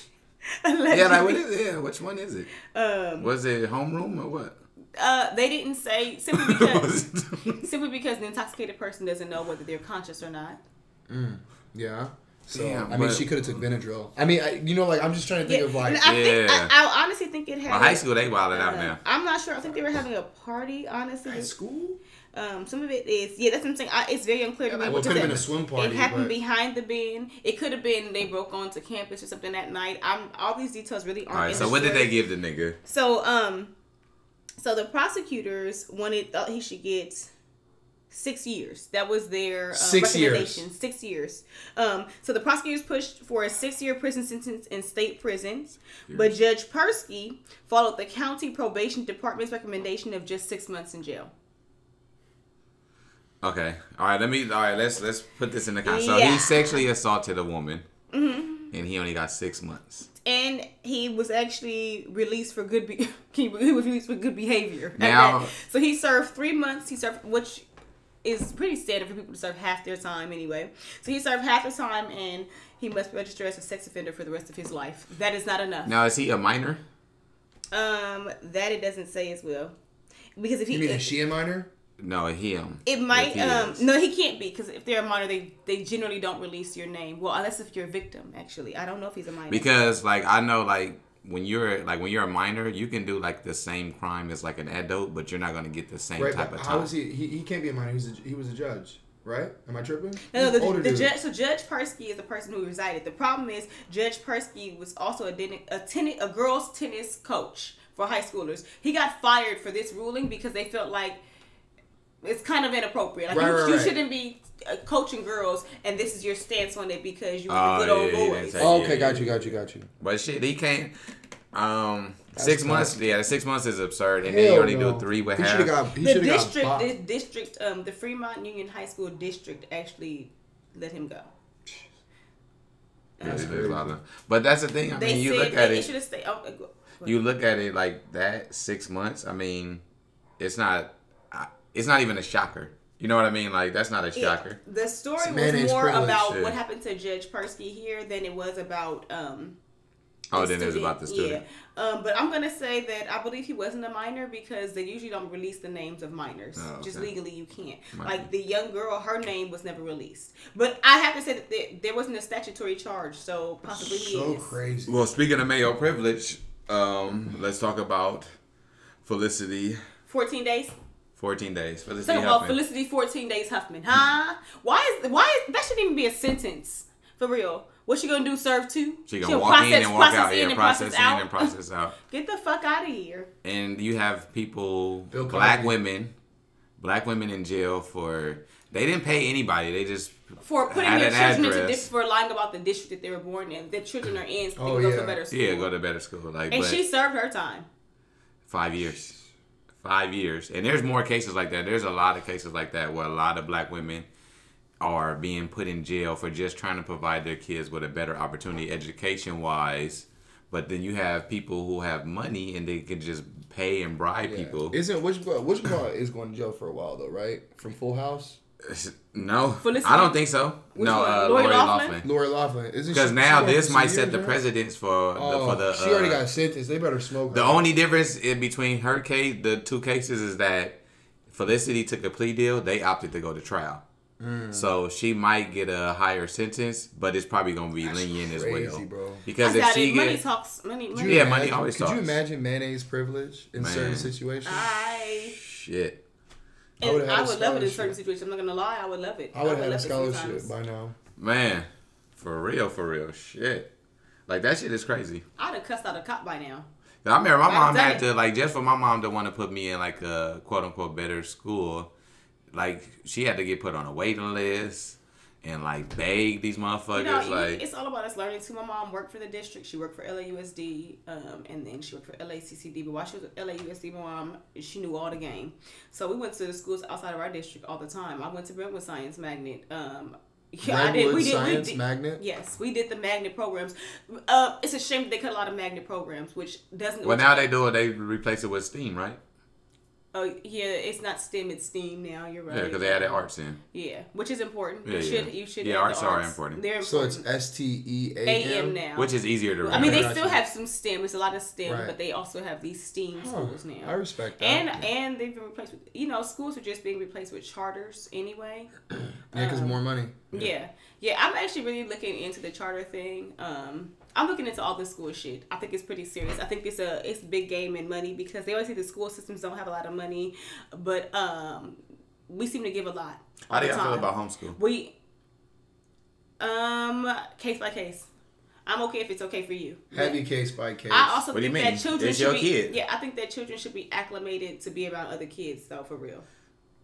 allegedly. *laughs* Yeah, like what is? Yeah, which one is it? um, Was it homeroom or what? uh, they didn't say simply because *laughs* simply because the intoxicated person doesn't know whether they're conscious or not. Yeah. So Damn, I mean, she could have took Benadryl. I mean, I, you know, like I'm just trying to think Yeah, of like I think Yeah. I, I honestly think it had. well, high school they wilding out uh, now. I'm not sure. I think they were having a party. Honestly, at school. Um, some of it is yeah. That's what I'm saying. I, it's very unclear to me. Well, it could have been a swim party. It happened but behind the bin. It could have been they broke onto campus or something that night. I'm all these details really aren't. All right, so what did they give the nigga? So um, so the prosecutors wanted thought he should get six years. That was their uh, Six years. recommendation. Six years. Um, so the prosecutors pushed for a six-year prison sentence in state prisons, but Judge Persky followed the county probation department's recommendation of just six months in jail. Okay, all right. Let me. All right, let's let's put this in the context. So Yeah. he sexually assaulted a woman, and he only got six months. and he was actually released for good. Be- *laughs* he was released for good behavior. Now- *laughs* so he served three months. He served, which is pretty standard for people to serve half their time anyway. So he served half the time, and he must register as a sex offender for the rest of his life. That is not enough. Now is he a minor? Um, that it doesn't say as well, because if he, You mean if- is she a minor? No, him. it might. He Um, is. no, he can't be because if they're a minor, they they generally don't release your name. Well, unless if you're a victim. Actually, I don't know if he's a minor. Because like I know like when you're like when you're a minor, you can do like the same crime as like an adult, but you're not gonna get the same Right. type But of how time. is he, he? He can't be a minor. He's a, he was a judge, right? Am I tripping? No, He's no, older the, the judge. So Judge Persky is the person who resided. The problem is Judge Persky was also a den- a tennis a girls tennis coach for high schoolers. He got fired for this ruling because they felt like it's kind of inappropriate. Like Right, you, right, you right. shouldn't be uh, coaching girls, and this is your stance on it because you're Oh, the good old yeah, yeah, boys. yeah. Oh, okay, got you, got you, got you. But shit, he can't. Um, That's six tough. months. Yeah, the six months is absurd, and then you only no. do three with He half. got. The should got. district, popped. the district, um, the Fremont Union High School district actually let him go. Really, really. But that's the thing. I They mean, you said look at they it. should have stayed. Oh, go- You look at it like that. Six months. I mean, it's not. I- It's not even a shocker. You know what I mean? Like that's not a Yeah, shocker. The story It's was more privilege. about Yeah. what happened to Judge Persky here than it was about um Oh, the then it was about the student. Yeah. Um, but I'm gonna say that I believe he wasn't a minor because they usually don't release the names of minors. Oh, Just legally, you can't. Might like the young girl, her name was never released. But I have to say that there, there wasn't a statutory charge, so possibly he so is. crazy. Well, speaking of male privilege, um, let's talk about Felicity. 14 days. 14 days. Felicity Talk about Huffman. Felicity 14 days Huffman, huh? Why is why is that shouldn't even be a sentence for real? What she gonna do? Serve two? She She'll gonna walk in and walk out. in Yeah, and process in out. and process out. *laughs* Get the fuck out of here. and you have people, Bill black Cosby. women, black women in jail for They didn't pay anybody. They just for putting had their an children into address. dis- for lying about the district that they were born in. The children are in, so they Oh, can go yeah. to a better school. yeah go to better school. Like, and but she served her time. five years, five years, and there's more cases like that. There's a lot of cases like that where a lot of black women are being put in jail for just trying to provide their kids with a better opportunity education wise. But then you have people who have money and they can just pay and bribe people. Isn't which uh, which is going to jail for a while though, right? From Full House. No, Felicity? I don't think so. Which no, one? uh, Lori Lori Loughlin? Loughlin. Lori Loughlin, isn't Because now this might set the now? precedence for the Oh, for the. she already uh, got sentenced. They better smoke. The her. only difference in between her case, the two cases, is that Felicity took a plea deal. They opted to go to trial. Mm. So she might get a higher sentence, but it's probably gonna be lenient as crazy, well. bro. Because I if she it. Money talks. Money. Money. you Yeah, money imagine- always Could you imagine mayonnaise privilege in certain situations? I. shit, I would've And had I a would love it in certain scholarship. situations. I'm not gonna lie. I would love it. I would have had a love scholarship by now. man, for real, for real, shit. Like that shit is crazy. I'd have cussed out a cop by now. 'Cause I remember my mom done had to like just for my mom to want to put me in like a quote unquote better school, like she had to get put on a waiting list and like beg these motherfuckers You know, like it's all about us learning too. My mom worked for the district. She worked for LAUSD, um, and then she worked for LACCD. But while she was at LAUSD, my mom, she knew all the game. So we went to the schools outside of our district all the time. I went to Brentwood Science Magnet. Um, *laughs* yeah, I did. We did. Science we did, Magnet. Yes, we did the magnet programs. Uh, it's a shame that they cut a lot of magnet programs, which doesn't. well now they do it they replace it with steam right Oh yeah, it's not STEM, it's STEAM now. You're right. yeah because they added arts in Yeah, which is important. Yeah, you yeah. should you should Yeah, add the arts are important. They're So it's S T E A M now. which is easier to I mean, they still have some STEM. It's a lot of STEM, Right. but they also have these STEAM Huh, schools now. I respect that. and and they've been replaced with you know schools are just being replaced with charters anyway. *clears throat* yeah, because um, more money. Yeah. yeah, I'm actually really looking into the charter thing. Um, I'm looking into all the school shit. I think it's pretty serious. I think it's a it's big game and money because they always say the school systems don't have a lot of money, but um, we seem to give a lot. how all do the y'all feel about homeschool We um case by case. I'm okay if it's okay for you. Heavy case by case. I also What do you think mean? that children It's should your be kid. yeah. I think that children should be acclimated to be around other kids though, for real.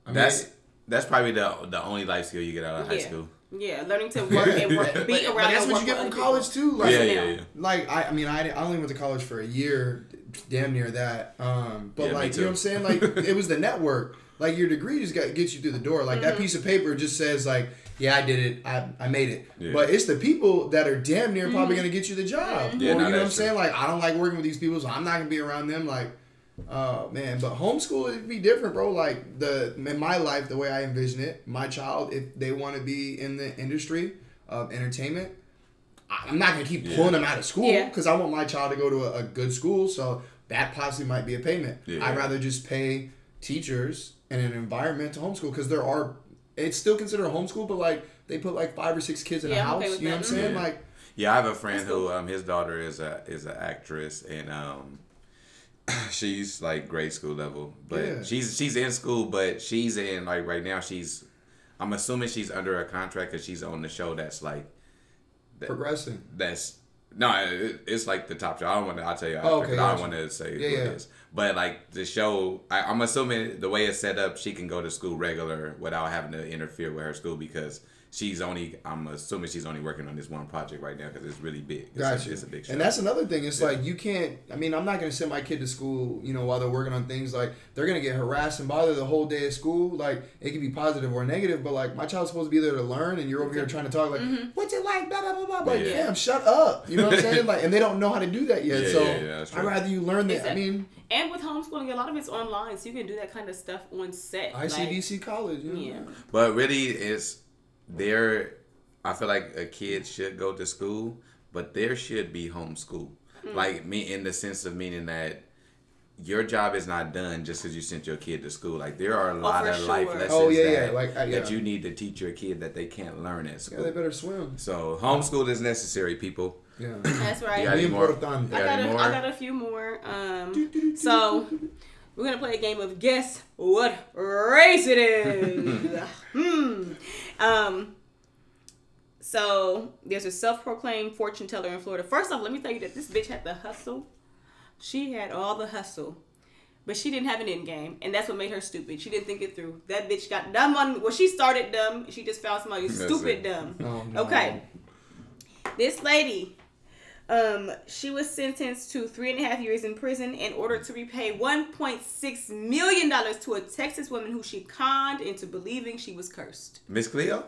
I mean, that's that's probably the the only life skill you get out of high school yeah, learning to *laughs* work and work, be but, around. but that's what you get from other college too. Like, yeah yeah yeah like I, I mean, I, I only went to college for a year, damn near that. Um, but Yeah, like, you know what I'm saying? Like, *laughs* it was the network. Like your degree just got gets you through the door. Like Mm-hmm. that piece of paper just says like, yeah, I did it. I, I made it. Yeah. But it's the people that are damn near Mm-hmm. probably gonna get you the job. Yeah, or, you know what I'm true. saying? Like I don't like working with these people, so I'm not gonna be around them. Like, oh man. But homeschool it'd be different, bro. Like the in my life, the way I envision it, my child, if they want to be in the industry of entertainment. I- I'm not gonna keep Yeah. pulling them out of school Yeah. because I want my child to go to a, a good school. So that possibly might be a payment. Yeah. I'd rather just pay teachers in an environment to homeschool because there are. It's still considered homeschool, but like they put like five or six kids in a Yeah, I'm house. okay you know that. what I'm saying? Like Yeah, I have a friend who um his daughter is a is an actress and um *clears throat* she's like grade school level, but Yeah. she's she's in school, but she's in like right now she's I'm assuming she's under a contract because she's on the show that's like that- progressing. that's no, it, it's like the top show. I don't want to. I'll tell you. Oh, after, okay, 'cause I don't want to say Yeah, who yeah. it is. But like the show, I, I'm assuming the way it's set up, she can go to school regular without having to interfere with her school because she's only. I'm assuming she's only working on this one project right now because it's really big. It's, Gotcha. a, it's a big show. And that's another thing. It's like you can't. I mean, I'm not gonna send my kid to school. You know, while they're working on things like they're gonna get harassed and bothered the whole day at school. Like it can be positive or negative, but like my child's supposed to be there to learn, and you're over here trying to talk like, mm-hmm. "What's it like?" Blah blah blah blah. Like, Yeah. damn, shut up. You know what I'm *laughs* saying? Like, and they don't know how to do that yet. Yeah, so yeah, yeah, that's I'd rather you learn that. I mean, And with homeschooling, a lot of it's online, so you can do that kind of stuff on set. like- ICDC college. You know? yeah. But really, it's there. I feel like a kid should go to school, but there should be homeschool. Mm. Like me, in the sense of meaning that your job is not done just because you sent your kid to school. Like there are a lot Oh, for of life lessons Oh, yeah, that, yeah, like, uh, yeah. that you need to teach your kid that they can't learn at Yeah, school. they better swim. so homeschool is necessary, people. Yeah. That's right. You got more? I got got, any a, more? I got a few more. Um, so we're gonna play a game of guess what race it is. *laughs* hmm. Um. So there's a self-proclaimed fortune teller in Florida. First off, let me tell you that this bitch had the hustle. She had all the hustle. But she didn't have an end game, and that's what made her stupid. She didn't think it through. That bitch got dumb on. Well, she started dumb. She just found somebody who's That's stupid it. dumb. Oh, no. Okay. This lady, um, she was sentenced to three and a half years in prison in order to repay one point six million dollars to a Texas woman who she conned into believing she was cursed. Miss Cleo?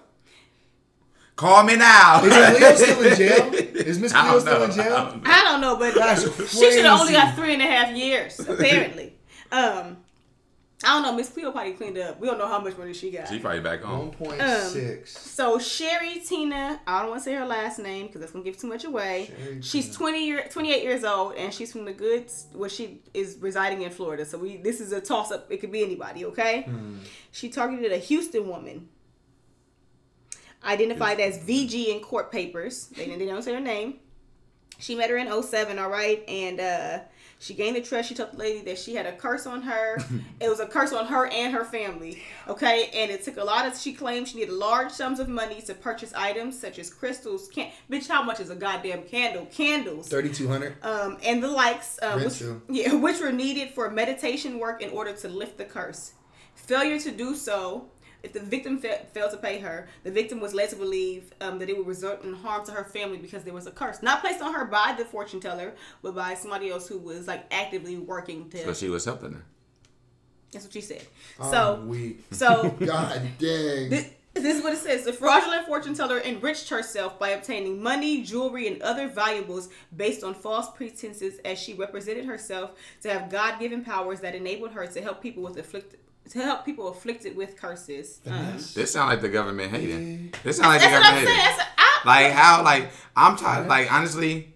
Call me now. Is Cleo still in jail? *laughs* Is Miss Cleo still know. in I jail? don't know. I don't know, but she should have only got three and a half years, apparently. *laughs* um, I don't know. Miss Cleo probably cleaned up. We don't know how much money she got. She probably back home. 1.6. So Sherry Tina, I don't want to say her last name because that's gonna give too much away. Sherry she's Tina. twenty year, twenty eight years old, and she's from the good. Where she is residing in Florida. So we this is a toss up. It could be anybody. Okay. Hmm. She targeted a Houston woman, identified as VG in court papers. They didn't, they don't say her name. She met her in 07, all right, and uh, she gained the trust. She told the lady that she had a curse on her. *laughs* it was a curse on her and her family, okay. And it took a lot of. She claimed she needed large sums of money to purchase items such as crystals. Can bitch, how much is a goddamn candle? Candles, 3,200. um, and the likes, um, which, yeah, *laughs* which were needed for meditation work in order to lift the curse. Failure to do so, if the victim fa- failed to pay her, the victim was led to believe um, that it would result in harm to her family because there was a curse, not placed on her by the fortune teller, but by somebody else who was like actively working to. So she was helping her. that's what she said. I'm So, weak. so *laughs* God dang. this, this is what it says. The fraudulent fortune teller enriched herself by obtaining money, jewelry, and other valuables based on false pretenses as she represented herself to have God given powers that enabled her to help people with afflicted to help people afflicted with curses. Um, This sound like the government hating. This sound like that's the what I'm government saying. hating. That's I, Like how? Like I'm tired. Like honestly,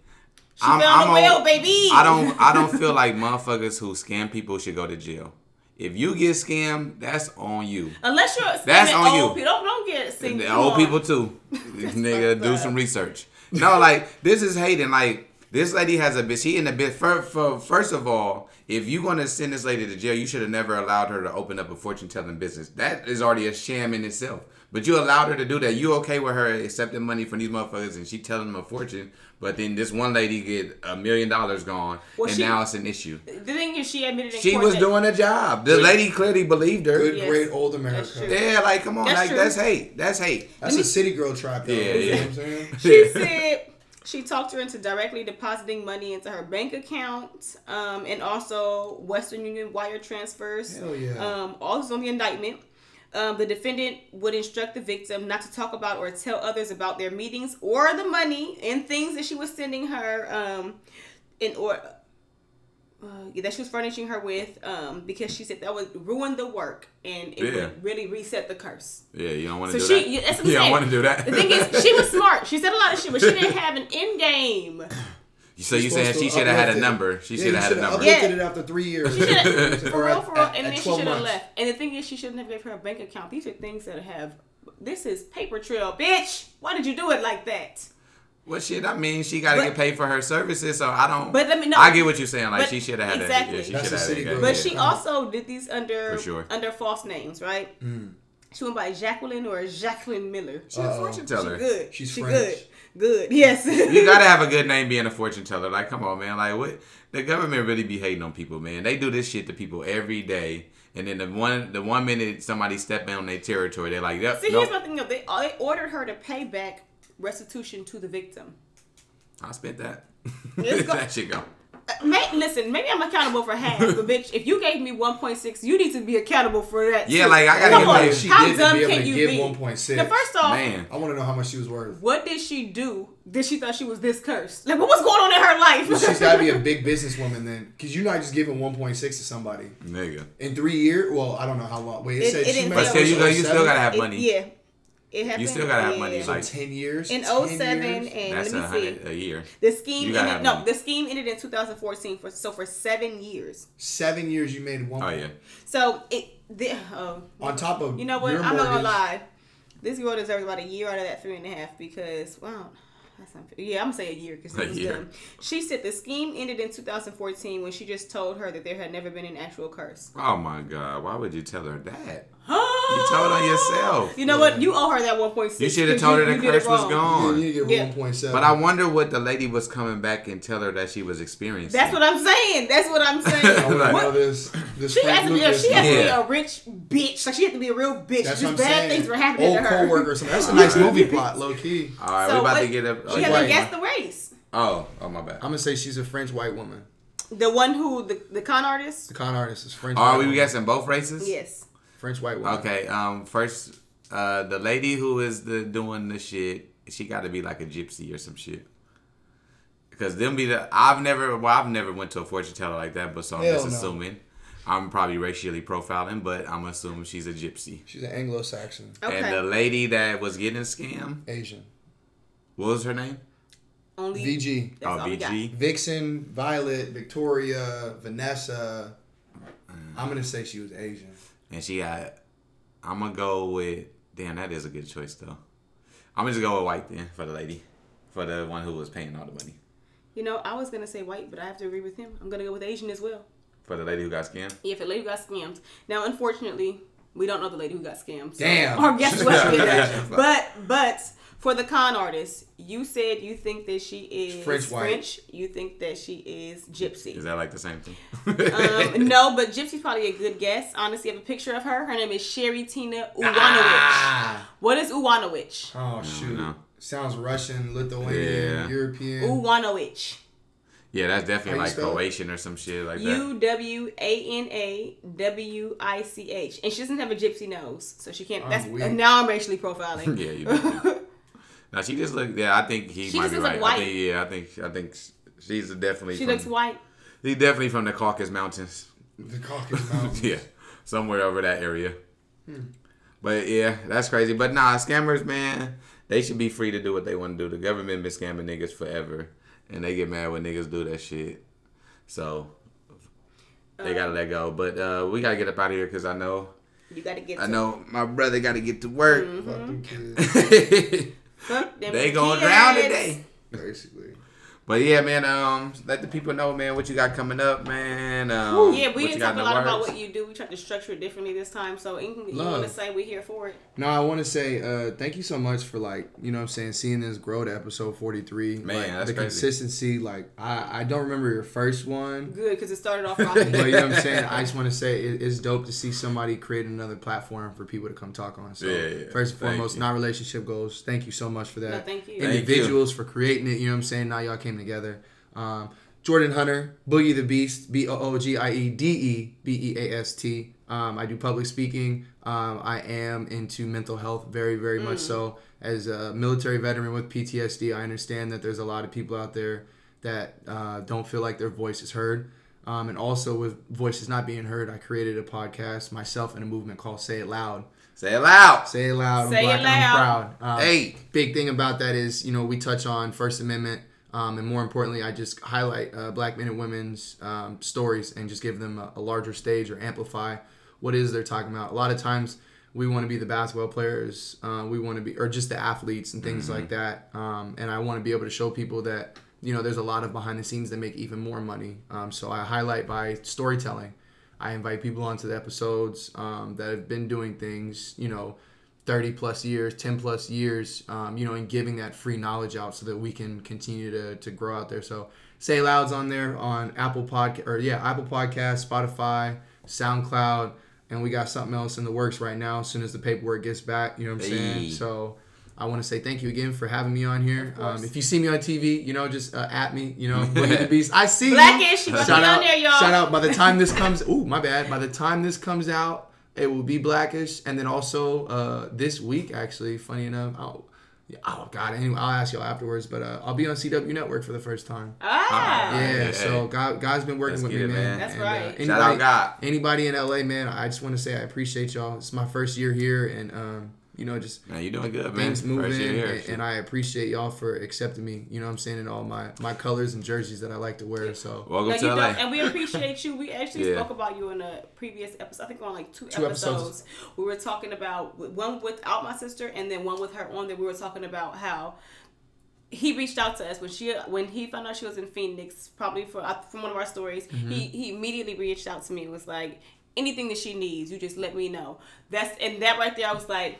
she found a on- whale, baby. I don't. I don't feel like motherfuckers who scam people should go to jail. If you get scammed, that's on you. Unless you're That's scamming on old you. people. Don't don't get sick. The old on. people too. *laughs* Nigga, do some research. No, like this is hating. Like this lady has a bitch. She in a bitch. For, for first of all, if you gonna send this lady to jail, you should have never allowed her to open up a fortune telling business. That is already a sham in itself. But you allowed her to do that. You okay with her accepting money from these motherfuckers and she telling them a fortune. But then this one lady get a million dollars gone, Well, and she- now it's an issue. The thing is, she admitted in She court was that- doing a job. The lady clearly believed her. Good, Yes. great old America. Yeah, like come on, That's like true. that's hate. That's hate. That's a city girl trap, though. Yeah, you yeah. know what I'm saying? She *laughs* said she talked her into directly depositing money into her bank account, um, and also Western Union wire transfers. Hell yeah. Um, all this on the indictment. Um, the defendant would instruct the victim not to talk about or tell others about their meetings or the money and things that she was sending her, um, in or uh, that she was furnishing her with, um, because she said that would ruin the work and it Yeah. would really reset the curse. Yeah, you don't want So to do she, that. yeah, that's what *laughs* I'm you don't want to do that. The thing is, she was smart. She said a lot of shit, but she didn't *laughs* have an end game. so you You're saying she should have had a number? She Yeah, should have had a shoulda number. uplifted Yeah. it after three years. She *laughs* For real, for real. at- And at then she should have left. And the thing is, she shouldn't have gave her a bank account. These are things that have. This is paper trail, bitch. Why did you do it like that? Well, shit. I mean, she got to get paid for her services, so I don't. But let me know. I get what you're saying. Like But- she should have had exactly. that. Yeah, she That's should have had girl. that. But yeah. she also did these under For sure. under false names, right? Mm. She went by Jacqueline or Jacqueline Miller. She a Uh-oh. fortune She teller. good. She's she French. good. Good. Yes. *laughs* You gotta have a good name being a fortune teller. Like, come on, man. Like, what? The government really be hating on people, man. They do this shit to people every day, and then the one the one minute somebody step in on their territory, they're like, "Yep, See, nope, here's my thing. though. They, they ordered her to pay back restitution to the victim. I spent that. Let's go. *laughs* that shit go." Uh, May, listen, maybe I'm accountable for half, but bitch, if you gave me 1.6, you need to be accountable for that. Yeah, too. like, I gotta Come get on, paid. She how did dumb be able can to you give be? 1.6. Now, first off, Man, I want to know how much she was worth. what did she do that she thought she was this cursed? Like, what was going on in her life? She's got to be a *laughs* big businesswoman then, because you're not just giving 1.6 to somebody nigga. in three years. Well, I don't know how long. Wait, it, It- said it she didn't met But say still, you, you still gotta have It- money. yeah, it happened. You still gotta have yeah. money, So like- ten years. in 10 07 years? and That's let me see. hundred a year. The scheme ended, no, money. the scheme ended in 2014 for so for seven years. seven years. You made one. Oh yeah. So it the oh, On top of You know what? your I'm not gonna lie. This girl deserves about a year out of that three and a half because well. that's unfair. Yeah, I'm gonna say a year because it was year. dumb. She said the scheme ended in 2014 when she just told her that there had never been an actual curse. Oh my god. Why would you tell her that? Huh? You told on yourself. You know what? You owe her that one point six. You should have told her the curse was gone. you get Yeah. one point seven. But I wonder what the lady was coming back and tell her that she was experiencing. That's what I'm saying. That's what I'm *laughs* saying. want to What- this. This She has to be. A, she has to be a rich bitch. Like she has to be a real bitch. That's Just what I'm bad saying. things were happening Old to her. coworker or something. That's a nice movie plot, low key. All right, So we about to get up. She She's hasn't white. guessed the race. Oh, oh my bad. I'm gonna say she's a French white woman. The one who the the con artist. The con artist is French. Are we guessing both races? Yes. French white woman. Okay. Um. First, uh, the lady who is the doing the shit, she got to be like a gypsy or some shit. Because them be the I've never well I've never went to a fortune teller like that, but so I'm Hell just no. assuming. I'm probably racially profiling, but I'm assuming she's a gypsy. She's an Anglo-Saxon, Okay. And the lady that was getting scammed, Asian. what was her name? Only VG. That's oh, all. VG. Vixen, Violet, Victoria, Vanessa. I'm gonna say she was Asian. And she got. I'm gonna go with. Damn, that is a good choice though. I'm gonna just go with white then for the lady, for the one who was paying all the money, You know, I was gonna say white, but I have to agree with him. I'm gonna go with Asian as well. for the lady who got scammed. Yeah, if a lady who got scammed. Now, unfortunately, we don't know the lady who got scammed. So Damn. Our guess was *laughs* Yeah. But but for the con artist, you said you think that she is French white. French. You think that she is gypsy. Is that like the same thing? um, *laughs* no, but Gypsy's probably a good guess. Honestly, I have a picture of her. Her name is Sherry Tina Uwanawich. Ah. What is Uwanawich? Oh shoot. know. Sounds Russian, Lithuanian, Yeah. European. Uwanawich. yeah, that's definitely How like? Croatian or some shit like that. U W A N A W I C H, and she doesn't have a gypsy nose, so she can't. I'm That's weak. now I'm racially profiling. *laughs* yeah, you. do. *laughs* now she just look. Yeah, I think he She might just be right. like I white. think yeah, I think I think she's definitely. she from, looks white. He's definitely from the Caucasus Mountains. The Caucasus Mountains. *laughs* yeah, somewhere over that area. Hmm. But yeah, that's crazy. But nah, scammers, man, they should be free to do what they want to do. The government been scamming niggas forever, and they get mad when niggas do that shit. So they gotta let go. But uh, we gotta get up out of here because I know, You gotta get. I to- know my brother got to get to work. Mm-hmm. *laughs* Fuck them kids, Fuck them they going kids. drown today. basically. But yeah, man. Um, let the people know, man, what you got coming up, man. Um, Yeah, we didn't talk a the lot about what you do. We tried to structure it differently this time. So anything that you want to say, we're here for it. No, I want to say uh, thank you so much for like you know what I'm saying seeing this grow to episode 43. Man, like, that's the crazy. consistency. Like I I don't remember your first one. Good, because it started off *laughs* rocky. but you know what I'm saying. I just *laughs* want to say it, it's dope to see somebody create another platform for people to come talk on. So Yeah, yeah. first and Thank foremost, you. not relationship goals. Thank you so much for that. No, thank you. Thank you. Individuals for creating it. You know what I'm saying. Now y'all came together. Um, Jordan Hunter, Boogie the Beast, B O O G I E D E B E A S T. Um, I do public speaking. Um, I am into mental health very, very much so. As a military veteran with PTSD, I understand that there's a lot of people out there that uh, don't feel like their voice is heard. Um, and also with voices not being heard, I created a podcast myself and a movement called Say It Loud. Say it loud. Say it loud. I'm Say it black and loud. I'm proud. Um, Hey. big thing about that is you know we touch on First Amendment, um, and more importantly, I just highlight uh, Black men and women's um, stories and just give them a, a larger stage or amplify what it is they're talking about. A lot of times we want to be the basketball players, uh, we want to be, or just the athletes and things like that. Um, and I want to be able to show people that you know there's a lot of behind the scenes that make even more money. Um, so I highlight by storytelling. I invite people onto the episodes um, that have been doing things, you know, 30 plus years, 10 plus years, um, you know, and giving that free knowledge out so that we can continue to, to grow out there. So Say Loud's on there on Apple Podcast, or yeah, Apple Podcast, Spotify, SoundCloud, and we got something else in the works right now as soon as the paperwork gets back, you know what I'm Hey. saying? So I want to say thank you again for having me on here. Um, if you see me on TV, you know, just uh, at me, you know, *laughs* Boogie the Beast. I see you. Blackish, you gonna Shout on out, there, y'all. shout out. By the time this comes, ooh, my bad. By the time this comes out, it will be Blackish, and then also uh, this week, actually, funny enough, I'll, yeah, oh God, anyway, I'll ask y'all afterwards, but uh, I'll be on CW Network for the first time. Ah. Yeah, hey, so. God, God's been working Let's with me, it, man. man. That's And, uh, right. anybody, Shout out God. Anybody in LA, man, I just want to say I appreciate y'all. It's my first year here, and um, you know, just Man, you doing good, man. things moving, year here. and, and I appreciate y'all for accepting me. You know, what I'm saying in all my my colors and jerseys that I like to wear. So Welcome No, to LA. and we appreciate you. We actually Yeah. spoke about you in a previous episode. I think on like two, Two episodes. episodes. We were talking about one without my sister, and then one with her on. That we were talking about how he reached out to us when she when he found out she was in Phoenix, probably for uh, from one of our stories. Mm-hmm. He he immediately reached out to me and was like, anything that she needs, you just let me know. That's and that right there, I was like,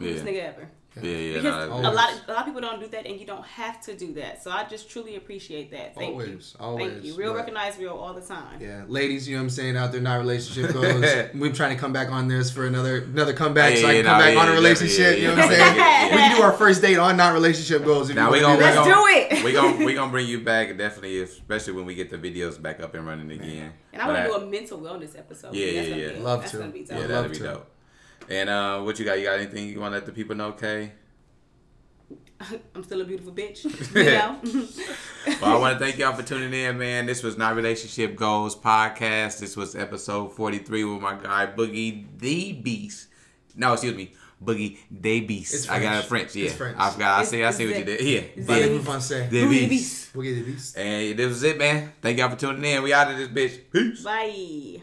coolest Yeah. nigga ever. Yeah, yeah. Because no, a lot, a lot of people don't do that, and you don't have to do that. So I just truly appreciate that. Thank Always, you. always. Thank you. Real But- recognize real all the time. Yeah, ladies, you know what I'm saying out there, not relationship goals. *laughs* We're trying to come back on this for another another comeback, so I can yeah, come back yeah, on a yeah, relationship. yeah, you know what I'm saying? yeah, yeah. We can do our first date on not relationship goals. If Now you we gonna, do. Let's gonna do it. We gonna we gonna bring you back definitely, especially when we get the videos back up and running again. And I want to do a mental wellness episode. Yeah, yeah, yeah. Love to. Yeah, that'd love be to. dope. And uh, what you got? You got anything you want to let the people know, Kay? *laughs* I'm still a beautiful bitch. *laughs* You know. *laughs* Well, I want to thank y'all for tuning in, man. This was not relationship goals podcast. This was episode forty three with my guy Boogie the Beast. No, excuse me, Boogie Day Beast. It's I got it French. French. Yeah, It's French. I forgot. I see. I see what you did. Yeah, it's Parlez-vous yeah. Boogie the Beast. Boogie the Beast. And this was it, man. Thank y'all for tuning in. We out of this bitch. Peace. Bye.